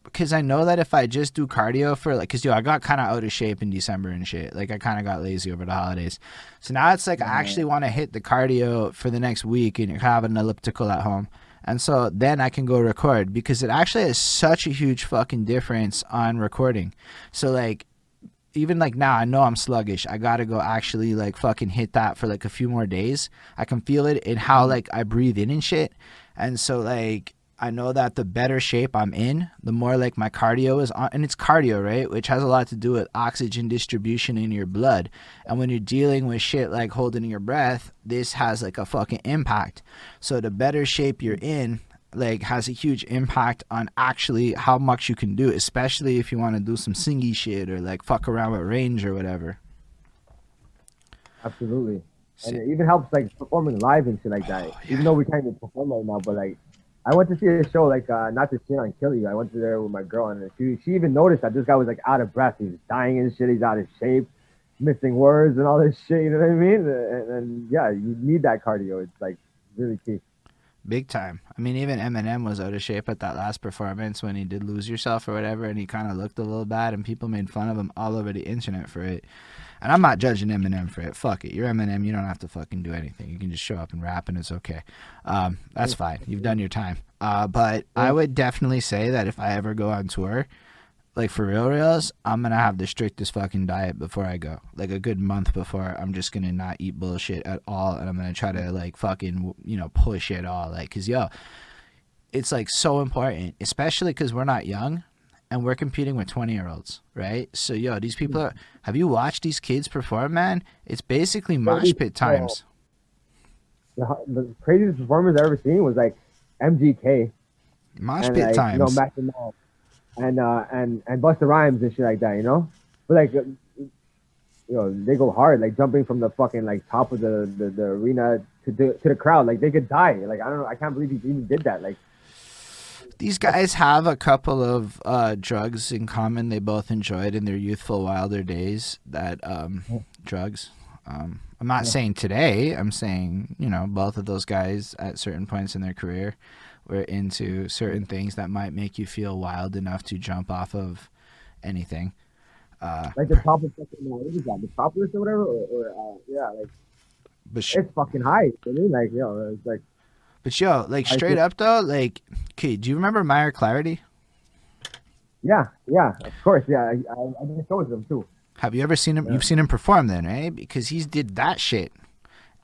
because I know that if I just do cardio for like, cause yo, I got kind of out of shape in December and shit. Like I kind of got lazy over the holidays. So now it's like I actually want to hit the cardio for the next week and have an elliptical at home. And so then I can go record because it actually has such a huge fucking difference on recording. So like even like now I know I'm sluggish. I gotta go actually like fucking hit that for like a few more days. I can feel it in how mm-hmm. like I breathe in and shit. And so like I know that the better shape I'm in, the more like my cardio is on and it's cardio, right? Which has a lot to do with oxygen distribution in your blood. And when you're dealing with shit like holding your breath, this has like a fucking impact. So the better shape you're in, like has a huge impact on actually how much you can do, especially if you want to do some singy shit or like fuck around with range or whatever. Absolutely. And it even helps like performing live and shit like that. Oh, Even though we can't even perform right now, but like I went to see a show like uh not to shit on Kill You. I went to there with my girl and she she even noticed that this guy was like out of breath. He's dying and shit. He's out of shape, missing words and all this shit. You know what I mean? And, and yeah, you need that cardio. It's like really key. Big time. I mean, even Eminem was out of shape at that last performance when he did lose yourself or whatever, and he kind of looked a little bad, and people made fun of him all over the internet for it. And I'm not judging Eminem for it. Fuck it. You're Eminem. You don't have to fucking do anything. You can just show up and rap, and it's okay. Um, that's fine. You've done your time. Uh, but I would definitely say that if I ever go on tour, like for real reals, I'm gonna have the strictest fucking diet before I go. Like a good month before, I'm just gonna not eat bullshit at all, and I'm gonna try to like fucking you know push it all. Like, cause yo, it's like so important, especially because we're not young, and we're competing with 20 year olds, right? So yo, these people are. Have you watched these kids perform, man? It's basically mosh pit times. The, the craziest performance I've ever seen was like MGK. Mosh pit like, times. You know, Mac and Mal and uh and and Busta Rhymes and shit like that, you know. But like, uh, you know, they go hard, like jumping from the fucking like top of the the, the arena to the to the crowd, like they could die. Like I don't know, I can't believe he even did that. Like These guys have a couple of uh, drugs in common. They both enjoyed in their youthful, wilder days. That um, drugs. Um, I'm not saying today. I'm saying you know both of those guys at certain points in their career were into certain things that might make you feel wild enough to jump off of anything. Uh, like the top of fucking what is that, The Metropolis or whatever, or, or uh, yeah, like but sh- it's fucking high. You know I mean, like yo, it's like but yo, like straight think- up though, like, okay, do you remember Meyer Clarity? yeah, yeah, of course, yeah. I I, I did shows him too. Have you ever seen him? Yeah. You've seen him perform then, right? Because he's did that shit,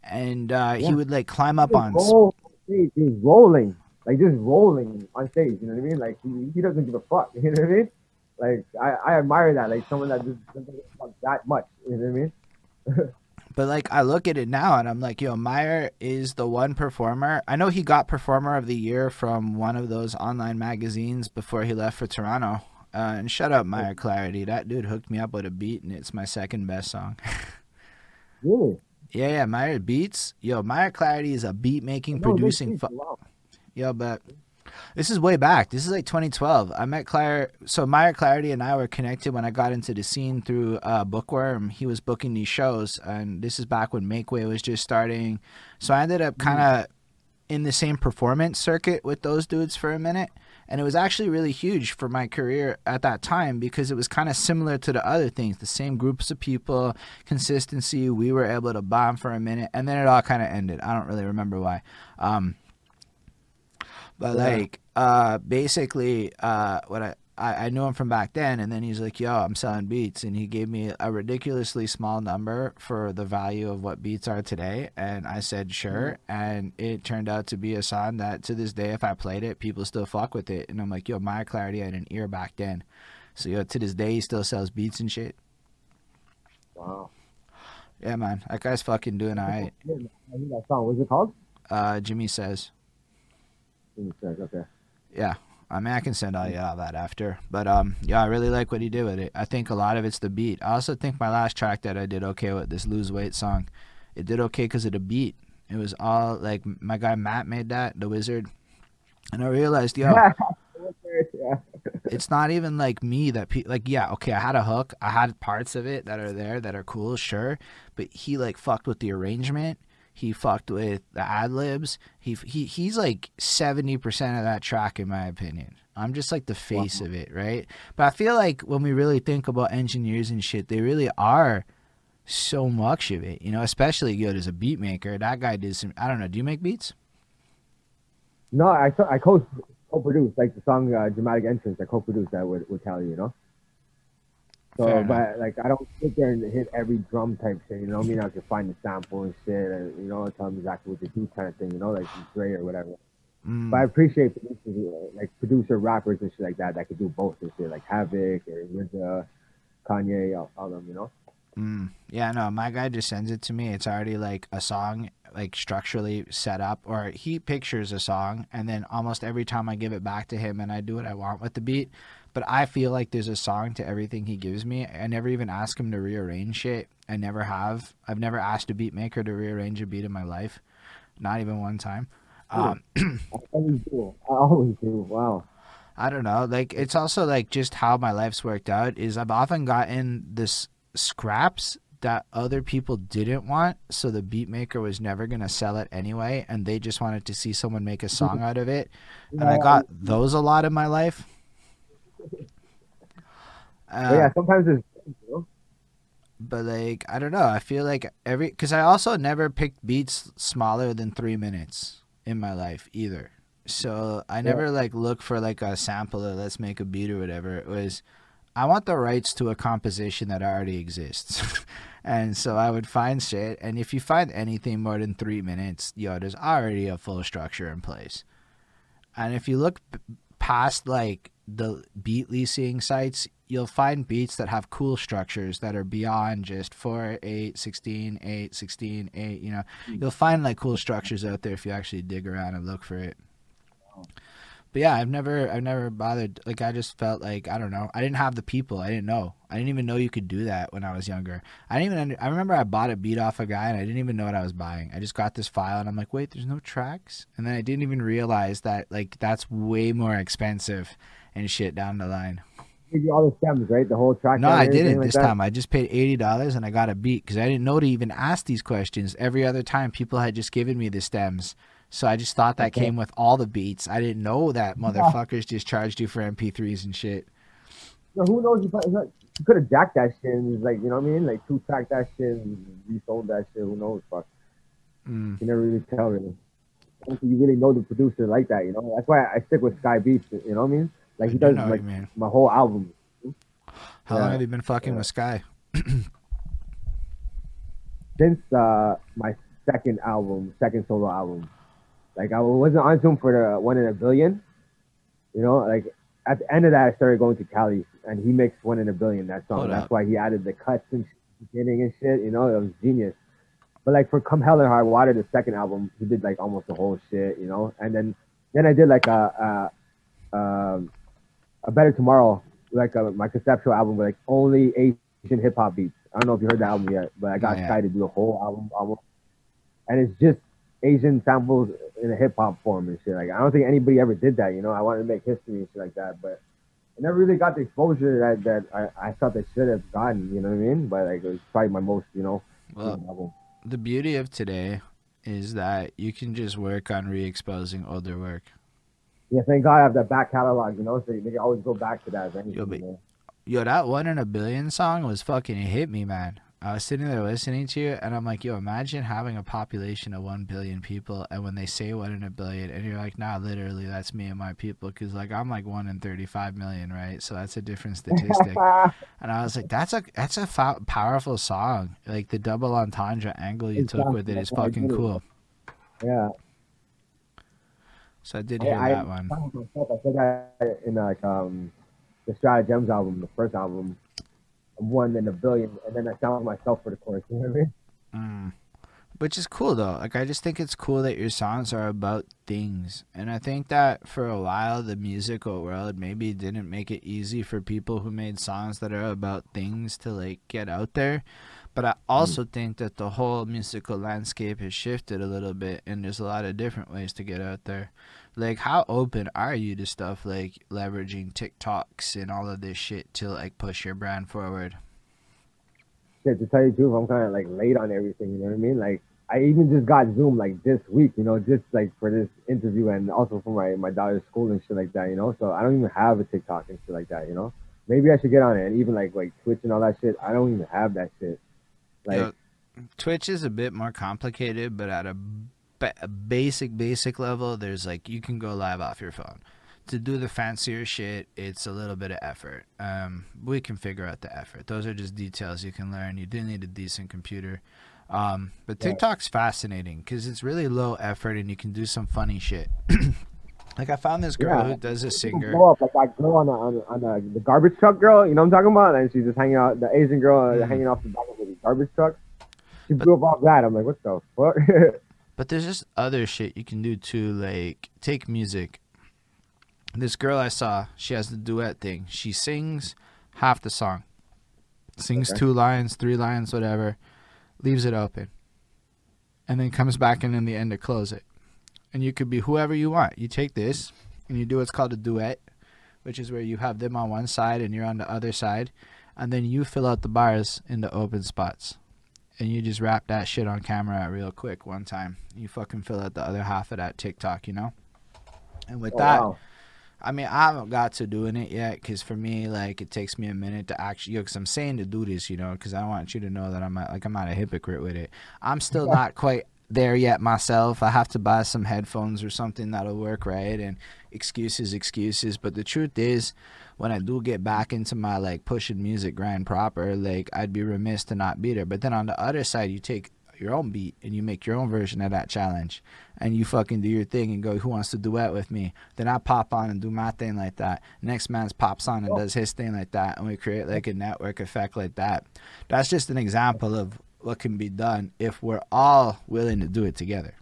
and uh, he would like climb up on. roll he's rolling, like just rolling on stage. You know what I mean? Like he, he doesn't give a fuck. You know what I mean? Like I, I admire that. Like someone that just doesn't give a fuck that much. You know what I mean? But like I look at it now and I'm like, yo, Meyer is the one performer. I know he got performer of the year from one of those online magazines before he left for Toronto. Uh, and shut up, Meyer Clarity. That dude hooked me up with a beat, and it's my second best song. Really? yeah, yeah, Meyer beats. Yo, Meyer Clarity is a beat making, producing. Fu-. Yo, but this is way back. This is like 2012. I met Claire. So Meyer Clarity and I were connected when I got into the scene through uh, Bookworm. He was booking these shows, and this is back when Make Way was just starting. So I ended up kind of in the same performance circuit with those dudes for a minute. And it was actually really huge for my career at that time because it was kind of similar to the other things the same groups of people, consistency. We were able to bomb for a minute, and then it all kind of ended. I don't really remember why. Um, but Yeah. like, uh, basically, uh, what I, I I knew him from back then, and then he's like, "Yo, I'm selling beats," and he gave me a ridiculously small number for the value of what beats are today, and I said sure, and it turned out to be a song that to this day, if I played it, people still fuck with it, and I'm like, "Yo, Maya Clarity had an ear back then," so yo, to this day, he still sells beats and shit. Wow. Yeah, man, that guy's fucking doing alright. That song. What's it called? Uh, Jimmy says. Okay. Yeah. I mean, I can send all you all that after, but um, yeah, I really like what he did with it. I think a lot of it's the beat. I also think my last track that I did okay with this lose weight song, it did okay because of the beat. It was all like my guy Matt made that, the wizard, and I realized, yo, yeah. it's not even like me that pe- like yeah okay i had a hook i had parts of it that are there that are cool sure but he like fucked with the arrangement he fucked with the ad libs he he he's like 70% of that track in my opinion i'm just like the face of it right but i feel like when we really think about engineers and shit they really are so much of it you know especially good as a beat maker that guy did some i don't know do you make beats No, I I co co-produced like the song uh, "Dramatic Entrance." I co-produced that with with Cali, you know. So, Fair enough. but like, I don't sit there and hit every drum type shit. You know what I mean? I can find the sample and shit, and you know, tell them exactly what to do, kind of thing. You know, like Dre or whatever. Mm, But I appreciate producers, like producer rappers and shit like that that could do both and shit, like Havoc or RZA, Kanye, all, all them. You know. Mm, yeah, no, my guy just sends it to me. It's already like a song, like structurally set up, or he pictures a song, and then almost every time I give it back to him and I do what I want with the beat. But I feel like there's a song to everything he gives me. I never even ask him to rearrange shit. I never have. I've never asked a beat maker to rearrange a beat in my life, not even one time. Um, I always do. I always do. Wow. I don't know. Like it's also like just how my life's worked out is I've often gotten this scraps that other people didn't want, so the beat maker was never gonna sell it anyway, and they just wanted to see someone make a song out of it. And I Yeah. got those a lot in my life. Uh, yeah, sometimes it's. But like I don't know. I feel like every because I also never picked beats smaller than three minutes in my life either. So I never like look for like a sample or let's make a beat or whatever. It was I want the rights to a composition that already exists. and so I would find shit and if you find anything more than three minutes, yo, there's already a full structure in place. And if you look past like the beat leasing sites, you'll find beats that have cool structures that are beyond just 4, 8, 16, 8, 16, 8. You know, hmm. you'll find like cool structures out there if you actually dig around and look for it. But yeah, I've never, I've never bothered. Like, I just felt like I don't know. I didn't have the people. I didn't know. I didn't even know you could do that when I was younger. I didn't even. Under, I remember I bought a beat off a guy and I didn't even know what I was buying. I just got this file and I'm like, wait, there's no tracks. And then I didn't even realize that like that's way more expensive and shit down the line. You all the stems, right? The whole track. No, I didn't like this that? time. I just paid eighty dollars and I got a beat because I didn't know to even ask these questions. Every other time, people had just given me the stems, so I just thought that Okay. came with all the beats. I didn't know that motherfuckers just charged you for MP3s and shit. So who knows? You, you could have jacked that shit and like you know what I mean, like two track that shit and resold that shit. Who knows? Fuck, Mm. you never really tell really. I don't think you really know the producer like that, you know. That's why I stick with Sky Beats. You know what I mean? Like he do does know like mean. my whole album. How long have you been fucking Yeah. with Sky? since uh, my second album, second solo album. Like I wasn't on Zoom for the one in a billion. You know, like at the end of that, I started going to Cali, and he mixed one in a billion that song. Hold That's up. why he added the cuts and shit, beginning and shit. You know, it was genius. But like for Come Hell or High Water, the second album, he did like almost the whole shit. You know, and then then I did like a a, um, a Better Tomorrow, like a, my conceptual album with like only Asian hip hop beats. I don't know if you heard the album yet, but I got oh, yet. Sky to do the whole album almost, and it's just Asian samples in a hip hop form and shit. Like I don't think anybody ever did that. You know, I wanted to make history and shit like that, but I never really got the exposure that that I, I thought they should have gotten. You know what I mean? But like it was probably my most you know Well, album. the beauty of today is that you can just work on re-exposing older work. Yeah, thank God I have that back catalog, you know, so they can always go back to that. Anything, Yo, but- Yo, that one in a billion song was fucking hit me, man. I was sitting there listening to it, and I'm like, yo, imagine having a population of one billion people, and when they say one in a billion, and you're like, nah, literally, that's me and my people, because like I'm like one in 35 million, right? So that's a different statistic. and I was like, that's a that's a fo- powerful song. Like the double entendre angle you took with it is Exactly, that's why I fucking cool. yeah. So I did hear I- that one. I myself, I said that in like um the Stratagems album, the first album, one in a billion, and then I sound myself for the chorus. You know what I mean? Mm. Which is cool though. Like I just think it's cool that your songs are about things. And I think that for a while the musical world maybe didn't make it easy for people who made songs that are about things to like get out there. But I hmm. also think that the whole musical landscape has shifted a little bit and there's a lot of different ways to get out there. Like how open are you to stuff like leveraging TikToks and all of this shit to like push your brand forward? Shit, to tell you the truth, I'm kind of like late on everything. You know what I mean? Like I even just got Zoom like this week. You know, just like for this interview and also for my my daughter's school and shit like that. You know, so I don't even have a TikTok and shit like that. You know, maybe I should get on it. And even like like Twitch and all that shit, I don't even have that shit. Like. Yo, Twitch is a bit more complicated, but at a, ba- a basic basic level, there's like you can go live off your phone. To do the fancier shit, it's a little bit of effort. Um, we can figure out the effort. Those are just details you can learn. You do need a decent computer. Um, but. TikTok's fascinating because it's really low effort and you can do some funny shit. like I found this girl Yeah. who does a singer. blow up like that girl on the on, the- on the, the garbage truck girl. You know what I'm talking about? And she's just hanging out. The Asian girl uh, Mm. hanging off the back of the garbage truck. She blew up off that. I'm like, what the fuck? But there's just other shit you can do too, like take music. This girl I saw, she has the duet thing. She sings half the song, sings Okay. two lines, three lines, whatever, leaves it open, and then comes back in in the end to close it. And you could be whoever you want. You take this and you do what's called a duet, which is where you have them on one side and you're on the other side, and then you fill out the bars in the open spots and you just wrap that shit on camera real quick one time. You fucking fill out the other half of that TikTok, you know? And with Oh, that, wow. I mean, I haven't got to doing it yet because for me, like, it takes me a minute to actually, because I'm saying to do this, you know, because I want you to know that I'm not, like, I'm not a hypocrite with it. I'm still not quite there yet myself. I have to buy some headphones or something that'll work right. And excuses, excuses. But the truth is, when I do get back into my like pushing music grind proper, like I'd be remiss to not be there. But then on the other side, you take your own beat and you make your own version of that challenge and you fucking do your thing and go, who wants to duet with me? Then I pop on and do my thing like that. Next man's pops on and does his thing like that. And we create like a network effect like that. That's just an example of what can be done if we're all willing to do it together.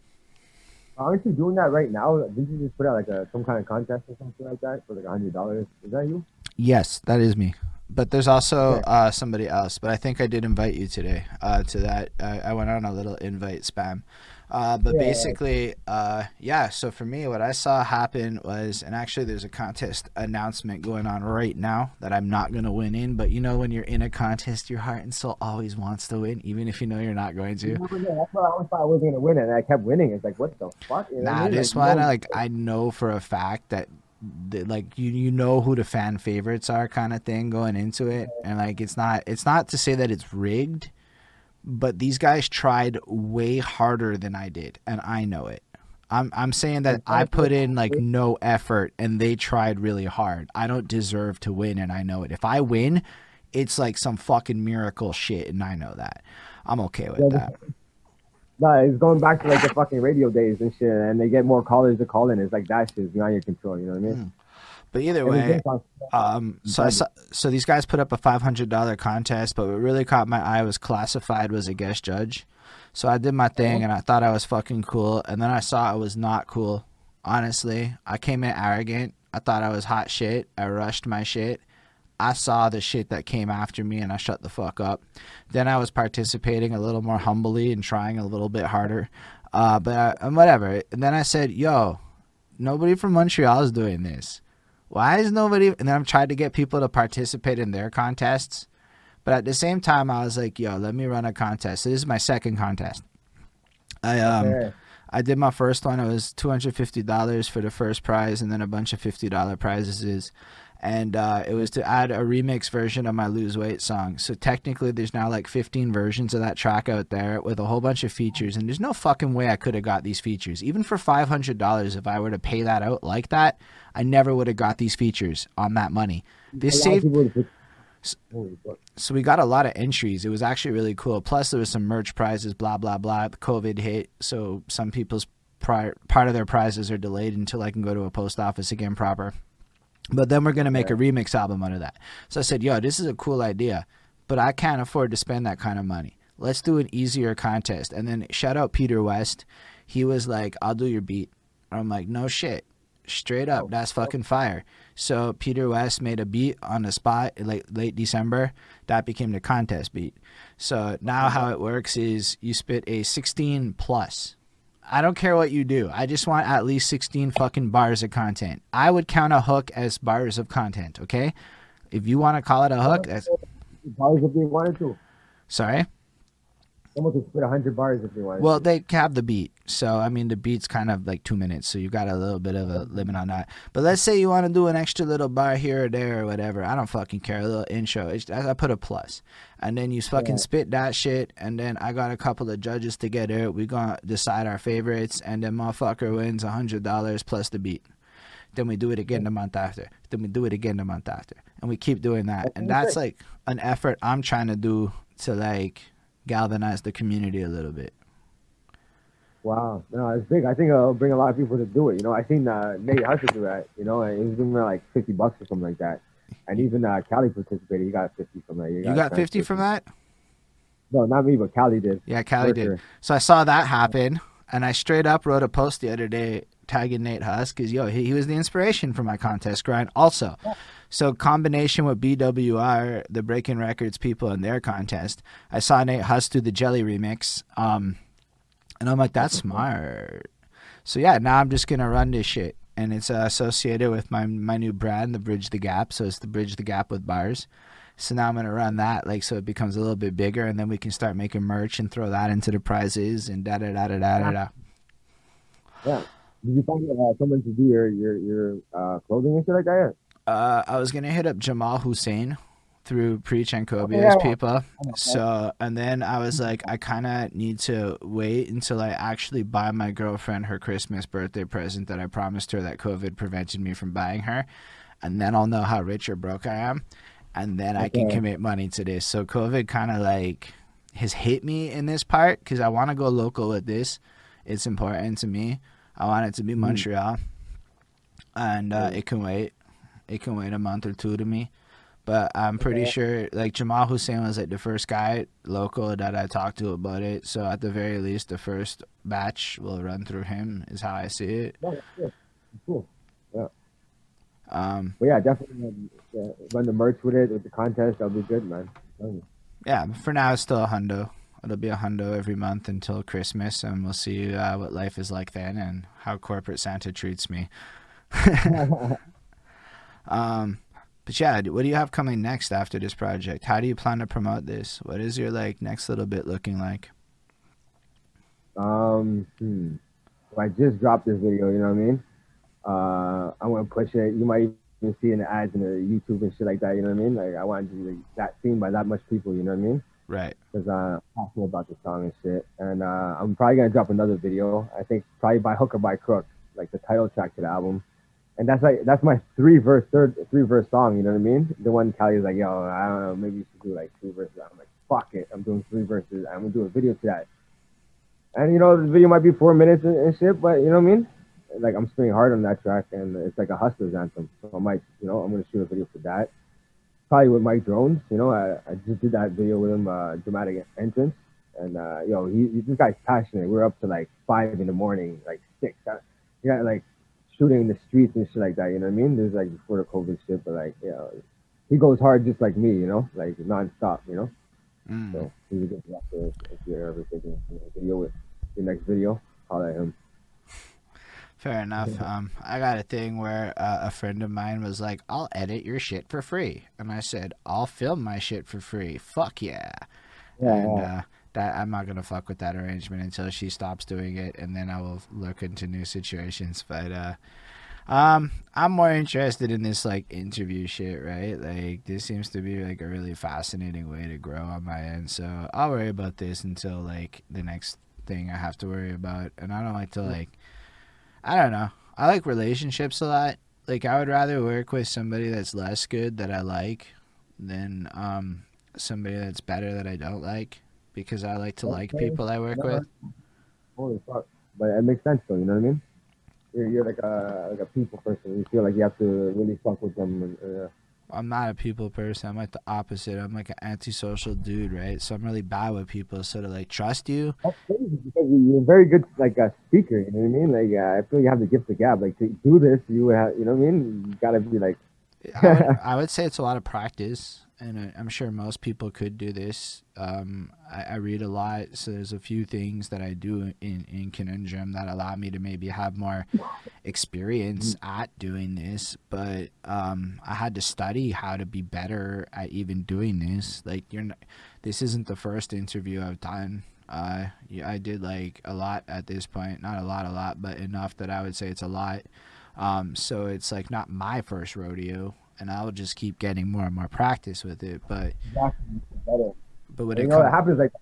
Aren't you doing that right now? Didn't you just put out like a some kind of contest or something like that for like a hundred dollars? Is that you? Yes, that is me. But there's also Okay. uh, somebody else. But I think I did invite you today uh, to that. I, I went on a little invite spam. Uh, but Yeah. basically, uh, yeah. So for me, what I saw happen was, and actually, there's a contest announcement going on right now that I'm not gonna win in. But you know, when you're in a contest, your heart and soul always wants to win, even if you know you're not going to. Yeah, That's why I always thought I was gonna win it, and I kept winning. It's like, what the fuck? You know what I Nah, mean? this Like, one, no- like I know for a fact that, that, like you you know who the fan favorites are, kind of thing going into it, and like it's not it's not to say that it's rigged, but these guys tried way harder than I did, and I know it. I'm I'm saying that I put in like no effort, and they tried really hard. I don't deserve to win, and I know it. If I win, it's like some fucking miracle shit, and I know that. I'm okay with Yeah, that. No, it's going back to like the fucking radio days and shit, and they get more callers to call in. It's like that shit is beyond your control. You know what I mean? Hmm. But either way, Um, so I saw, so these guys put up a five hundred dollar contest, but what really caught my eye was classified was a guest judge. So I did my thing and I thought I was fucking cool, and then I saw I was not cool. Honestly, I came in arrogant. I thought I was hot shit. I rushed my shit. I saw the shit that came after me and I shut the fuck up. Then I was participating a little more humbly and trying a little bit harder. Uh, but I, and whatever. And then I said, "Yo, nobody from Montreal is doing this." Why is nobody and then i'm trying to get people to participate in their contests but at the same time i was like yo let me run a contest so this is my second contest i um. I did my first one. It was two hundred fifty dollars for the first prize, and then a bunch of fifty dollar prizes. And uh, it was to add a remix version of my lose weight song. So technically, there's now like 15 versions of that track out there with a whole bunch of features. And there's no fucking way I could have got these features, even for $500. If I were to pay that out like that, I never would have got these features on that money. This saved people would- Holy fuck. so we got a lot of entries. It was actually really cool. Plus, there was some merch prizes, blah blah blah. The COVID hit, so some people's prior, part of their prizes are delayed until I can go to a post office again proper. But then we're gonna make a remix album out of that. So I said, "Yo, this is a cool idea, but I can't afford to spend that kind of money. Let's do an easier contest." And then shout out Peter West. He was like, "I'll do your beat." I'm like, "No shit." Straight up, Oh, that's fucking fire. So Peter West made a beat on the spot like late December. That became the contest beat. So now uh-huh. how it works is you spit a 16 plus. I don't care what you do. I just want at least 16 fucking bars of content. I would count a hook as bars of content, okay? If you want to call it a hook, that's Bars if they wanted to. sorry. Someone could spit hundred bars if they wanted. Well, they have the beat. So, I mean, the beat's kind of like two minutes. So, you got a little bit of a limit on that. But let's say you want to do an extra little bar here or there or whatever. I don't fucking care. A little intro. It's, I I put a plus. And then you fucking Yeah. spit that shit. And then I got a couple of judges together. we going to decide our favorites. And then motherfucker wins a $100 plus the beat. Then we do it again the month after. Then we do it again the month after. And we keep doing that. And that's like an effort I'm trying to do to like galvanize the community a little bit. Wow, no, it's big. I think it'll bring a lot of people to do it. You know, I seen uh, Nate Husser do that. You know, and he was giving me like fifty bucks or something like that. And even uh, Cali participated. He got fifty from that. He You got 50 from that? No, not me, but Cali did. Yeah, Cali did. sure. So I saw that happen, and I straight up wrote a post the other day tagging Nate Huss because yo, he, he was the inspiration for my contest grind. Also, so combination with BWR, the Breaking Records people in their contest, I saw Nate Huss do the Jelly remix, um, and I'm like, that's smart. So yeah, now I'm just gonna run this shit, and it's uh, associated with my my new brand, the Bridge the Gap. So it's the Bridge the Gap with bars. So now I'm gonna run that like so it becomes a little bit bigger, and then we can start making merch and throw that into the prizes and da da da da da da. Yeah. Did you find uh, someone to do your your your uh, clothing and shit like that? Uh, I was gonna hit up Jamal Hussein through Preach and Kobe yeah, yeah. people. So and then I was like, I kind of need to wait until I actually buy my girlfriend her Christmas birthday present that I promised her that COVID prevented me from buying her, and then I'll know how rich or broke I am, and then I can commit money to this. So COVID kind of like has hit me in this part because I want to go local with this. It's important to me. I want it to be Montreal, and uh, it can wait. It can wait a month or two to me. But I'm pretty Okay. sure, like Jamal Hussein was like the first guy local that I talked to about it. So at the very least, the first batch will run through him. Is how I see it. Yeah. Cool. Um, But yeah, definitely um, yeah, run the merch with it with the contest. That'll be good, man. Yeah, for now it's still a hundo. It'll be a hundo every month until Christmas, and we'll see uh, what life is like then and how corporate Santa treats me. Um, but yeah, what do you have coming next after this project? How do you plan to promote this? What is your like next little bit looking like? Um, hmm. I just dropped this video, you know what I mean? Uh, I want to push it. You might even see it in the ads in the YouTube and shit like that, you know what I mean? Like, I want to be like, that seen by that much people, you know what I mean? Right. Because uh, I'm passionate about the song and shit. And uh, I'm probably to drop another video. I think probably by hook or by crook, like the title track to the album. And that's like, that's my three verse, third, three verse song, you know what I mean? The one is like, yo, I don't know, maybe you should do like two verses. I'm like, fuck it. I'm doing three verses. I'm to do a video to that. And you know, the video might be four minutes and, and shit, but you know what I mean? Like I'm spinning hard on that track, and it's like a hustler's anthem. So I might, you know, I'm gonna shoot a video for that. Probably with Mike Drones. You know, I, I just did that video with him, uh, dramatic entrance, and uh, yo, he, he this guy's passionate. We're up to like five in the morning, like six. He got like shooting in the streets and shit like that. You know what I mean? There's like before the COVID shit, but like, you know, he goes hard just like me. You know, like nonstop. You know. Mm. So he's a good rapper. If you're ever taking a video with your next video, call at him. Fair enough. Um, I got a thing where uh, a friend of mine was like, "I'll edit your shit for free," and I said, "I'll film my shit for free." Fuck yeah. Yeah, and yeah. uh, that I'm not gonna fuck with that arrangement until she stops doing it, and then I will look into new situations. But uh, um, I'm more interested in this like interview shit, right? Like this seems to be like a really fascinating way to grow on my end. So I'll worry about this until like the next thing I have to worry about, and I don't like to like, I don't know. I like relationships a lot. Like I would rather work with somebody that's less good that I like than um somebody that's better that I don't like because I like to like people I work with. Holy fuck! But it makes sense though. You know what I mean? You're, you're like a like a people person. You feel like you have to really fuck with them. And, uh, I'm not a people person. I'm like the opposite. I'm like an antisocial dude, right? So I'm really bad with people. So to like trust you, that's crazy because you- you're a very good like a speaker. You know what I mean? Like uh, I feel you have the gift of gab. Like to do this, you have. You know what I mean? You gotta be like. I would, I would say it's a lot of practice, and I- I'm sure most people could do this. Um, I, I read a lot, so there's a few things that I do in in Conundrum that allow me to maybe have more experience at doing this. But um, I had to study how to be better at even doing this. Like you're, not, this isn't the first interview I've done. Uh, I did like a lot at this point, not a lot, a lot, but enough that I would say it's a lot. Um, so it's like not my first rodeo, and I'll just keep getting more and more practice with it. But Exactly. Better. but when you it know, it comes, happens like,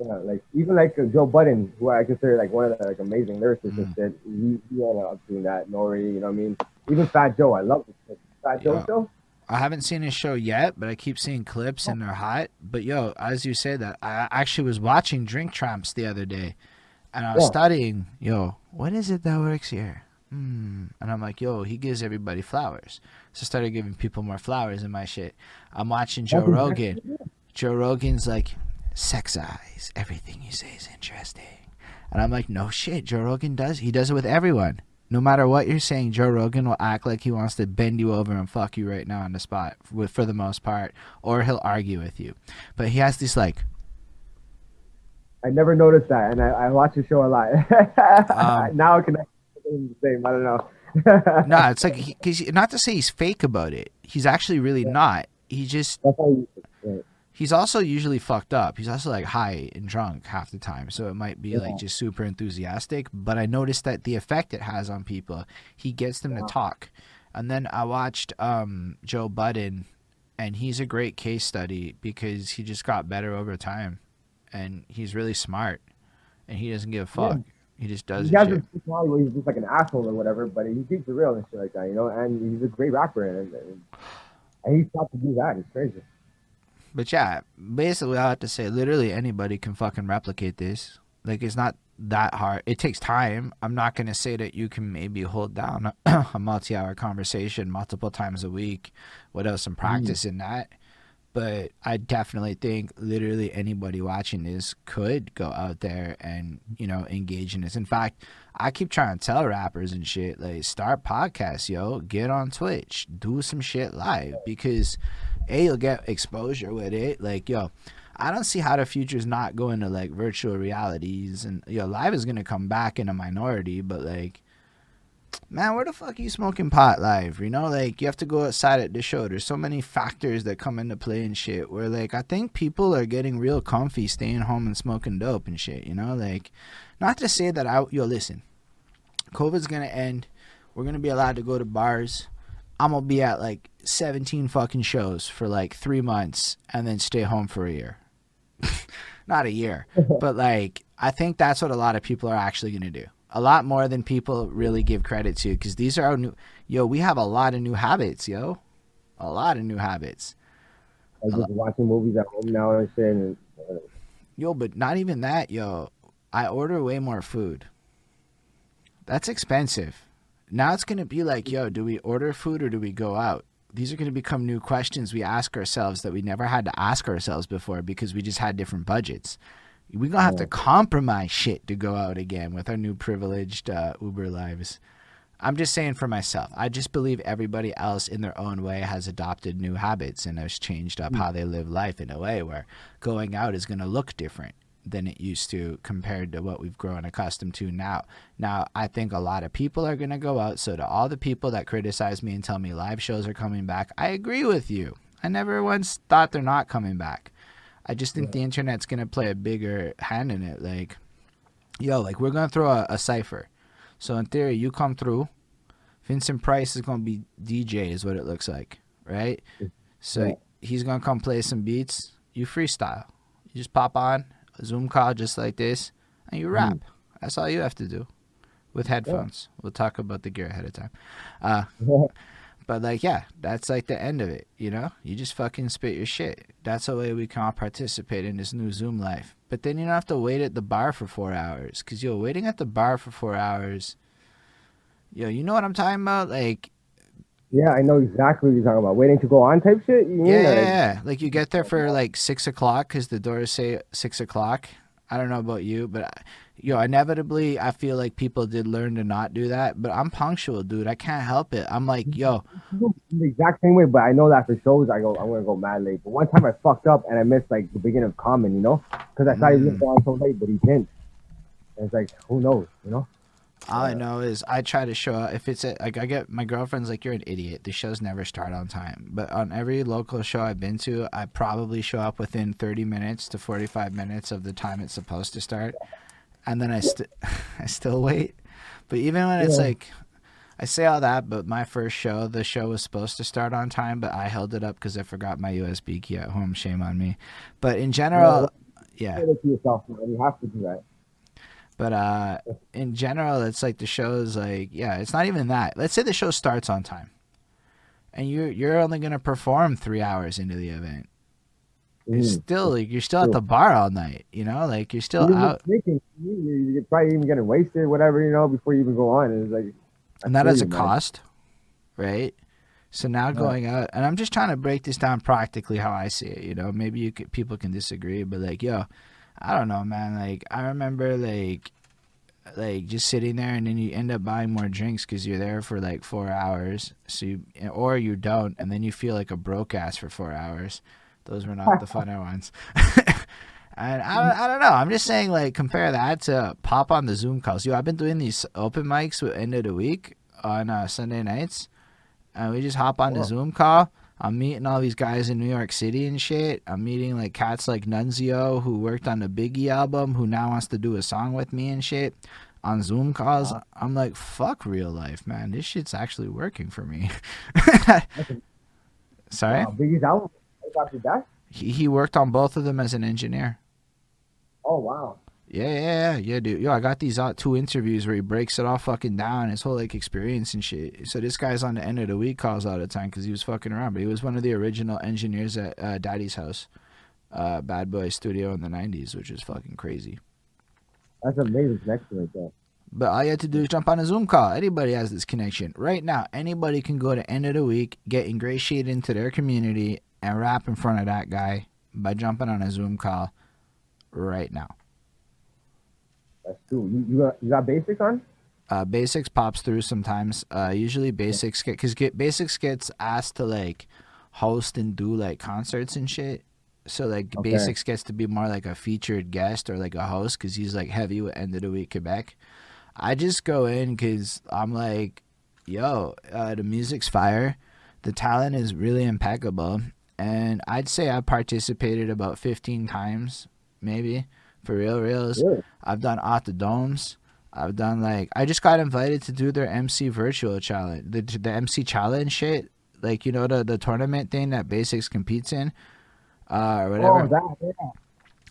yeah, like even like uh, Joe Budden, who I consider like one of the like amazing lyricists Mm. shit. He, he ended up doing that. Nori, you know what I mean? Even Fat Joe, I love this. Fat Joe show. I haven't seen his show yet, but I keep seeing clips and they're hot. But yo, as you say that, I actually was watching Drink Champs the other day, and I was Yeah. studying. Yo, what is it that works here? Hmm. And I'm like, yo, he gives everybody flowers. So I started giving people more flowers in my shit. I'm watching Joe Rogan. Joe Rogan's like, sex eyes, everything you say is interesting. And I'm like, no shit, Joe Rogan does. He does it with everyone. No matter what you're saying, Joe Rogan will act like he wants to bend you over and fuck you right now on the spot, for the most part, or he'll argue with you. But he has this like, I never noticed that, and I, I watch the show a lot. Um, now I can the same. I don't know. no, it's like, he, cause not to say he's fake about it. He's actually really not. He just he's also usually fucked up. He's also like high and drunk half the time. So it might be Yeah. like just super enthusiastic. But I noticed that the effect it has on people, he gets them Yeah. to talk. And then I watched um, Joe Budden, and he's a great case study because he just got better over time. And he's really smart. And he doesn't give a Yeah. fuck. He just does it. he has shit. this personality where he's just like an asshole or whatever, but he keeps it real and shit like that, you know. And he's a great rapper, and, and, and he's got to do that. It's crazy. But yeah, basically, I have to say, literally anybody can fucking replicate this. Like, it's not that hard. It takes time. I'm not gonna say that you can maybe hold down a, a multi-hour conversation multiple times a week without some mm-hmm. practice in that. But I definitely think literally anybody watching this could go out there and you know engage in this. In fact, I keep trying to tell rappers and shit like start podcasts, yo, get on Twitch, do some shit live because a you'll get exposure with it. Like yo, I don't see how the future's not going to like virtual realities and yo live is gonna come back in a minority, but like. Man, where the fuck are you smoking pot live? You know, like you have to go outside at the show. There's so many factors that come into play and shit. Where like I think people are getting real comfy staying home and smoking dope and shit. You know, like not to say that I yo listen, COVID's gonna end. We're gonna be allowed to go to bars. I'm gonna be at like 17 fucking shows for like three months and then stay home for a year. Not a year, but like I think that's what a lot of people are actually gonna do. A lot more than people really give credit to, because these are our new. Yo, we have a lot of new habits, yo, a lot of new habits. Like just watching movies at home now and shit. And, uh, Yo, but not even that, yo. I order way more food. That's expensive. Now it's going to be like, yo, do we order food or do we go out? These are going to become new questions we ask ourselves that we never had to ask ourselves before because we just had different budgets. We're going to have to compromise shit to go out again with our new privileged uh, Uber lives. I'm just saying for myself. I just believe everybody else in their own way has adopted new habits and has changed up how they live life in a way where going out is going to look different than it used to compared to what we've grown accustomed to now. Now, I think a lot of people are going to go out. So, to all the people that criticize me and tell me live shows are coming back, I agree with you. I never once thought they're not coming back. I just think the internet's gonna play a bigger hand in it. Like, yo, like we're gonna throw a, a cipher. So in theory, you come through. Vincent Price is gonna be DJ, is what it looks like, right? So Yeah. he's gonna come play some beats. You freestyle. You just pop on a Zoom call just like this, and you rap. That's all you have to do with headphones. We'll talk about the gear ahead of time. Uh, but like, yeah, that's like the end of it. You know, you just fucking spit your shit. That's the way we can all participate in this new Zoom life. But then you don't have to wait at the bar for four hours. Cause you're waiting at the bar for four hours. Yo, you know what I'm talking about? Like, yeah, I know exactly what you're talking about. Waiting to go on type shit. You yeah, yeah, like, yeah. Like you get there for like six o'clock because the doors say six o'clock. I don't know about you, but I- yo, inevitably, I feel like people did learn to not do that. But I'm punctual, dude. I can't help it. I'm like, yo, the exact same way, but I know that for shows I go, I'm gonna go mad late. But one time I fucked up and I missed like the beginning of Common, you know, because I thought he was gonna Mm. so late, but he didn't. And it's like, who knows, you know? All I know is I try to show up. If it's a, like I get my girlfriend's like, you're an idiot. The shows never start on time. But on every local show I've been to, I probably show up within 30 minutes to 45 minutes of the time it's supposed to start, and then I st- I still wait. But even when it's like. I say all that, but my first show, the show was supposed to start on time, but I held it up because I forgot my USB key at home. Shame on me. But in general, yeah. Say that to yourself, man. You have to do that. But uh, in general, it's like the show's like, yeah, it's not even that. Let's say the show starts on time, and you're you're only gonna perform three hours into the event. It's Mhm. still like you're still at the bar all night, you know, like you're still You're out. You- you- You're probably even getting wasted, whatever, you know, before you even go on. It's like, and that has a cost, right? So now going out, and I'm just trying to break this down practically how I see it. You know, maybe you could, people can disagree, but like, yo, I don't know, man. Like, I remember like, like just sitting there, and then you end up buying more drinks because you're there for like four hours. So you, or you don't, and then you feel like a broke ass for four hours. Those were not the funner ones. And I, don't- I don't know. I'm just saying, like, compare that to pop on the Zoom calls. Yo, I've been doing these open mics with End of the Weak on uh, Sunday nights, and we just hop on the Zoom call. I'm meeting all these guys in New York City and shit. I'm meeting like cats like Nunzio, who worked on the Biggie album, who now wants to do a song with me and shit on Zoom calls. Wow. I'm like, fuck real life, man. This shit's actually working for me. Sorry, Wow, Biggie's album. He, he worked on both of them as an engineer. Oh, wow. Yeah, yeah, yeah, dude. Yo, I got these uh, two interviews where he breaks it all fucking down, his whole like experience and shit. So this guy's on the End of the Weak calls all the time because he was fucking around, but he was one of the original engineers at uh, Daddy's House, uh, Bad Boy Studio in the '90s, which is fucking crazy. That's amazing connection right there. But all you have to do is jump on a Zoom call. Anybody has this connection right now. Anybody can go to End of the Weak, get ingratiated into their community, and rap in front of that guy by jumping on a Zoom call right now. That's true. You, you, got, you got basics on? uh, basics pops through sometimes. Uh, usually basics get because get basics gets asked to like host and do like concerts and shit. So like Okay. basics gets to be more like a featured guest or like a host because he's like heavy with End of the Weak Quebec. I just go in because I'm like, yo, uh, the music's fire, the talent is really impeccable, and I'd say I participated about 15 times, maybe for real, reals. Really? I've done off the domes. I've done like I just got invited to do their MC virtual challenge, the the MC challenge shit, like you know the the tournament thing that Basics competes in, uh, or whatever. Oh, that, yeah.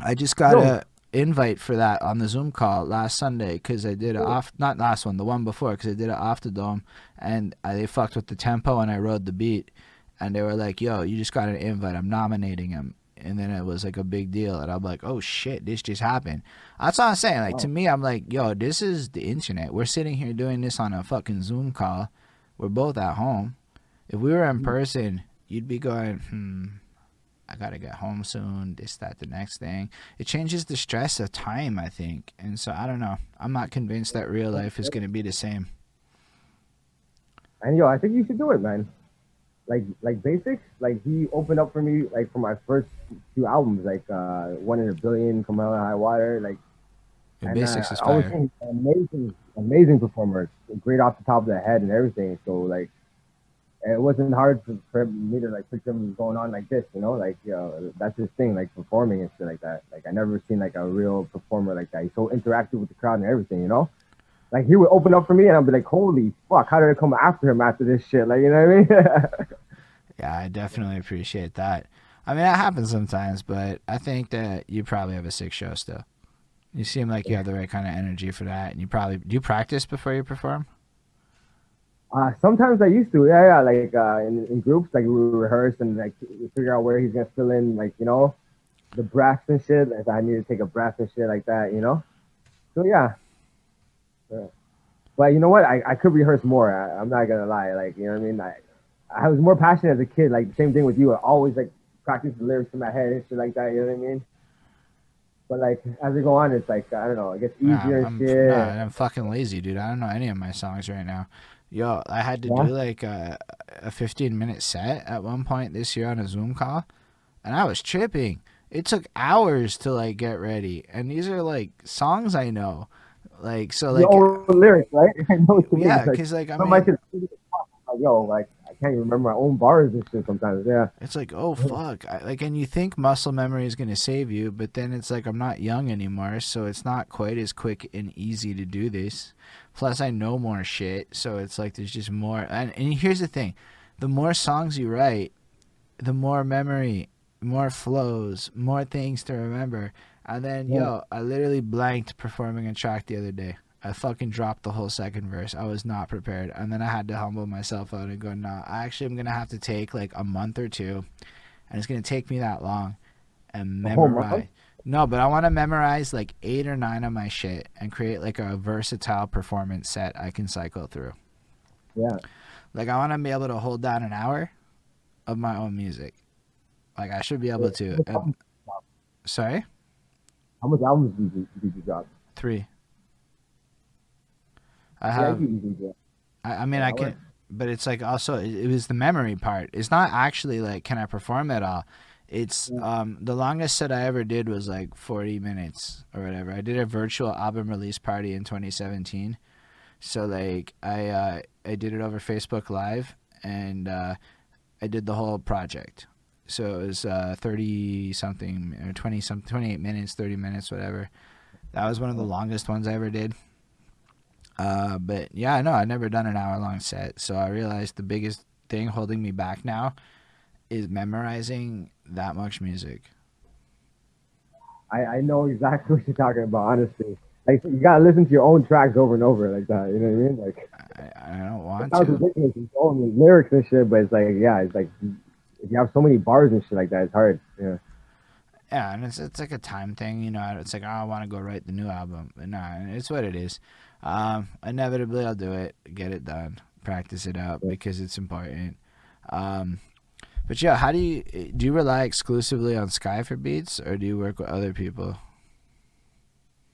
I just got No. a invite for that on the Zoom call last Sunday because I did it off not last one, the one before because I did it off the dome and I, they fucked with the tempo and I rode the beat and they were like, "Yo, you just got an invite. I'm nominating him." And then it was like a big deal, and I'm like, "Oh shit, this just happened." That's what I'm saying. Like to me, I'm like, "Yo, this is the internet. We're sitting here doing this on a fucking Zoom call. We're both at home. If we were in person, you'd be going, hmm." I gotta get home soon, this, that, the next thing. It changes the stress of time, I think. And so I don't know. I'm not convinced that real life is gonna be the same. And yo, I think you should do it, man. Like like basics, like he opened up for me like for my first few albums, like uh One in a Billion, Come Out of High Water, like The and, basics uh, is I was fire. amazing amazing performers, great off the top of the head and everything. So like it wasn't hard for, for me to like picture him going on like this, you know, like you know, that's his thing, like performing and shit like that. Like I never seen like a real performer like that. He's so interactive with the crowd and everything, you know. Like he would open up for me and I'd be like, holy fuck, how did I come after him after this shit? Like you know what I mean? yeah, I definitely appreciate that. I mean, that happens sometimes, but I think that you probably have a sick show still. You seem like you have the right kind of energy for that, and you probably do you practice before you perform. Uh, sometimes I used to, yeah, yeah, like uh, in, in groups, like we rehearse and like figure out where he's gonna fill in, like you know, the breaths and shit. If I need to take a breath and shit like that, you know. So yeah. Yeah. But you know what? I, I could rehearse more. I, am not gonna lie. Like you know what I mean? I I was more passionate as a kid. Like same thing with you. I always like practice the lyrics in my head and shit like that. You know what I mean? But like as we go on, it's like I don't know. It gets easier nah, and shit. Nah, I'm fucking lazy, dude. I don't know any of my songs right now. Yo, I had to yeah. do like a, a 15 minute set at one point this year on a Zoom call, and I was tripping. It took hours to like get ready, and these are like songs I know, like so like Your lyrics, right? I know yeah, because like, like I mean, like yo, like I can't even remember my own bars and shit sometimes. Yeah. It's like, oh fuck, I, like, and you think muscle memory is gonna save you, but then it's like I'm not young anymore, so it's not quite as quick and easy to do this. Plus, I know more shit, so it's like there's just more. And, and here's the thing, the more songs you write, the more memory, more flows, more things to remember. And then, yeah. yo, I literally blanked performing a track the other day. I fucking dropped the whole second verse. I was not prepared. And then I had to humble myself out and go, no, I actually am going to have to take like a month or two. And it's going to take me that long and memorize. No, but I want to memorize like eight or nine of my shit and create like a versatile performance set I can cycle through. Yeah. Like I want to be able to hold down an hour of my own music. Like I should be able to. And, sorry? How much albums did you, did you drop? Three. I have. I, I mean, I can, but it's like also it, it, was the memory part. It's not actually like can I perform at all. It's um the longest set I ever did was like 40 minutes or whatever. I did a virtual album release party in 2017. So like I uh I did it over Facebook Live and uh I did the whole project. So it was uh 30 something or 20 some 28 minutes, 30 minutes, whatever. That was one of the longest ones I ever did. Uh, but yeah, I know I've never done an hour long set, so I realized the biggest thing holding me back now is memorizing that much music. I, I know exactly what you're talking about, honestly. Like you gotta listen to your own tracks over and over like that. You know what I mean? Like I, I don't want to. ridiculous. It's all lyrics and shit, but it's like yeah, it's like if you have so many bars and shit like that, it's hard. Yeah. Yeah, and it's it's like a time thing, you know. It's like oh, I want to go write the new album, but nah, it's what it is. Um, inevitably, I'll do it, get it done, practice it out because it's important. Um, but yeah, how do you do? You rely exclusively on Sky for beats, or do you work with other people?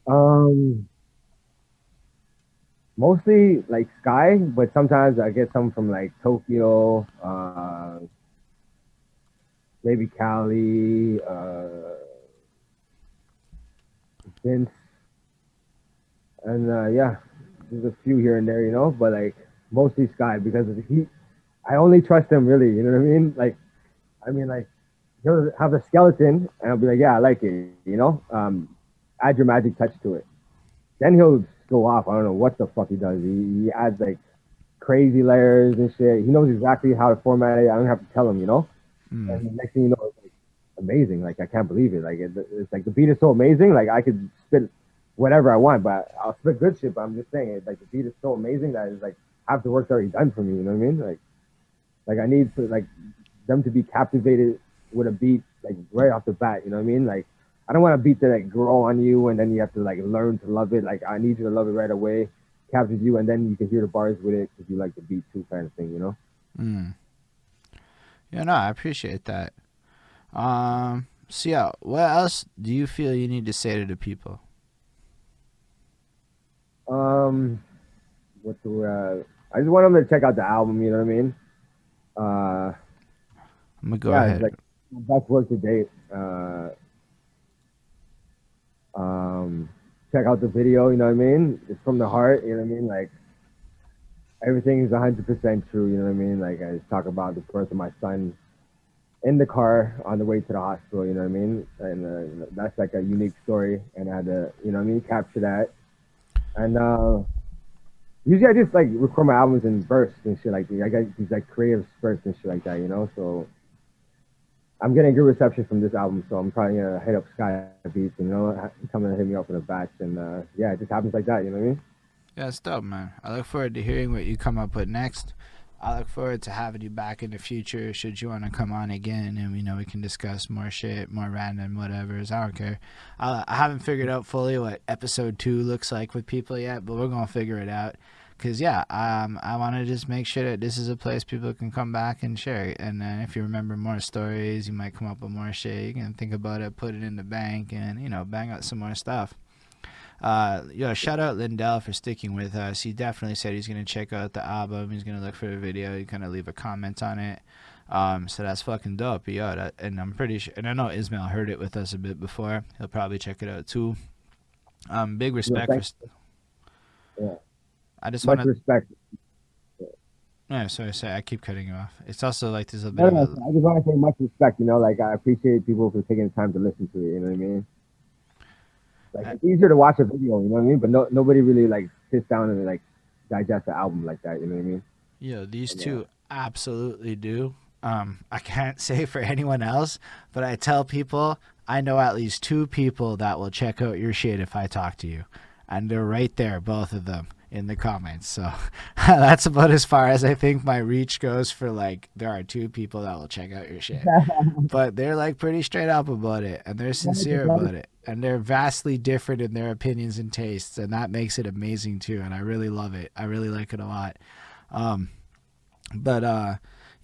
Um, mostly like Sky, but sometimes I get some from like Tokyo, uh, maybe Cali, uh, Vince and uh, yeah, there's a few here and there, you know, but like mostly Sky because he, I only trust him really. You know what I mean? Like, I mean like he'll have a skeleton and I'll be like, yeah, I like it. You know, um, add your magic touch to it. Then he'll go off. I don't know what the fuck he does. He, he adds like crazy layers and shit. He knows exactly how to format it. I don't have to tell him, you know. Mm. And the next thing you know, it's like amazing. Like I can't believe it. Like it, it's like the beat is so amazing. Like I could spit whatever I want, but I'll spit good shit. But I'm just saying, it, like the beat is so amazing that it's like half the work's already done for me. You know what I mean? Like, like I need to like them to be captivated with a beat like right off the bat. You know what I mean? Like, I don't want a beat to like grow on you and then you have to like learn to love it. Like, I need you to love it right away, captures you, and then you can hear the bars with it because you like the beat too, kind of thing. You know? Mm. Yeah, no, I appreciate that. Um, so yeah, what else do you feel you need to say to the people? Um, what do uh? I just want them to check out the album. You know what I mean? Uh, I'm gonna go yeah, ahead. Like best work to date. Uh, um, check out the video. You know what I mean? It's from the heart. You know what I mean? Like, everything is 100% true. You know what I mean? Like I just talk about the birth of my son in the car on the way to the hospital. You know what I mean? And uh, that's like a unique story, and I had to, you know what I mean, capture that. And uh, usually I just like record my albums in bursts and shit like that. I got these like creative spurts and shit like that, you know. So I'm getting good reception from this album, so I'm probably gonna hit up Sky Beats, you know, coming to hit me up with a batch, and uh, yeah, it just happens like that. You know what I mean? Yeah, it's dope, man. I look forward to hearing what you come up with next. I look forward to having you back in the future. Should you want to come on again, and you know we can discuss more shit, more random whatever's. I don't care. I, I haven't figured out fully what episode two looks like with people yet, but we're gonna figure it out. Cause yeah, um, I want to just make sure that this is a place people can come back and share. And then if you remember more stories, you might come up with more shit. You can think about it, put it in the bank, and you know, bang out some more stuff. Uh, yo, shout out Lindell for sticking with us. He definitely said he's gonna check out the album. He's gonna look for the video. He's gonna leave a comment on it. Um, so that's fucking dope, yo. That, and I'm pretty sure, and I know Ismail heard it with us a bit before. He'll probably check it out too. Um, big respect yeah, for. Yeah. I just want to. respect. No, sorry, sorry. I keep cutting you off. It's also like there's a bit No, of no, a, I just want to say much respect. You know, like I appreciate people for taking the time to listen to it. You know what I mean? Like it's easier to watch a video. You know what I mean? But no, nobody really like sits down and like digest the album like that. You know what I mean? Yeah, these Yeah. two absolutely do. Um, I can't say for anyone else, but I tell people I know at least two people that will check out your shit if I talk to you, and they're right there, both of them in the comments. So that's about as far as I think my reach goes for like there are two people that will check out your shit, but they're like pretty straight up about it, and they're sincere about it, and they're vastly different in their opinions and tastes, and that makes it amazing too. And I really love it. I really like it a lot. Um, but uh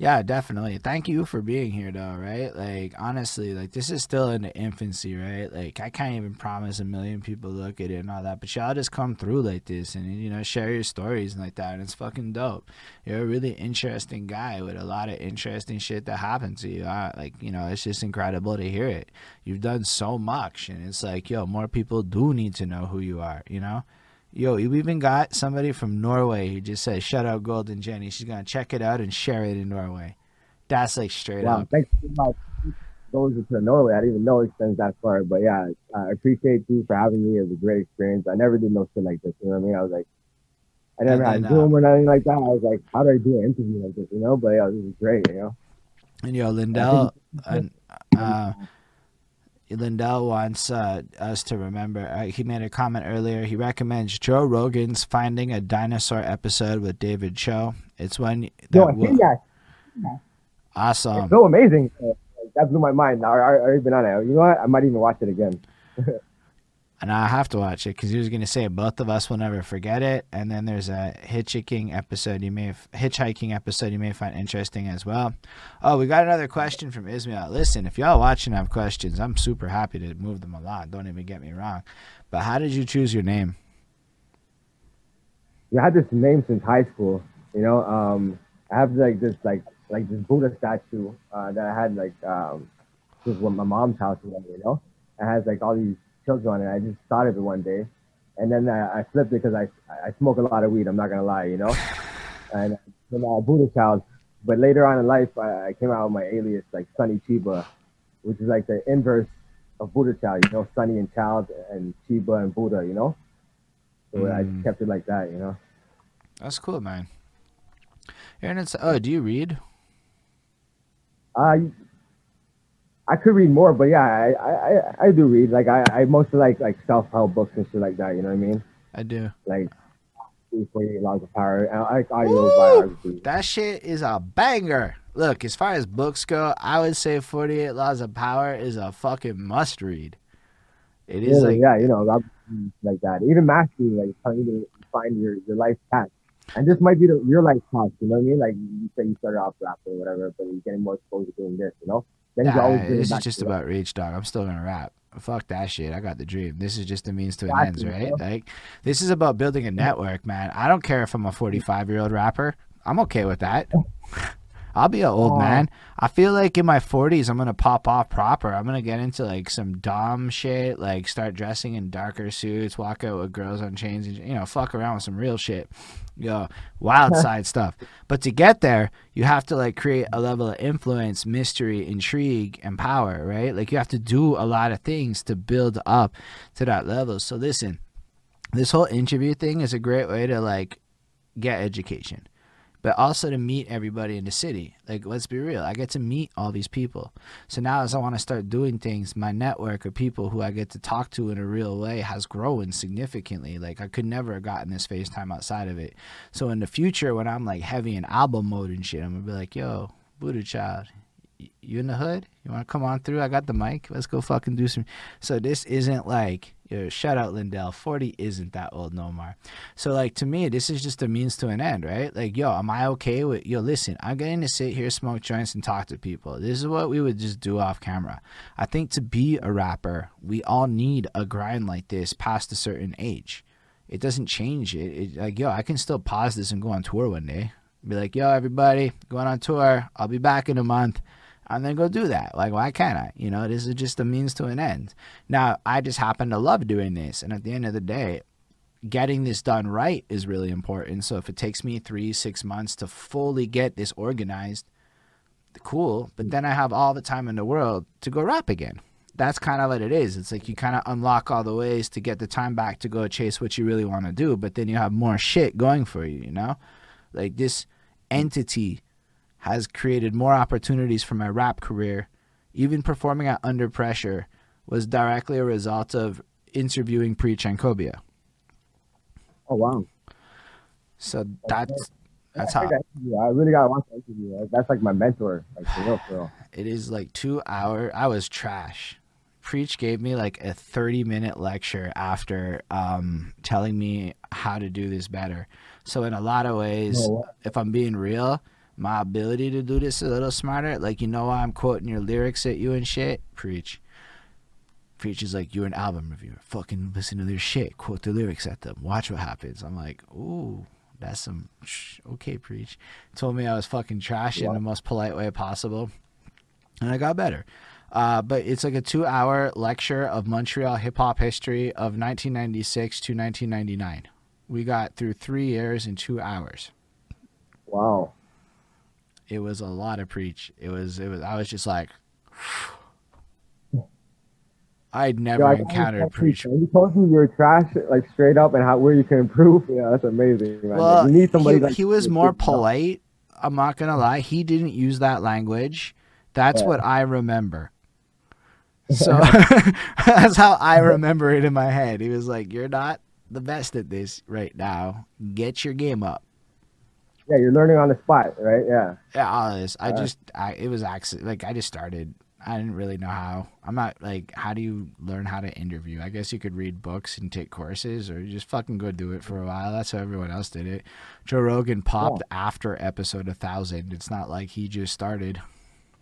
yeah definitely. Thank you for being here though right? Like honestly like this is still in the infancy right? Like i can't even promise a million people look at it and all that but y'all just come through like this and you know share your stories and like that and it's fucking dope. You're a really interesting guy with a lot of interesting shit that happened to you. I, like you know it's just incredible to hear it. You've done so much and it's like yo more people do need to know who you are you know Yo, you even got somebody from Norway who just said, "Shout out Golden Jenny." She's gonna check it out and share it in Norway. That's like straight Wow, up. thanks so much. Goes to Norway. I didn't even know it extends that far. But yeah, I appreciate you for having me. It was a great experience. I never did no shit like this. You know what I mean? I was like, I never And had then, Zoom or nothing like that. I was like, how do I do an interview like this? You know? But yeah, this is great. You know? And yo, Lindell, and uh, Lindell wants uh, us to remember. Uh, he made a comment earlier. He recommends Joe Rogan's "Finding a Dinosaur" episode with David Choe. It's one that Yo, I will- that. awesome. It's so amazing. That blew my mind. I, I, I already been on it. You know what? I might even watch it again. And I have to watch it because he was going to say both of us will never forget it. And then there's a hitchhiking episode you may f- hitchhiking episode you may find interesting as well. Oh, we got another question from Ismail. Listen, if y'all watching have questions, I'm super happy to move them along. Don't even get me wrong. But how did you choose your name? I had this name since high school. You know, um, I have like this like like this Buddha statue uh, that I had like um, was with my mom's house. You know, it has like all these children on it. I just thought of it one day, and then I, I flipped it because I I smoke a lot of weed. I'm not gonna lie, you know, and uh, Buddha child. But later on in life, I, I came out with my alias like Sunny Chiba, which is like the inverse of Buddha child. You know, Sunny and child and Chiba and Buddha. You know, so I Mm. just kept it like that. You know. That's cool, man. Aaron, it's, oh, do you read? Uh, I could read more, but yeah, I, I, I- I do read. Like I, I mostly like like self help books and shit like that. You know what I mean? I do. Like Forty Eight Laws of Power. I like audio biography. That shit is a banger. Look, as far as books go, I would say 48 Laws of Power is a fucking must read. It is Yeah, like yeah, you know, like that. Even mastery, like telling you to find your your life path. And this might be the real life path. You know what I mean? Like you say, you started off rap or whatever, but you're getting more exposed to doing this. You know? Then Nah, always this is just about reach, dog. I'm still gonna rap. Fuck that shit. I got the dream. This is just the means to an Got ends, you, right? bro. Like this is about building a network, man. I don't care if I'm a 45 year old rapper. I'm okay with that. I'll be an old Aw. man. I feel like in my 40s, I'm gonna pop off proper. I'm gonna get into like some dumb shit, like start dressing in darker suits, walk out with girls on chains, and you know, fuck around with some real shit, yo, wild side stuff. But to get there, you have to like create a level of influence, mystery, intrigue, and power, right? Like you have to do a lot of things to build up to that level. So listen, this whole interview thing is a great way to like get education but also to meet everybody in the city. Like, let's be real, I get to meet all these people. So now, as I want to start doing things, my network of people who I get to talk to in a real way has grown significantly. Like, I could never have gotten this FaceTime outside of it. So, in the future, when I'm like heavy in album mode and shit, I'm gonna be like, yo, Buddha Child. You in the hood? You want to come on through? I got the mic. Let's go fucking do some. So this isn't like, yo, shout out Lindell. Forty isn't that old no more. So like to me, this is just a means to an end, right? Like, yo, am I okay with yo? Listen, I'm getting to sit here, smoke joints, and talk to people. This is what we would just do off camera. I think to be a rapper, we all need a grind like this past a certain age. It doesn't change it. it like, yo, I can still pause this and go on tour one day. Be like, yo, everybody, going on tour. I'll be back in a month. And then go do that. Like, why can't I? You know, this is just a means to an end. Now, I just happen to love doing this. And at the end of the day, getting this done right is really important. So if it takes me three, six months to fully get this organized, cool. But then I have all the time in the world to go rap again. That's kind of what it is. It's like you kind of unlock all the ways to get the time back to go chase what you really want to do, but then you have more shit going for you, you know? Like this entity has created more opportunities for my rap career. Even performing at Under Pressure was directly a result of interviewing Preach and Cobia. Oh wow. So that's that's how I really gotta watch that interview. Like, That's like my mentor. Like for real, for real. it is like two hour. I was trash. Preach gave me like a 30 minute lecture after um, telling me how to do this better. So in a lot of ways, Oh, if I'm being real, my ability to do this a little smarter, like you know why I'm quoting your lyrics at you and shit? Preach. Preach is like, you're an album reviewer. Fucking listen to their shit. Quote the lyrics at them. Watch what happens. I'm like, ooh, that's some sh- okay, preach. Told me I was fucking trash in the most polite way possible. And I got better. Uh, but it's like a two hour lecture of Montreal hip hop history of 1996 to 1999. We got through three years in two hours Wow. It was a lot of preach. It was it was I was just like I'd never I encountered preach. you. You told me you were trash, like straight up, and how where you can improve. Yeah, that's amazing, man. Well, you need somebody he, like he was more polite. I'm not gonna lie. He didn't use that language. That's Yeah. what I remember. So that's how I remember it in my head. He was like, "You're not the best at this right now. Get your game up." Yeah, you're learning on the spot, right? Yeah. Yeah, all this. I Right. just, I it was accident. Like I just started. I didn't really know how. I'm not like, how do you learn how to interview? I guess you could read books and take courses, or you just fucking go do it for a while. That's how everyone else did it. Joe Rogan popped after episode a thousand. It's not like he just started.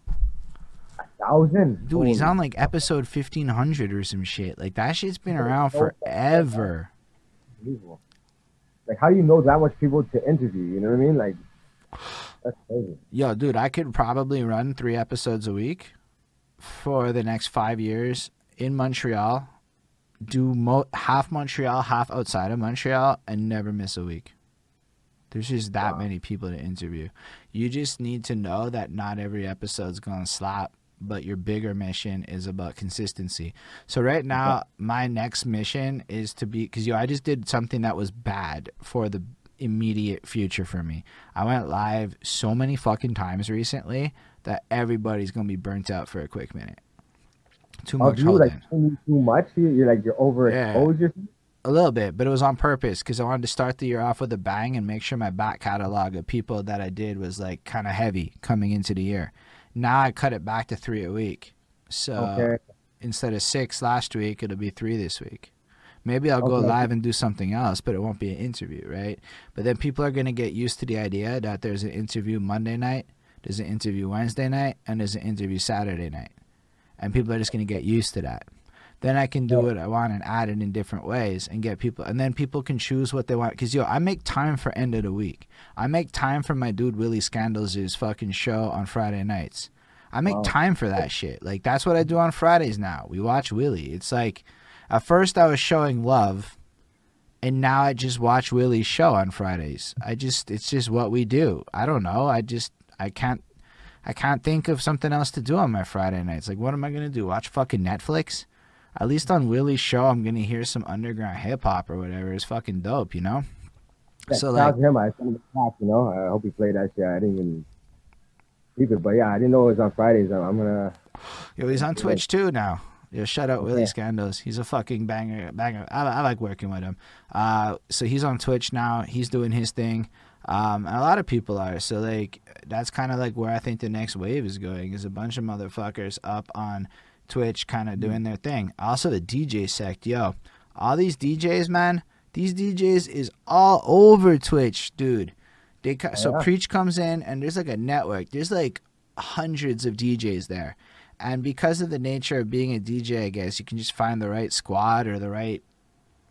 A Thousand. Dude, he's on like episode fifteen hundred or some shit. Like that shit's been around forever. unbelievable. Like, how do you know that much people to interview? You know what I mean? Like, that's crazy. Yo, dude, I could probably run three episodes a week for the next five years in Montreal. Do mo- half Montreal, half outside of Montreal, and never miss a week. There's just that Wow. many people to interview. You just need to know that not every episode's gonna slap, but your bigger mission is about consistency. So right now, my next mission is to be because yo, I just did something that was bad for the immediate future for me. I went live so many fucking times recently that everybody's gonna be burnt out for a quick minute. Too Oh, much you like too, much? You- You're like you're Yeah. overexposed. yourself? A little bit, but it was on purpose because I wanted to start the year off with a bang and make sure my back catalog of people that I did was like kind of heavy coming into the year. Now I cut it back to three a week. So Okay. instead of six last week, it'll be three this week. Maybe I'll go Okay. live and do something else, but it won't be an interview, right? But then people are going to get used to the idea that there's an interview Monday night, there's an interview Wednesday night, and there's an interview Saturday night. And people are just going to get used to that. Then I can do what I want and add it in different ways and get people, and then people can choose what they want. Cause yo, I make time for End of the Weak. I make time for my dude Willie Scandals' fucking show on Friday nights. I make Wow. time for that shit. Like that's what I do on Fridays now. We watch Willie. It's like at first I was showing love and now I just watch Willie's show on Fridays. I just it's just what we do. I don't know. I just I can't I can't think of something else to do on my Friday nights. Like what am I gonna do? Watch fucking Netflix? At least on Willie's show I'm gonna hear some underground hip hop or whatever. It's fucking dope, you know? Yeah, So, like- him. I sent him the track, you know. I hope he played that shit. I didn't even keep it, but yeah, I didn't know it was on Fridays. I'm, I'm gonna. Yo, he's on Twitch too now. Yo, shout out Willie Okay. Scandos. He's a fucking banger, banger. I, I like working with him. Uh, so he's on Twitch now. He's doing his thing. Um, and a lot of people are. So like, that's kind of like where I think the next wave is going. Is a bunch of motherfuckers up on Twitch, kind of mm-hmm. doing their thing. Also the DJ sect, yo, all these DJs, man. These DJs is all over Twitch, dude. They co- so preach comes in and there's like a network. There's like hundreds of DJs there. And because of the nature of being a DJ, I guess you can just find the right squad or the right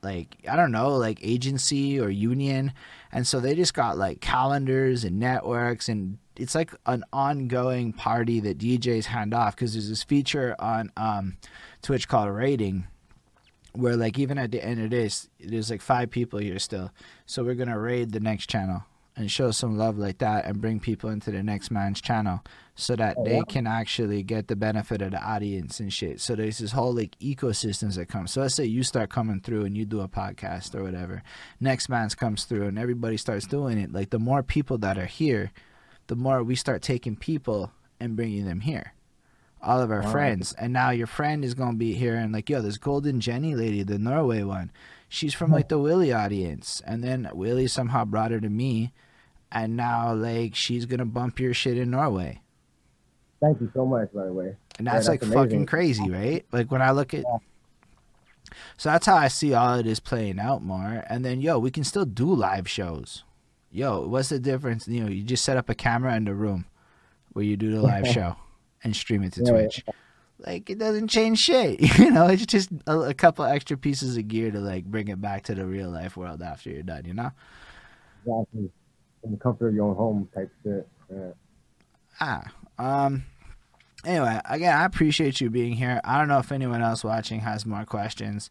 like I don't know, like agency or union. And so they just got like calendars and networks and it's like an ongoing party that DJs hand off because there's this feature on um, Twitch called raiding where like even at the end of this there's like five people here still. So we're gonna raid the next channel and show some love like that and bring people into the next man's channel so that Oh, they yeah. can actually get the benefit of the audience and shit. So there's this whole like ecosystems that come. So let's say you start coming through and you do a podcast or whatever. Next man's comes through and everybody starts doing it. Like the more people that are here the more we start taking people and bringing them here. All of our Wow. friends. And now your friend is gonna be here and like yo this golden jenny lady the norway one she's from like the willie audience. And then willie somehow brought her to me. And now like she's gonna bump your shit in norway. Thank you so much, by the way. and Yeah, that's that's like fucking crazy right? Like when i look at so that's how i see all of this playing out more. And then yo we can still do live shows yo what's the difference you know you just set up a camera in the room where you do the live show and stream it to Yeah. twitch like it doesn't change shit you know it's just a, a couple extra pieces of gear to like bring it back to the real life world after you're done you know Exactly. In the comfort of your own home type shit. Yeah. Ah, um. Anyway, again, I appreciate you being here. I don't know if anyone else watching has more questions.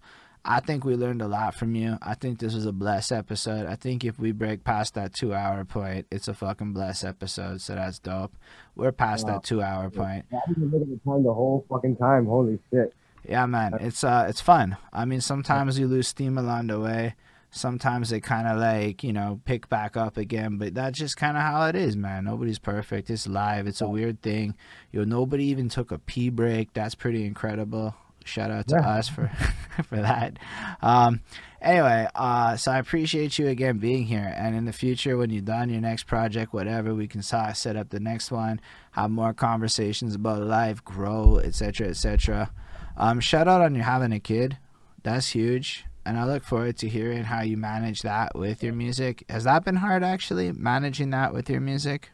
I think we learned a lot from you. I think this was a blessed episode. I think if we break past that two hour point, it's a fucking blessed episode. So that's dope. We're past Wow. that two hour point. I didn't look at the time the whole fucking time. Holy shit. Yeah, man, it's uh, it's fun. I mean, sometimes you lose steam along the way. Sometimes they kind of like you know pick back up again, but that's just kind of how it is, man. Nobody's perfect. It's live. It's a weird thing. Yo, nobody even took a pee break. That's pretty incredible. Shout out to Yeah. us for for that. Um, anyway, uh, so I appreciate you again being here. And in the future, when you're done your next project, whatever, we can set up the next one, have more conversations about life, grow, etc., etc. Um, shout out on you having a kid. That's huge. And I look forward to hearing how you manage that with your music. Has that been hard actually, managing that with your music?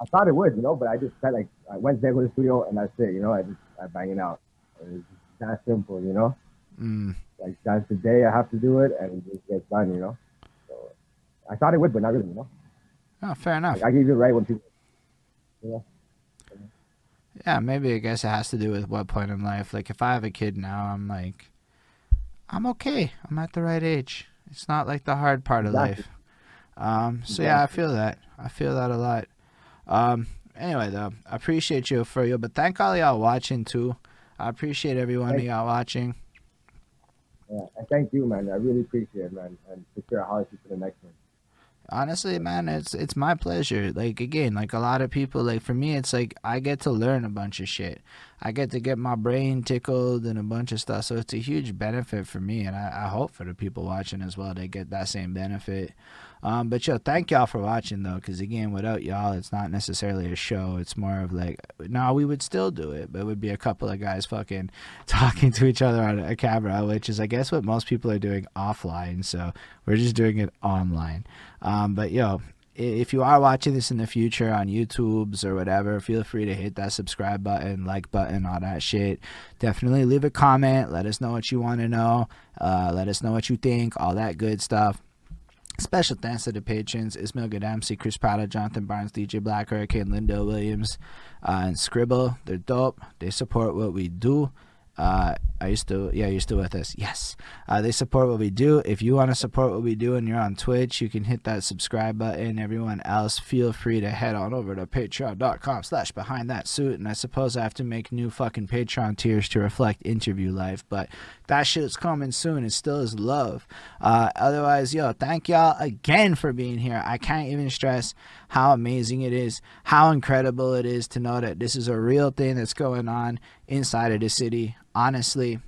I thought it would, you know, but I just felt like I went I go to the studio and that's it, you know. I just I bang it out. It's that simple, you know. Mm, Like that's the day I have to do it and it just gets done, you know. So I thought it would, but not really, you know. oh, fair enough. Like I give you right when people. you know. Yeah, maybe I guess it has to do with what point in life. Like if I have a kid now, I'm like, I'm okay. I'm at the right age. It's not like the hard part of Exactly. life. Um, so yeah, I feel that. I feel that a lot. Um, anyway though, I appreciate you for you, but thank all y'all watching too. I appreciate everyone Thank- y'all watching. Yeah, and thank you, man. I really appreciate it, man. And I'll see you for the next one. honestly man it's it's my pleasure like again like a lot of people like for me it's like i get to learn a bunch of shit i get to get my brain tickled and a bunch of stuff so it's a huge benefit for me and i, I hope for the people watching as well they get that same benefit um but yo thank y'all for watching though because again without y'all it's not necessarily a show it's more of like no we would still do it but it would be a couple of guys fucking talking to each other on a camera which is i guess what most people are doing offline so we're just doing it online um, but yo, if you are watching this in the future on YouTube's or whatever, feel free to hit that subscribe button, like button, all that shit. Definitely leave a comment. Let us know what you want to know. Uh, let us know what you think, all that good stuff. Special thanks to the patrons Ismail Gadamsi, Chris Prada, Jonathan Barnes, DJ Black Hurricane, Linda Williams, uh, and Scribble. They're dope. They support what we do. Uh, are you still? Yeah, you're still with us. Yes. Uh, they support what we do. If you want to support what we do and you're on Twitch, you can hit that subscribe button. Everyone else, feel free to head on over to patreon.com slash behind that suit. And I suppose I have to make new fucking Patreon tiers to reflect interview life, but that shit's coming soon. It still is love. Uh, otherwise, yo, thank y'all again for being here. I can't even stress how amazing it is, how incredible it is to know that this is a real thing that's going on inside of the city. Honestly,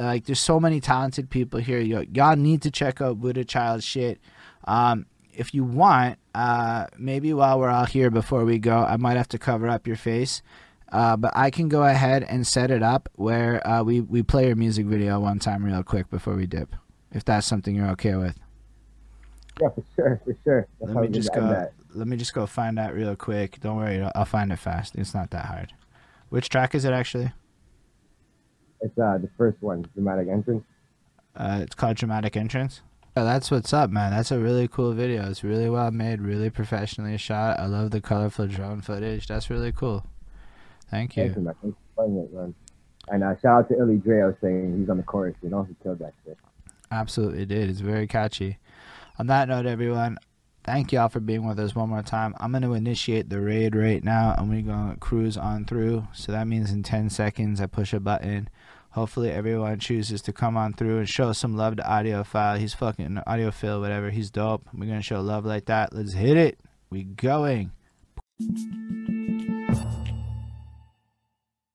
like there's so many talented people here. Yo, y'all need to check out Buddha Child shit. Um, if you want, uh, maybe while we're all here before we go, I might have to cover up your face. Uh, but I can go ahead and set it up where uh, we, we play your music video one time real quick before we dip. If that's something you're okay with. Yeah, for sure, for sure. That's let me just go. Let me just go find that real quick. Don't worry, I'll find it fast. It's not that hard. Which track is it actually? It's uh the first one, dramatic entrance. Uh, it's called dramatic entrance. Yeah, that's what's up, man. That's a really cool video. It's really well made, really professionally shot. I love the colorful drone footage. That's really cool. Thank you. Thank you, man. Thanks for playing it, man. And uh, shout out to Illy Dre. I was saying he's on the chorus. You know, he killed that shit. Absolutely did. It's very catchy. On that note, everyone, thank y'all for being with us one more time. I'm going to initiate the raid right now, and we're going to cruise on through. So that means in 10 seconds, I push a button. Hopefully, everyone chooses to come on through and show some love to Audiophile. He's fucking audiophile, whatever. He's dope. We're going to show love like that. Let's hit it. We going.